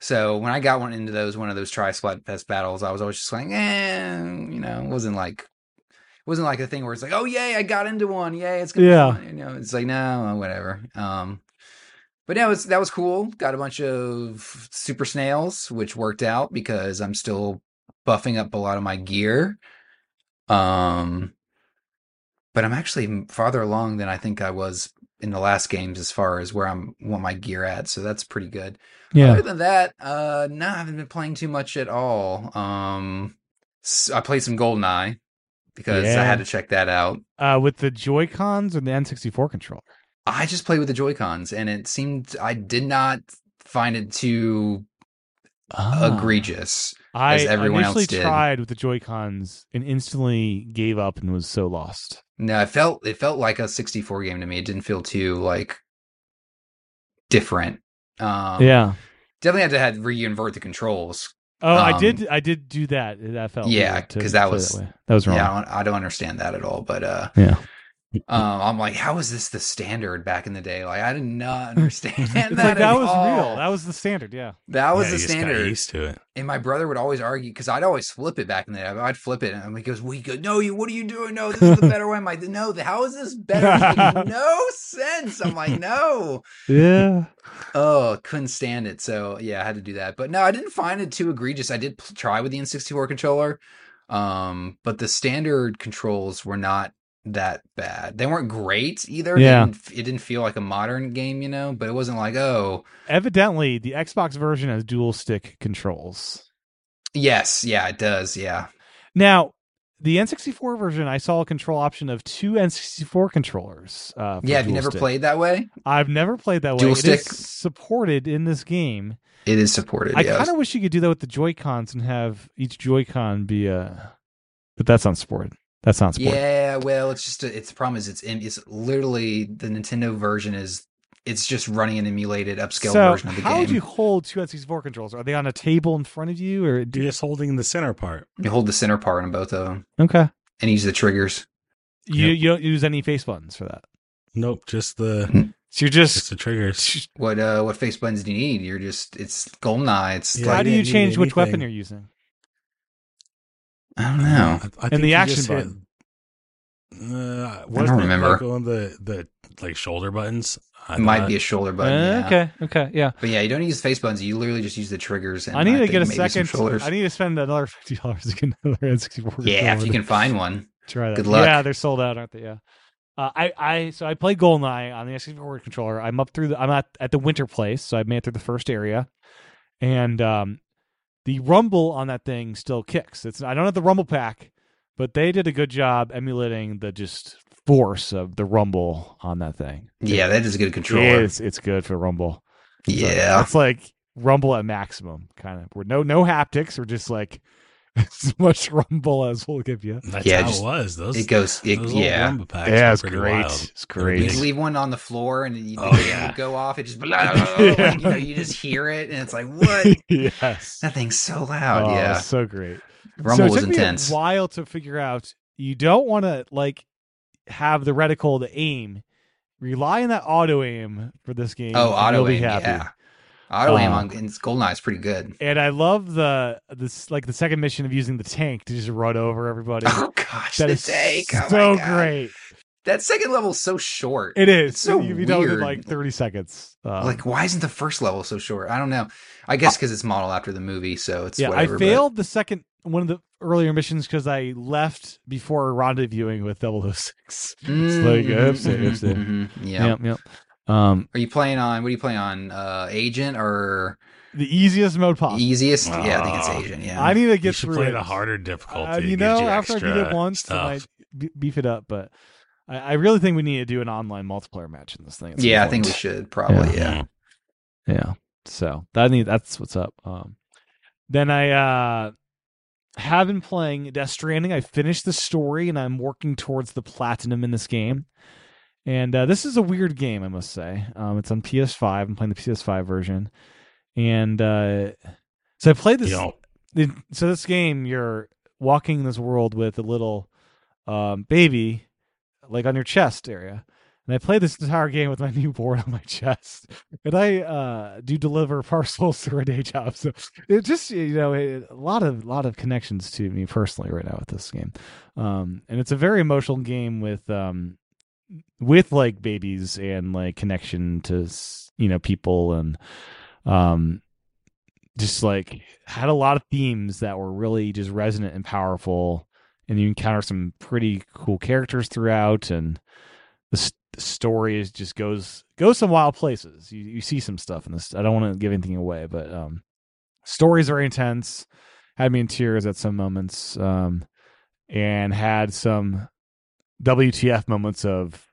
C: So when I got one into those one of those tri Splatfest battles, I was always just like, eh, you know, it wasn't like it wasn't like a thing where it's like, oh yay, I got into one, yay, it's gonna
B: Yeah.
C: be fun. You know, it's like no, whatever. Um, but yeah, it was that was cool. Got a bunch of super snails, which worked out because I'm still buffing up a lot of my gear. Um, but I'm actually farther along than I think I was in the last games as far as where I'm want my gear at. So that's pretty good.
B: Yeah.
C: Other than that, uh, no, I haven't been playing too much at all. Um, s- I played some GoldenEye because I had to check that out.
B: Uh, with the Joy Cons or the N64 controller?
C: I just played with the Joy Cons, and it seemed I did not find it too
B: Ah.
C: egregious.
B: I
C: as everyone else
B: initially
C: did.
B: tried with the Joy Cons and instantly gave up and was so lost.
C: No, it felt it felt like a 64 game to me. It didn't feel too like different. Um,
B: yeah.
C: definitely had to had reinvert the controls.
B: Oh, I
C: um,
B: did. I did do that. That felt
C: Yeah, because that was-
B: way. that was wrong.
C: Yeah, I don't, I don't understand that at all. But uh,
B: Yeah.
C: um, I'm like, how is this the standard back in the day? Like, I did not understand that.
B: Like that
C: at
B: was
C: all.
B: real. That was the standard. Yeah.
C: That was
A: Yeah,
C: the
A: you just got
C: standard.
A: used to it.
C: And my brother would always argue because I'd always flip it back in the day. I'd flip it, and he goes, "We go, no, you. What are you doing? No, this is the better way." I'm like, "No, how is this better? No sense." I'm like, "No."
B: Yeah.
C: Oh, couldn't stand it. So yeah, I had to do that. But no, I didn't find it too egregious. I did pl- try with the N64 controller, um, but the standard controls were not that bad. They weren't great either.
B: Yeah.
C: didn't, it didn't feel like a modern game, you know. But it wasn't like, oh,
B: Evidently, the Xbox version has dual stick controls.
C: yes, yeah, it does, yeah.
B: Now, the N64 version, I saw a control option of two N64 controllers. Uh,
C: Yeah, have you never
B: stick.
C: played that way?
B: I've never played that way.
C: Dual
B: It is
C: stick?
B: supported in this game.
C: It is supported.
B: I
C: yes.
B: kind of wish you could do that with the Joy Cons and have each Joy Con be a. But that's not supported. That's not supported.
C: Yeah, well, it's just a, it's the problem is it's it's literally the Nintendo version is it's just running an emulated upscale
B: so
C: version of the game.
B: how
C: game.
B: would you hold two N64 controls? Are they on a table in front of you, or do
A: You're just holding the center part.
C: You hold the center part on both of them
B: okay?
C: and use the triggers.
B: You
A: Yep.
B: you don't use any face buttons for that.
A: Nope, just the
B: So you're
A: just
B: just
A: the triggers.
C: What uh what face buttons do you need? You're just it's GoldenEye. It's
A: Yeah,
B: how do
A: you
B: you change which weapon you're using?
C: I don't know.
A: I, I think
B: the action
A: just hit-
B: button.
A: Uh,
C: I don't remember.
A: Like on the the like shoulder buttons. I
C: It might
A: thought-
C: be a shoulder button.
B: Uh,
C: yeah.
B: Okay, okay, yeah.
C: But yeah, you don't use face buttons. You literally just use the triggers. And
B: I need to get a second.
C: shoulders.
B: I need to spend another fifty dollars to get another N64.
C: yeah, if
B: controller
C: you can find one.
B: try that.
C: good luck.
B: Yeah, they're sold out, aren't they? Yeah. Uh, I, I so I played Goldeneye on the N64 controller. I'm up through the I'm at at the winter place, so I made it through the first area, and um, the rumble on that thing still kicks. It's I don't have the rumble pack, but they did a good job emulating the just force of the rumble on that thing.
C: Yeah, that is a good controller.
B: It's it's good for rumble.
C: Yeah.
B: it's like rumble at maximum, kind of. We're no no haptics. We're just like as much rumble as we'll give you.
A: That's
C: Yeah,
A: how
C: just-
A: it was. Those,
C: It goes. It,
A: those
C: yeah.
A: packs
B: Yeah, it's great.
A: wild.
B: It's great.
C: You
A: big.
C: leave one on the floor and you,
A: Oh,
C: you
A: yeah.
C: go off. It just blah, blah, blah,
B: Yeah.
C: you know you just hear it and it's like what
B: yes.
C: that thing's so loud.
B: Oh,
C: yeah,
B: so great.
C: Rumble
B: so it
C: was
B: took
C: intense.
B: Me a while to figure out. You don't want to like have the reticle to aim. Rely on that auto aim for this game.
C: Oh,
B: and
C: auto
B: you'll be
C: aim.
B: happy.
C: Yeah, auto aim
B: Uh,
C: on in Goldeneye is pretty good.
B: And I love the this like the second mission of using the tank to just run over everybody.
C: Oh gosh,
B: That
C: the
B: is
C: tank. Oh
B: so great.
C: that second level is so short.
B: It is.
C: It's so
B: you you know, in like thirty seconds. Um,
C: like, why isn't the first level so short? I don't know. I guess because it's modeled after the movie, so it's
B: yeah,
C: whatever.
B: I
C: but-
B: failed the second one of the earlier missions because I left before rendezvousing with 006. It's like, oops,
C: Mhm,
B: oops,
C: mhm, mhm. Yeah.
B: Yep, yep. Um,
C: Are you playing on? What are you playing on? Uh, Agent or
B: the easiest mode possible.
C: easiest? yeah, I think it's. Agent. Yeah.
B: I need to
A: You
B: get
A: should
B: through
A: play
B: it.
A: the harder difficulty.
B: Uh, you
A: gives
B: know, after I beat it once,
A: stuff.
B: I might beef it up. But I, I really think we need to do an online multiplayer match in this thing. at some
C: yeah, I think we should probably.
B: Yeah.
C: Yeah.
B: Yeah. So that need that's what's up. Um then I uh have been playing Death Stranding. I finished the story and I'm working towards the platinum in this game. And uh, this is a weird game, I must say. Um, it's on PS5. I'm playing the PS5 version, and uh, so I played this. So this game, you're walking this world with a little um, baby, like on your chest area. And I played this entire game with my newborn on my chest, and I uh, do deliver parcels through a day job. So it just you know it, a lot of lot of connections to me personally right now with this game, um, and it's a very emotional game with um, with like babies and like connection to you know people and um just like had a lot of themes that were really just resonant and powerful. And you encounter some pretty cool characters throughout and the, s- the story is just goes goes some wild places. You you see some stuff in this. I don't want to give anything away but um story is very intense had me in tears at some moments um and had some wtf moments of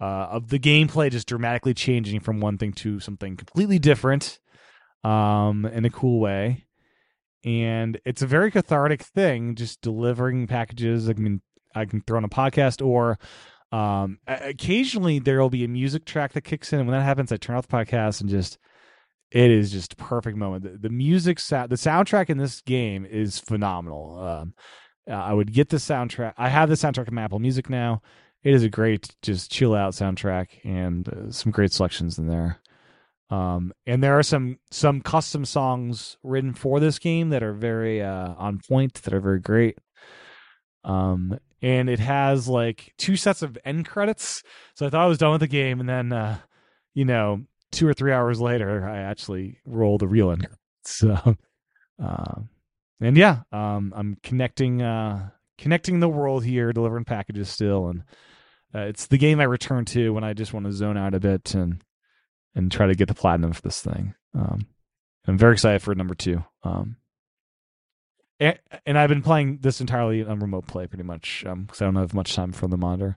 B: uh, of the gameplay just dramatically changing from one thing to something completely different um, in a cool way. And it's a very cathartic thing, just delivering packages. I mean, I can throw on a podcast, or um, occasionally there will be a music track that kicks in. And when that happens, I turn off the podcast and just it is just a perfect moment. The, the music, sa- the soundtrack in this game is phenomenal. Um, uh, I would get the soundtrack. I have the soundtrack on Apple Music now it is a great just chill out soundtrack and uh, some great selections in there um and there are some some custom songs written for this game that are very uh on point that are very great um and it has like two sets of end credits so i thought i was done with the game and then uh you know two or three hours later i actually rolled the real end credits. so um and yeah um i'm connecting uh connecting the world here delivering packages still and uh, it's the game I return to when I just want to zone out a bit and and try to get the platinum for this thing. Um, I'm very excited for number two. Um, and, and I've been playing this entirely on remote play, pretty much, because I don't have much time for the monitor.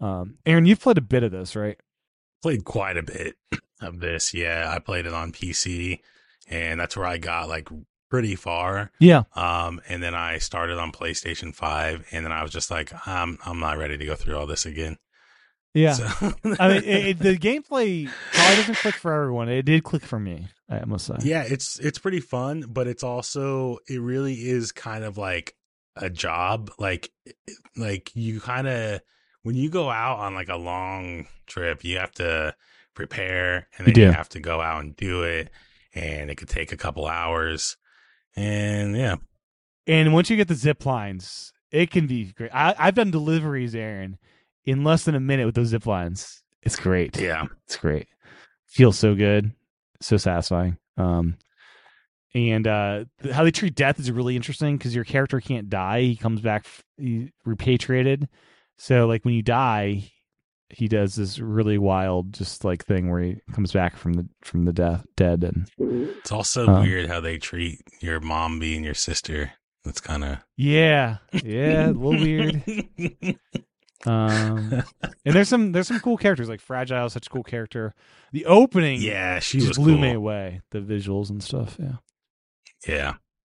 B: Um, Aaron, you've played a bit of this, right?
A: played quite a bit of this. Yeah, I played it on PC, and that's where I got like pretty far.
B: Yeah.
A: Um, and then I started on PlayStation Five, and then I was just like, I'm I'm not ready to go through all this again.
B: Yeah.
A: So,
B: I mean, it, it, the gameplay probably doesn't click for everyone. It did click for me, I must say.
A: yeah, it's it's pretty fun, but it's also it really is kind of like a job. Like like you kind of when you go out on like a long trip, you have to prepare, and then you
B: do.
A: have to go out and do it, and it could take a couple hours. And yeah,
B: And once you get the zip lines, it can be great. I, I've done deliveries, Aaron, in less than a minute with those zip lines. It's great.
A: yeah,
B: It's great. Feels so good, so satisfying. Um, and uh, how they treat death is really interesting because your character can't die; he comes back repatriated. So, like when you die, he does this really wild, just like thing where he comes back from the from the death dead, and
A: it's also
B: Um,
A: weird how they treat your mom being your sister. That's kind of
B: yeah, yeah, a little weird. Um, and there's some there's some cool characters like Fragile, is such a cool character. The opening,
A: yeah, she
B: just
A: was
B: blew
A: cool.
B: me away. The visuals and stuff, yeah.
A: Yeah,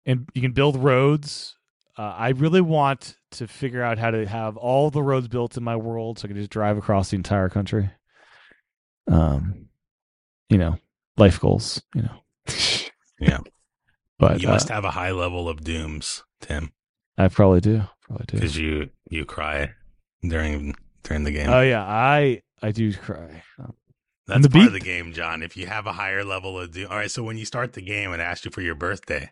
B: and you can build roads. Uh, I really want to figure out how to have all the roads built in my world, so I can just drive across the entire country. Um, you know, life goals. You know,
A: Yeah.
B: But
A: you
B: uh,
A: must have a high level of dooms, Tim,
B: I probably do. Probably do.
A: because you you cry during during the game.
B: Oh yeah, I I do cry.
A: That's
B: the
A: part of the game, John. If you have a higher level of doom, all right. So when you start the game and ask you for your birthday,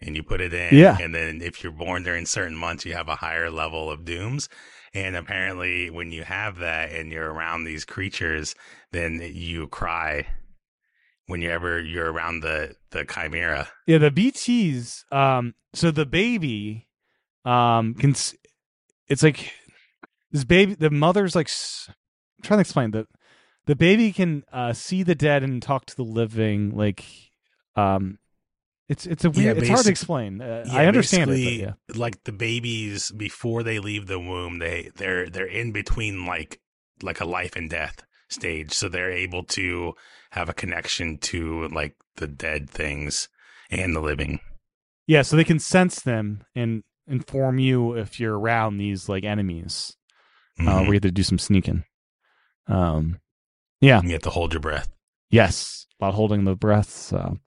A: and you put it in.
B: Yeah.
A: And then if you're born during certain months, you have a higher level of dooms. And apparently, when you have that and you're around these creatures, then you cry whenever you're around the the chimera.
B: Yeah, the BTs. Um, so the baby, um, can s- it's like this baby. The mother's like s- I'm trying to explain that the baby can uh see the dead and talk to the living. Like, um, it's it's a
A: Yeah,
B: weird. it's hard to explain. Uh,
A: Yeah,
B: I understand it. Yeah.
A: Like the babies before they leave the womb, they they're they're in between like like a life and death stage, so they're able to have a connection to like the dead things and the living.
B: Yeah, so they can sense them and inform you if you're around these like enemies. Uh,
A: Mhm.
B: where you have to do some sneaking. Um, yeah.
A: you have to hold your breath.
B: Yes, about holding the breath. So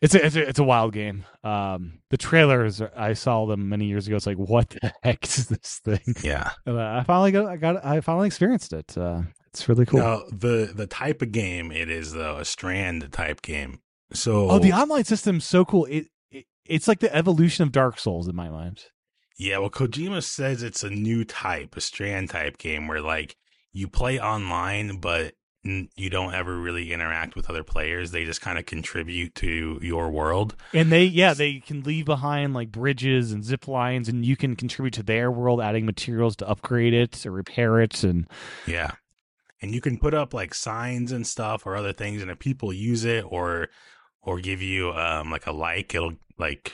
B: it's a, it's a it's a wild game. Um, the trailers I saw them many years ago. It's like, what the heck is this thing?
A: Yeah.
B: And, uh, I finally got I got I finally experienced it. Uh, it's really cool.
A: Now the the type of game it is though a strand type game. So
B: Oh, the online system's so cool. It, it it's like the evolution of Dark Souls in my mind.
A: Yeah, well, Kojima says it's a new type, a strand type game where like you play online, but you don't ever really interact with other players. They just kind of contribute to your world.
B: And they yeah they can leave behind like bridges and zip lines, and you can contribute to their world, adding materials to upgrade it or repair it. And
A: Yeah. And you can put up like signs and stuff or other things, and if people use it or or give you um like a like, it'll like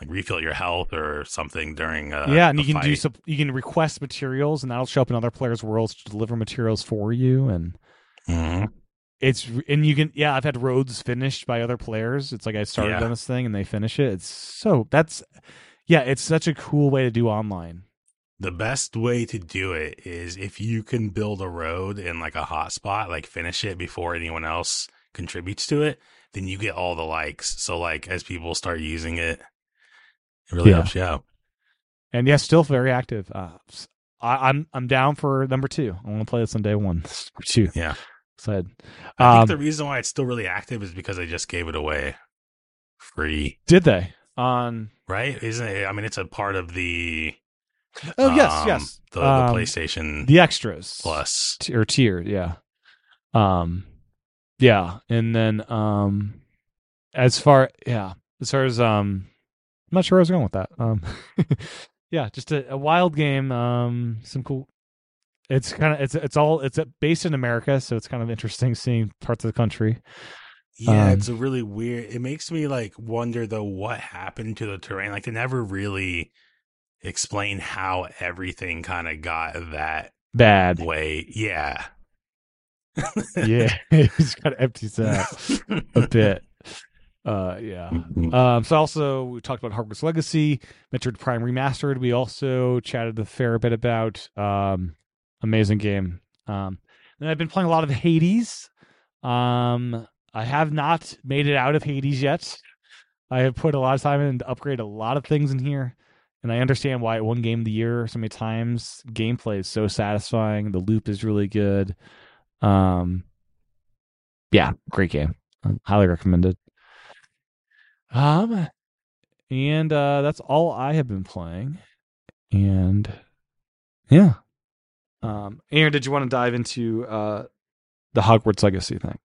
A: like refill your health or something during uh
B: yeah, and you can do
A: fight.
B: some. You can request materials, and that'll show up in other players' worlds to deliver materials for you. And
A: Mhm.
B: it's and you can yeah, I've had roads finished by other players. It's like I started
A: Yeah.
B: on this thing and they finish it. It's so that's yeah, it's such a cool way to do online.
A: The best way to do it is if you can build a road in like a hotspot, like finish it before anyone else contributes to it, then you get all the likes. So like as people start using it, it really
B: Yeah.
A: helps you out.
B: And yeah, still very active. Uh, I, am I'm down for number two. I want to play this on day one. Number two.
A: Yeah. I
B: Um,
A: think the reason why it's still really active is because they just gave it away free,
B: did they on?
A: right? Isn't it? I mean, it's a part of the
B: Oh yes,
A: um,
B: yes.
A: the, the
B: Um,
A: PlayStation
B: The extras
A: Plus.
B: t- or tier, yeah. Um, yeah, and then um, as far yeah, as far as um, I'm not sure where I was going with that. Um, yeah, just a, a wild game. Um, some cool. It's kind of it's it's all it's uh, based in America, so it's kind of interesting seeing parts of the country.
A: Yeah,
B: Um,
A: it's a really weird. It makes me like wonder though what happened to the terrain. Like they never really explain how everything kind of got that
B: Bad,
A: way. Yeah.
B: yeah, he's got to empty that a bit. Uh, yeah. Um, so also we talked about Hogwarts Legacy, Metroid Prime Remastered. We also chatted a fair bit about um, amazing game. Um, and I've been playing a lot of Hades. Um, I have not made it out of Hades yet. I have put a lot of time in to upgrade a lot of things in here, and I understand why won Game of the Year so many times. Gameplay is so satisfying. The loop is really good. Um, yeah, great game. Highly recommended. Um, and uh, that's all I have been playing. And yeah. Um, Aaron, did you want to dive into uh the Hogwarts Legacy thing?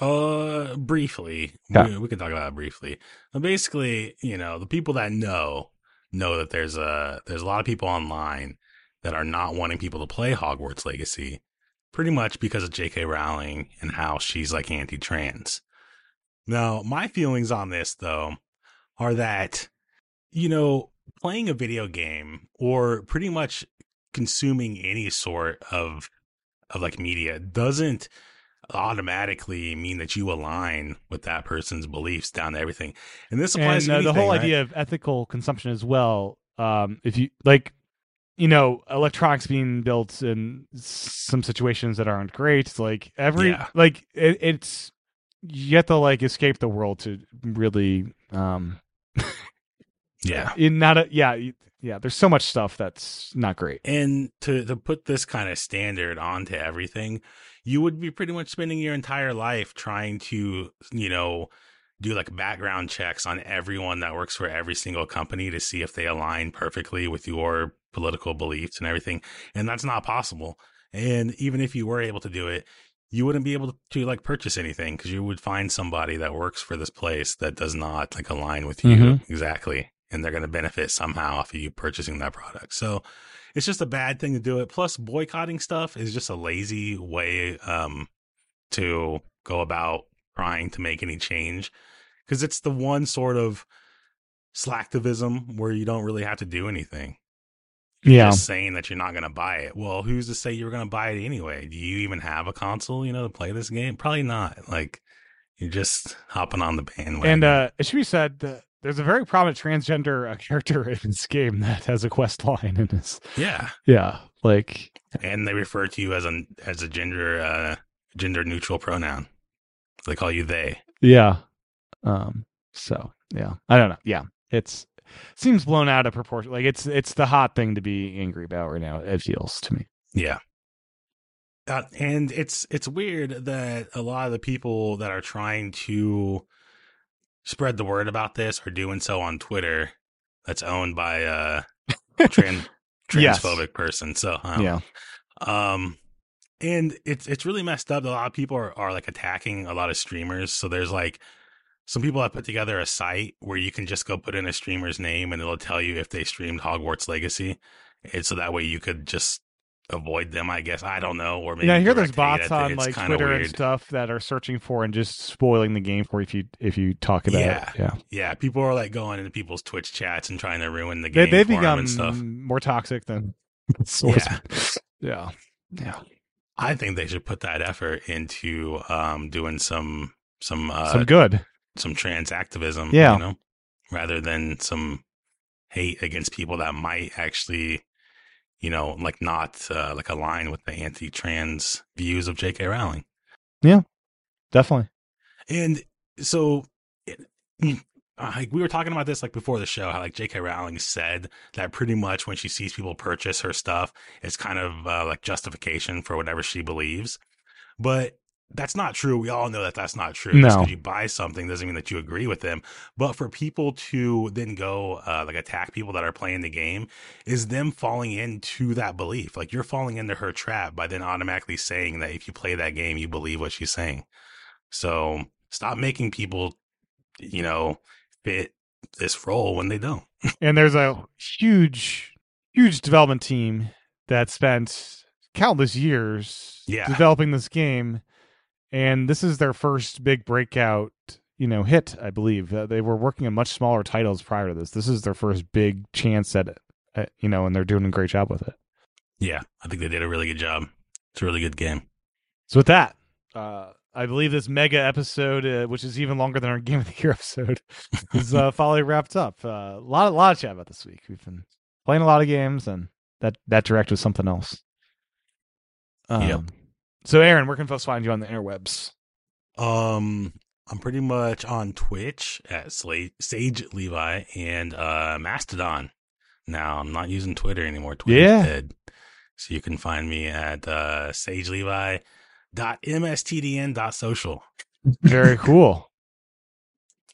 A: Uh, briefly,
B: Yeah.
A: we, we can talk about it briefly. But basically, you know, the people that know know that there's a there's a lot of people online that are not wanting people to play Hogwarts Legacy, pretty much because of J.K. Rowling and how she's like anti-trans. Now, my feelings on this though are that you know, playing a video game or pretty much consuming any sort of of like media doesn't automatically mean that you align with that person's beliefs down to everything. And this applies
B: And uh,
A: to
B: the whole
A: right?
B: idea of ethical consumption as well. Um, if you like, you know, electronics being built in some situations that aren't great. Like every
A: Yeah.
B: like it, it's you have to like escape the world to really um
A: Yeah.
B: in not a yeah yeah there's so much stuff that's not great
A: And to to put this kind of standard onto everything, you would be pretty much spending your entire life trying to, you know, do like background checks on everyone that works for every single company to see if they align perfectly with your political beliefs and everything. And that's not possible. And even if you were able to do it, you wouldn't be able to like purchase anything because you would find somebody that works for this place that does not like align with you
B: Mhm.
A: exactly. And they're going to benefit somehow off of you purchasing that product. So it's just a bad thing to do it. Plus, boycotting stuff is just a lazy way um, to go about trying to make any change because it's the one sort of slacktivism where you don't really have to do anything. You're
B: Yeah.
A: just saying that you're not going to buy it. Well, who's to say you're going to buy it anyway? Do you even have a console, you know, to play this game? Probably not. Like, you're just hopping on the bandwagon.
B: And uh, it should be said that there's a very prominent transgender uh, character in this game that has a quest line in this.
A: yeah,
B: Yeah, like
A: and they refer to you as a as a gender uh, gender neutral pronoun. They call you they.
B: yeah. Um. So yeah, I don't know. Yeah, it's seems blown out of proportion. Like it's it's the hot thing to be angry about right now. It feels to me.
A: Yeah. Uh, and it's it's weird that a lot of the people that are trying to spread the word about this are doing so on Twitter. That's owned by a trans
B: Yes.
A: transphobic person. So don't
B: Yeah.
A: um, and it's it's really messed up. A lot of people are, are like attacking a lot of streamers. So there's like some people have put together a site where you can just go put in a streamer's name and it'll tell you if they streamed Hogwarts Legacy. And so that way you could just avoid them, I guess. I don't know. Or maybe
B: yeah, I hear there's bots on like Twitter and stuff that are searching for and just spoiling the game for you if you if you talk about
A: Yeah.
B: it. Yeah,
A: Yeah, people are like going into people's Twitch chats and trying to ruin the game
B: they've become
A: and stuff.
B: more toxic than source. Yeah, yeah.
A: I think they should put that effort into um, doing some some uh,
B: Some good.
A: some trans activism,
B: Yeah.
A: you know, rather than some hate against people that might actually, you know, like not uh, like align with the anti-trans views of J.K. Rowling.
B: Yeah, definitely.
A: And so, it, like we were talking about this like before the show, how like J.K. Rowling said that pretty much when she sees people purchase her stuff, it's kind of uh, like justification for whatever she believes. But that's not true. We all know that that's not true. Just
B: No.
A: because you buy something doesn't mean that you agree with them. But for people to then go uh, like attack people that are playing the game is them falling into that belief. Like you're falling into her trap by then automatically saying that if you play that game, you believe what she's saying. So stop making people, you know, fit this role when they don't.
B: And there's a huge, huge development team that spent countless years
A: Yeah.
B: developing this game, and this is their first big breakout. You know, hit. I believe uh, they were working on much smaller titles prior to this. This is their first big chance at it. Uh, you know, and they're doing a great job with it.
A: Yeah, I think they did a really good job. It's a really good game.
B: So with that, uh, I believe this mega episode, uh, which is even longer than our Game of the Year episode, is uh, finally wrapped up. Uh, a lot, a lot of chat about this week. We've been playing a lot of games, and that that direct was something else. Um,
A: Yep.
B: So, Aaron, where can folks find you on the interwebs?
A: Um, I'm pretty much on Twitch at Sage Levi and uh, Mastodon. Now I'm not using Twitter anymore. Twitter's
B: Yeah.
A: dead. So you can find me at uh, sagelevi.mstdn.social.
B: Very cool.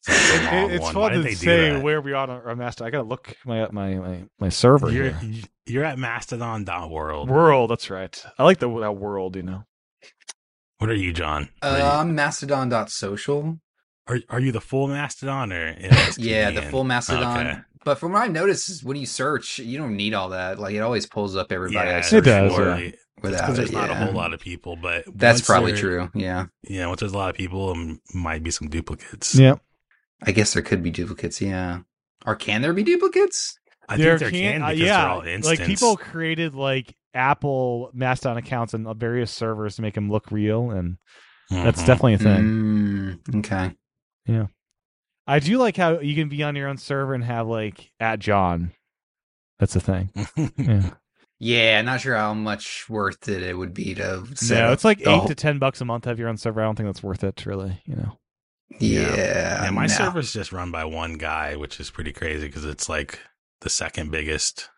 A: Long
B: it's
A: one.
B: fun to
A: they
B: say where we are on our master. I gotta look my my my, my server
A: You're,
B: here.
A: you're at mastodon.world.
B: World, that's right. I like the that world. You know,
A: What are you, John? What are,
C: Uh, I'm mastodon.social.
A: you, are, are you the full Mastodon or
C: Yeah, the full Mastodon.
A: Okay.
C: But from what I've noticed, is when you search, you don't need all that. Like it always pulls up everybody. I
A: Yeah,
C: search
B: does,
C: for
B: yeah.
C: Without
A: because there's
C: it,
A: not a whole lot of people, but
C: That's probably true. Yeah,
A: Yeah, once there's a lot of people, um, might be some duplicates.
B: yeah.
C: I guess there could be duplicates. Yeah, or can there be duplicates?
A: I
B: There
A: think there
B: can't-
A: can
B: uh, yeah,
A: they're all instance.
B: like people created like Apple Mastodon accounts and various servers to make them look real, and that's
A: Mhm.
B: definitely a thing.
C: Mm, okay. Yeah.
B: I do like how you can be on your own server and have like at John. That's a thing. Yeah.
C: Yeah, not sure how much worth it it would be to.
B: No, it's like eight
C: whole-
B: to ten bucks a month to have your own server. I don't think that's worth it, really. You know.
C: Yeah,
A: yeah, my
C: no.
A: server's just run by one guy, which is pretty crazy because it's like the second biggest,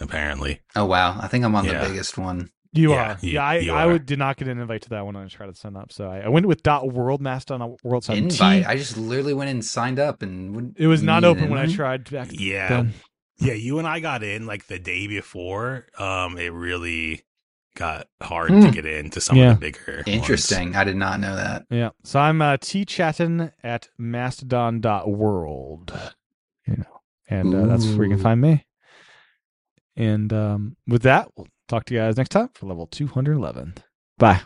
A: apparently.
C: Oh wow, I think I'm on
A: Yeah.
C: the biggest one.
B: You
A: Yeah,
B: are.
A: you-
B: yeah, I,
A: you
B: I
A: are.
B: would, did not get an invite to that one when I tried to sign up. So I, I went with dot world master on a world sign
C: invite. I just literally went and signed up and wouldn't-
B: It was not open when I tried back
A: Yeah.
B: then.
A: Yeah, you and I got in like the day before. Um, it really got hard
C: Hmm.
A: to get into some
B: Yeah.
A: of the bigger. ones.
C: Interesting. I did not know that.
B: Yeah. So I'm uh, t chatting at mastodon.world. You know, and uh, that's where you can find me. And um, with that, we'll talk to you guys next time for level 211. Bye.